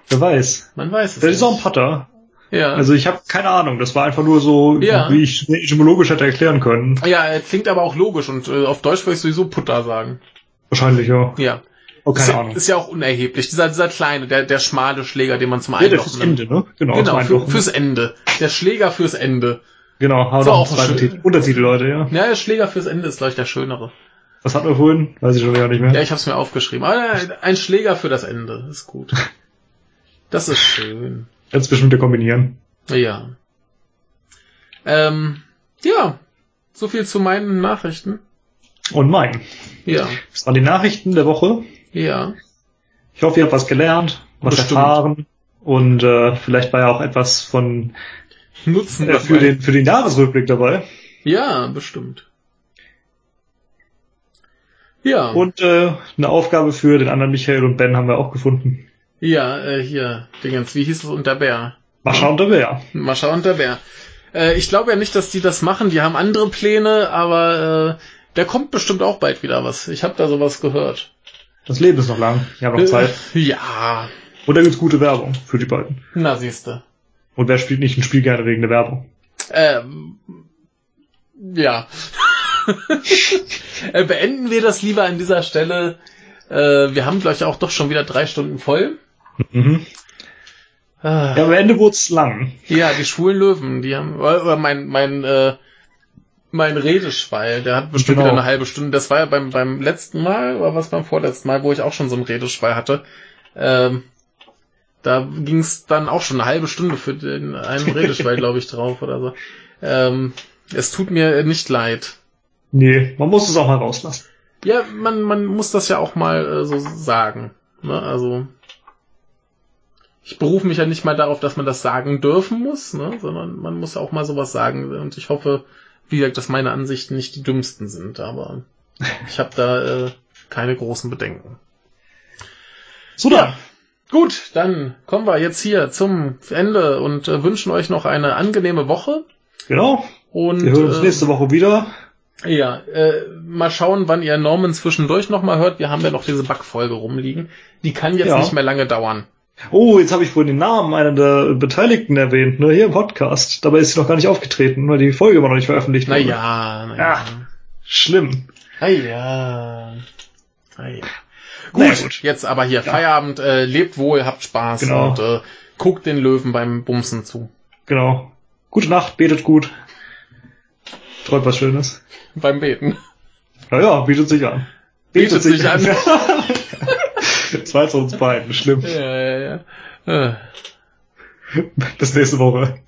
wer weiß. Man weiß es Das ist auch ein. Putter. Ja. Also ich habe keine Ahnung, das war einfach nur so, Ja. wie ich etymologisch hätte erklären können. ja, er klingt aber auch logisch und äh, auf Deutsch würde ich sowieso Putter sagen. Wahrscheinlich, ja. Ja. Oh, ist, keine ja Ahnung. ist ja auch unerheblich. Dieser, dieser kleine, der, der schmale Schläger, den man zum Ja, der Einlochen fürs Ende, ne? Genau, Genau, für, fürs Ende. Der Schläger fürs Ende. Genau, haben auch noch einen. Untertitel, Leute, ja. Ja, der Schläger fürs Ende ist, glaube ich, der schönere. Was hatten wir vorhin? Weiß ich schon gar nicht mehr. Ja, ich habe es mir aufgeschrieben. Aber äh, ein Schläger für das Ende ist gut. Das ist schön. Jetzt bestimmt kombinieren. Ja. Ähm, ja. So viel zu meinen Nachrichten. Und mein. Ja. Das waren die Nachrichten der Woche. Ja. Ich hoffe, ihr habt was gelernt, was Bestimmt. erfahren und äh, vielleicht war ja auch etwas von Nutzen äh, für den für den Jahresrückblick dabei. Ja, bestimmt. Ja. Und äh, eine Aufgabe für den anderen Michael und Ben haben wir auch gefunden. Ja, äh, hier, Dingens, wie hieß es unter Bär? Mascha und der Bär. Mascha und der Bär. Äh, ich glaube ja nicht, dass die das machen, die haben andere Pläne, aber äh, da kommt bestimmt auch bald wieder was. Ich habe da sowas gehört. Das Leben ist noch lang. Wir haben noch Zeit. *laughs* Ja. Und da gibt's gute Werbung für die beiden. Na, siehste. Und wer spielt nicht ein Spiel gerne wegen der Werbung? Ähm, ja. *laughs* Äh, Beenden wir das lieber an dieser Stelle. Äh, wir haben gleich auch doch schon wieder drei Stunden voll. Mhm. Ah. Ja, am Ende wurd's lang. Ja, die schwulen Löwen, die haben, oder mein, mein, äh, mein Redeschwall, der hat bestimmt Genau. wieder eine halbe Stunde. Das war ja beim, beim letzten Mal, oder was beim vorletzten Mal, wo ich auch schon so einen Redeschwall hatte. Ähm, da ging's dann auch schon eine halbe Stunde für den einen *laughs* Redeschwall, glaube ich, drauf oder so. Ähm, es tut mir nicht leid. Nee, man muss es auch mal rauslassen. Ja, man, man muss das ja auch mal äh, so sagen. Ne? Also ich berufe mich ja nicht mal darauf, dass man das sagen dürfen muss, ne? sondern man muss auch mal sowas sagen. Und ich hoffe, wie gesagt, dass meine Ansichten nicht die dümmsten sind, aber *laughs* ich habe da äh, keine großen Bedenken. So dann. Gut, dann kommen wir jetzt hier zum Ende und äh, wünschen euch noch eine angenehme Woche. Genau. Und Wir hören uns äh, nächste Woche wieder. Ja, äh, mal schauen, wann ihr Norman zwischendurch nochmal hört. Wir haben ja noch diese Backfolge rumliegen. Die kann jetzt Ja. nicht mehr lange dauern. Oh, jetzt habe ich vorhin den Namen einer der Beteiligten erwähnt, ne, hier im Podcast. Dabei ist sie noch gar nicht aufgetreten, weil die Folge immer noch nicht veröffentlicht. Naja, naja. Ja. Schlimm. Naja. Naja. Gut, ja, gut. jetzt aber hier Feierabend. Äh, lebt wohl, habt Spaß Genau. und äh, guckt den Löwen beim Bumsen zu. Genau. Gute Nacht, betet gut. Träumt was Schönes. Beim Beten. Naja, bietet sich an. Bietet sich an. das war jetzt uns beiden. Schlimm. Ja, ja, ja. Äh. Bis nächste Woche.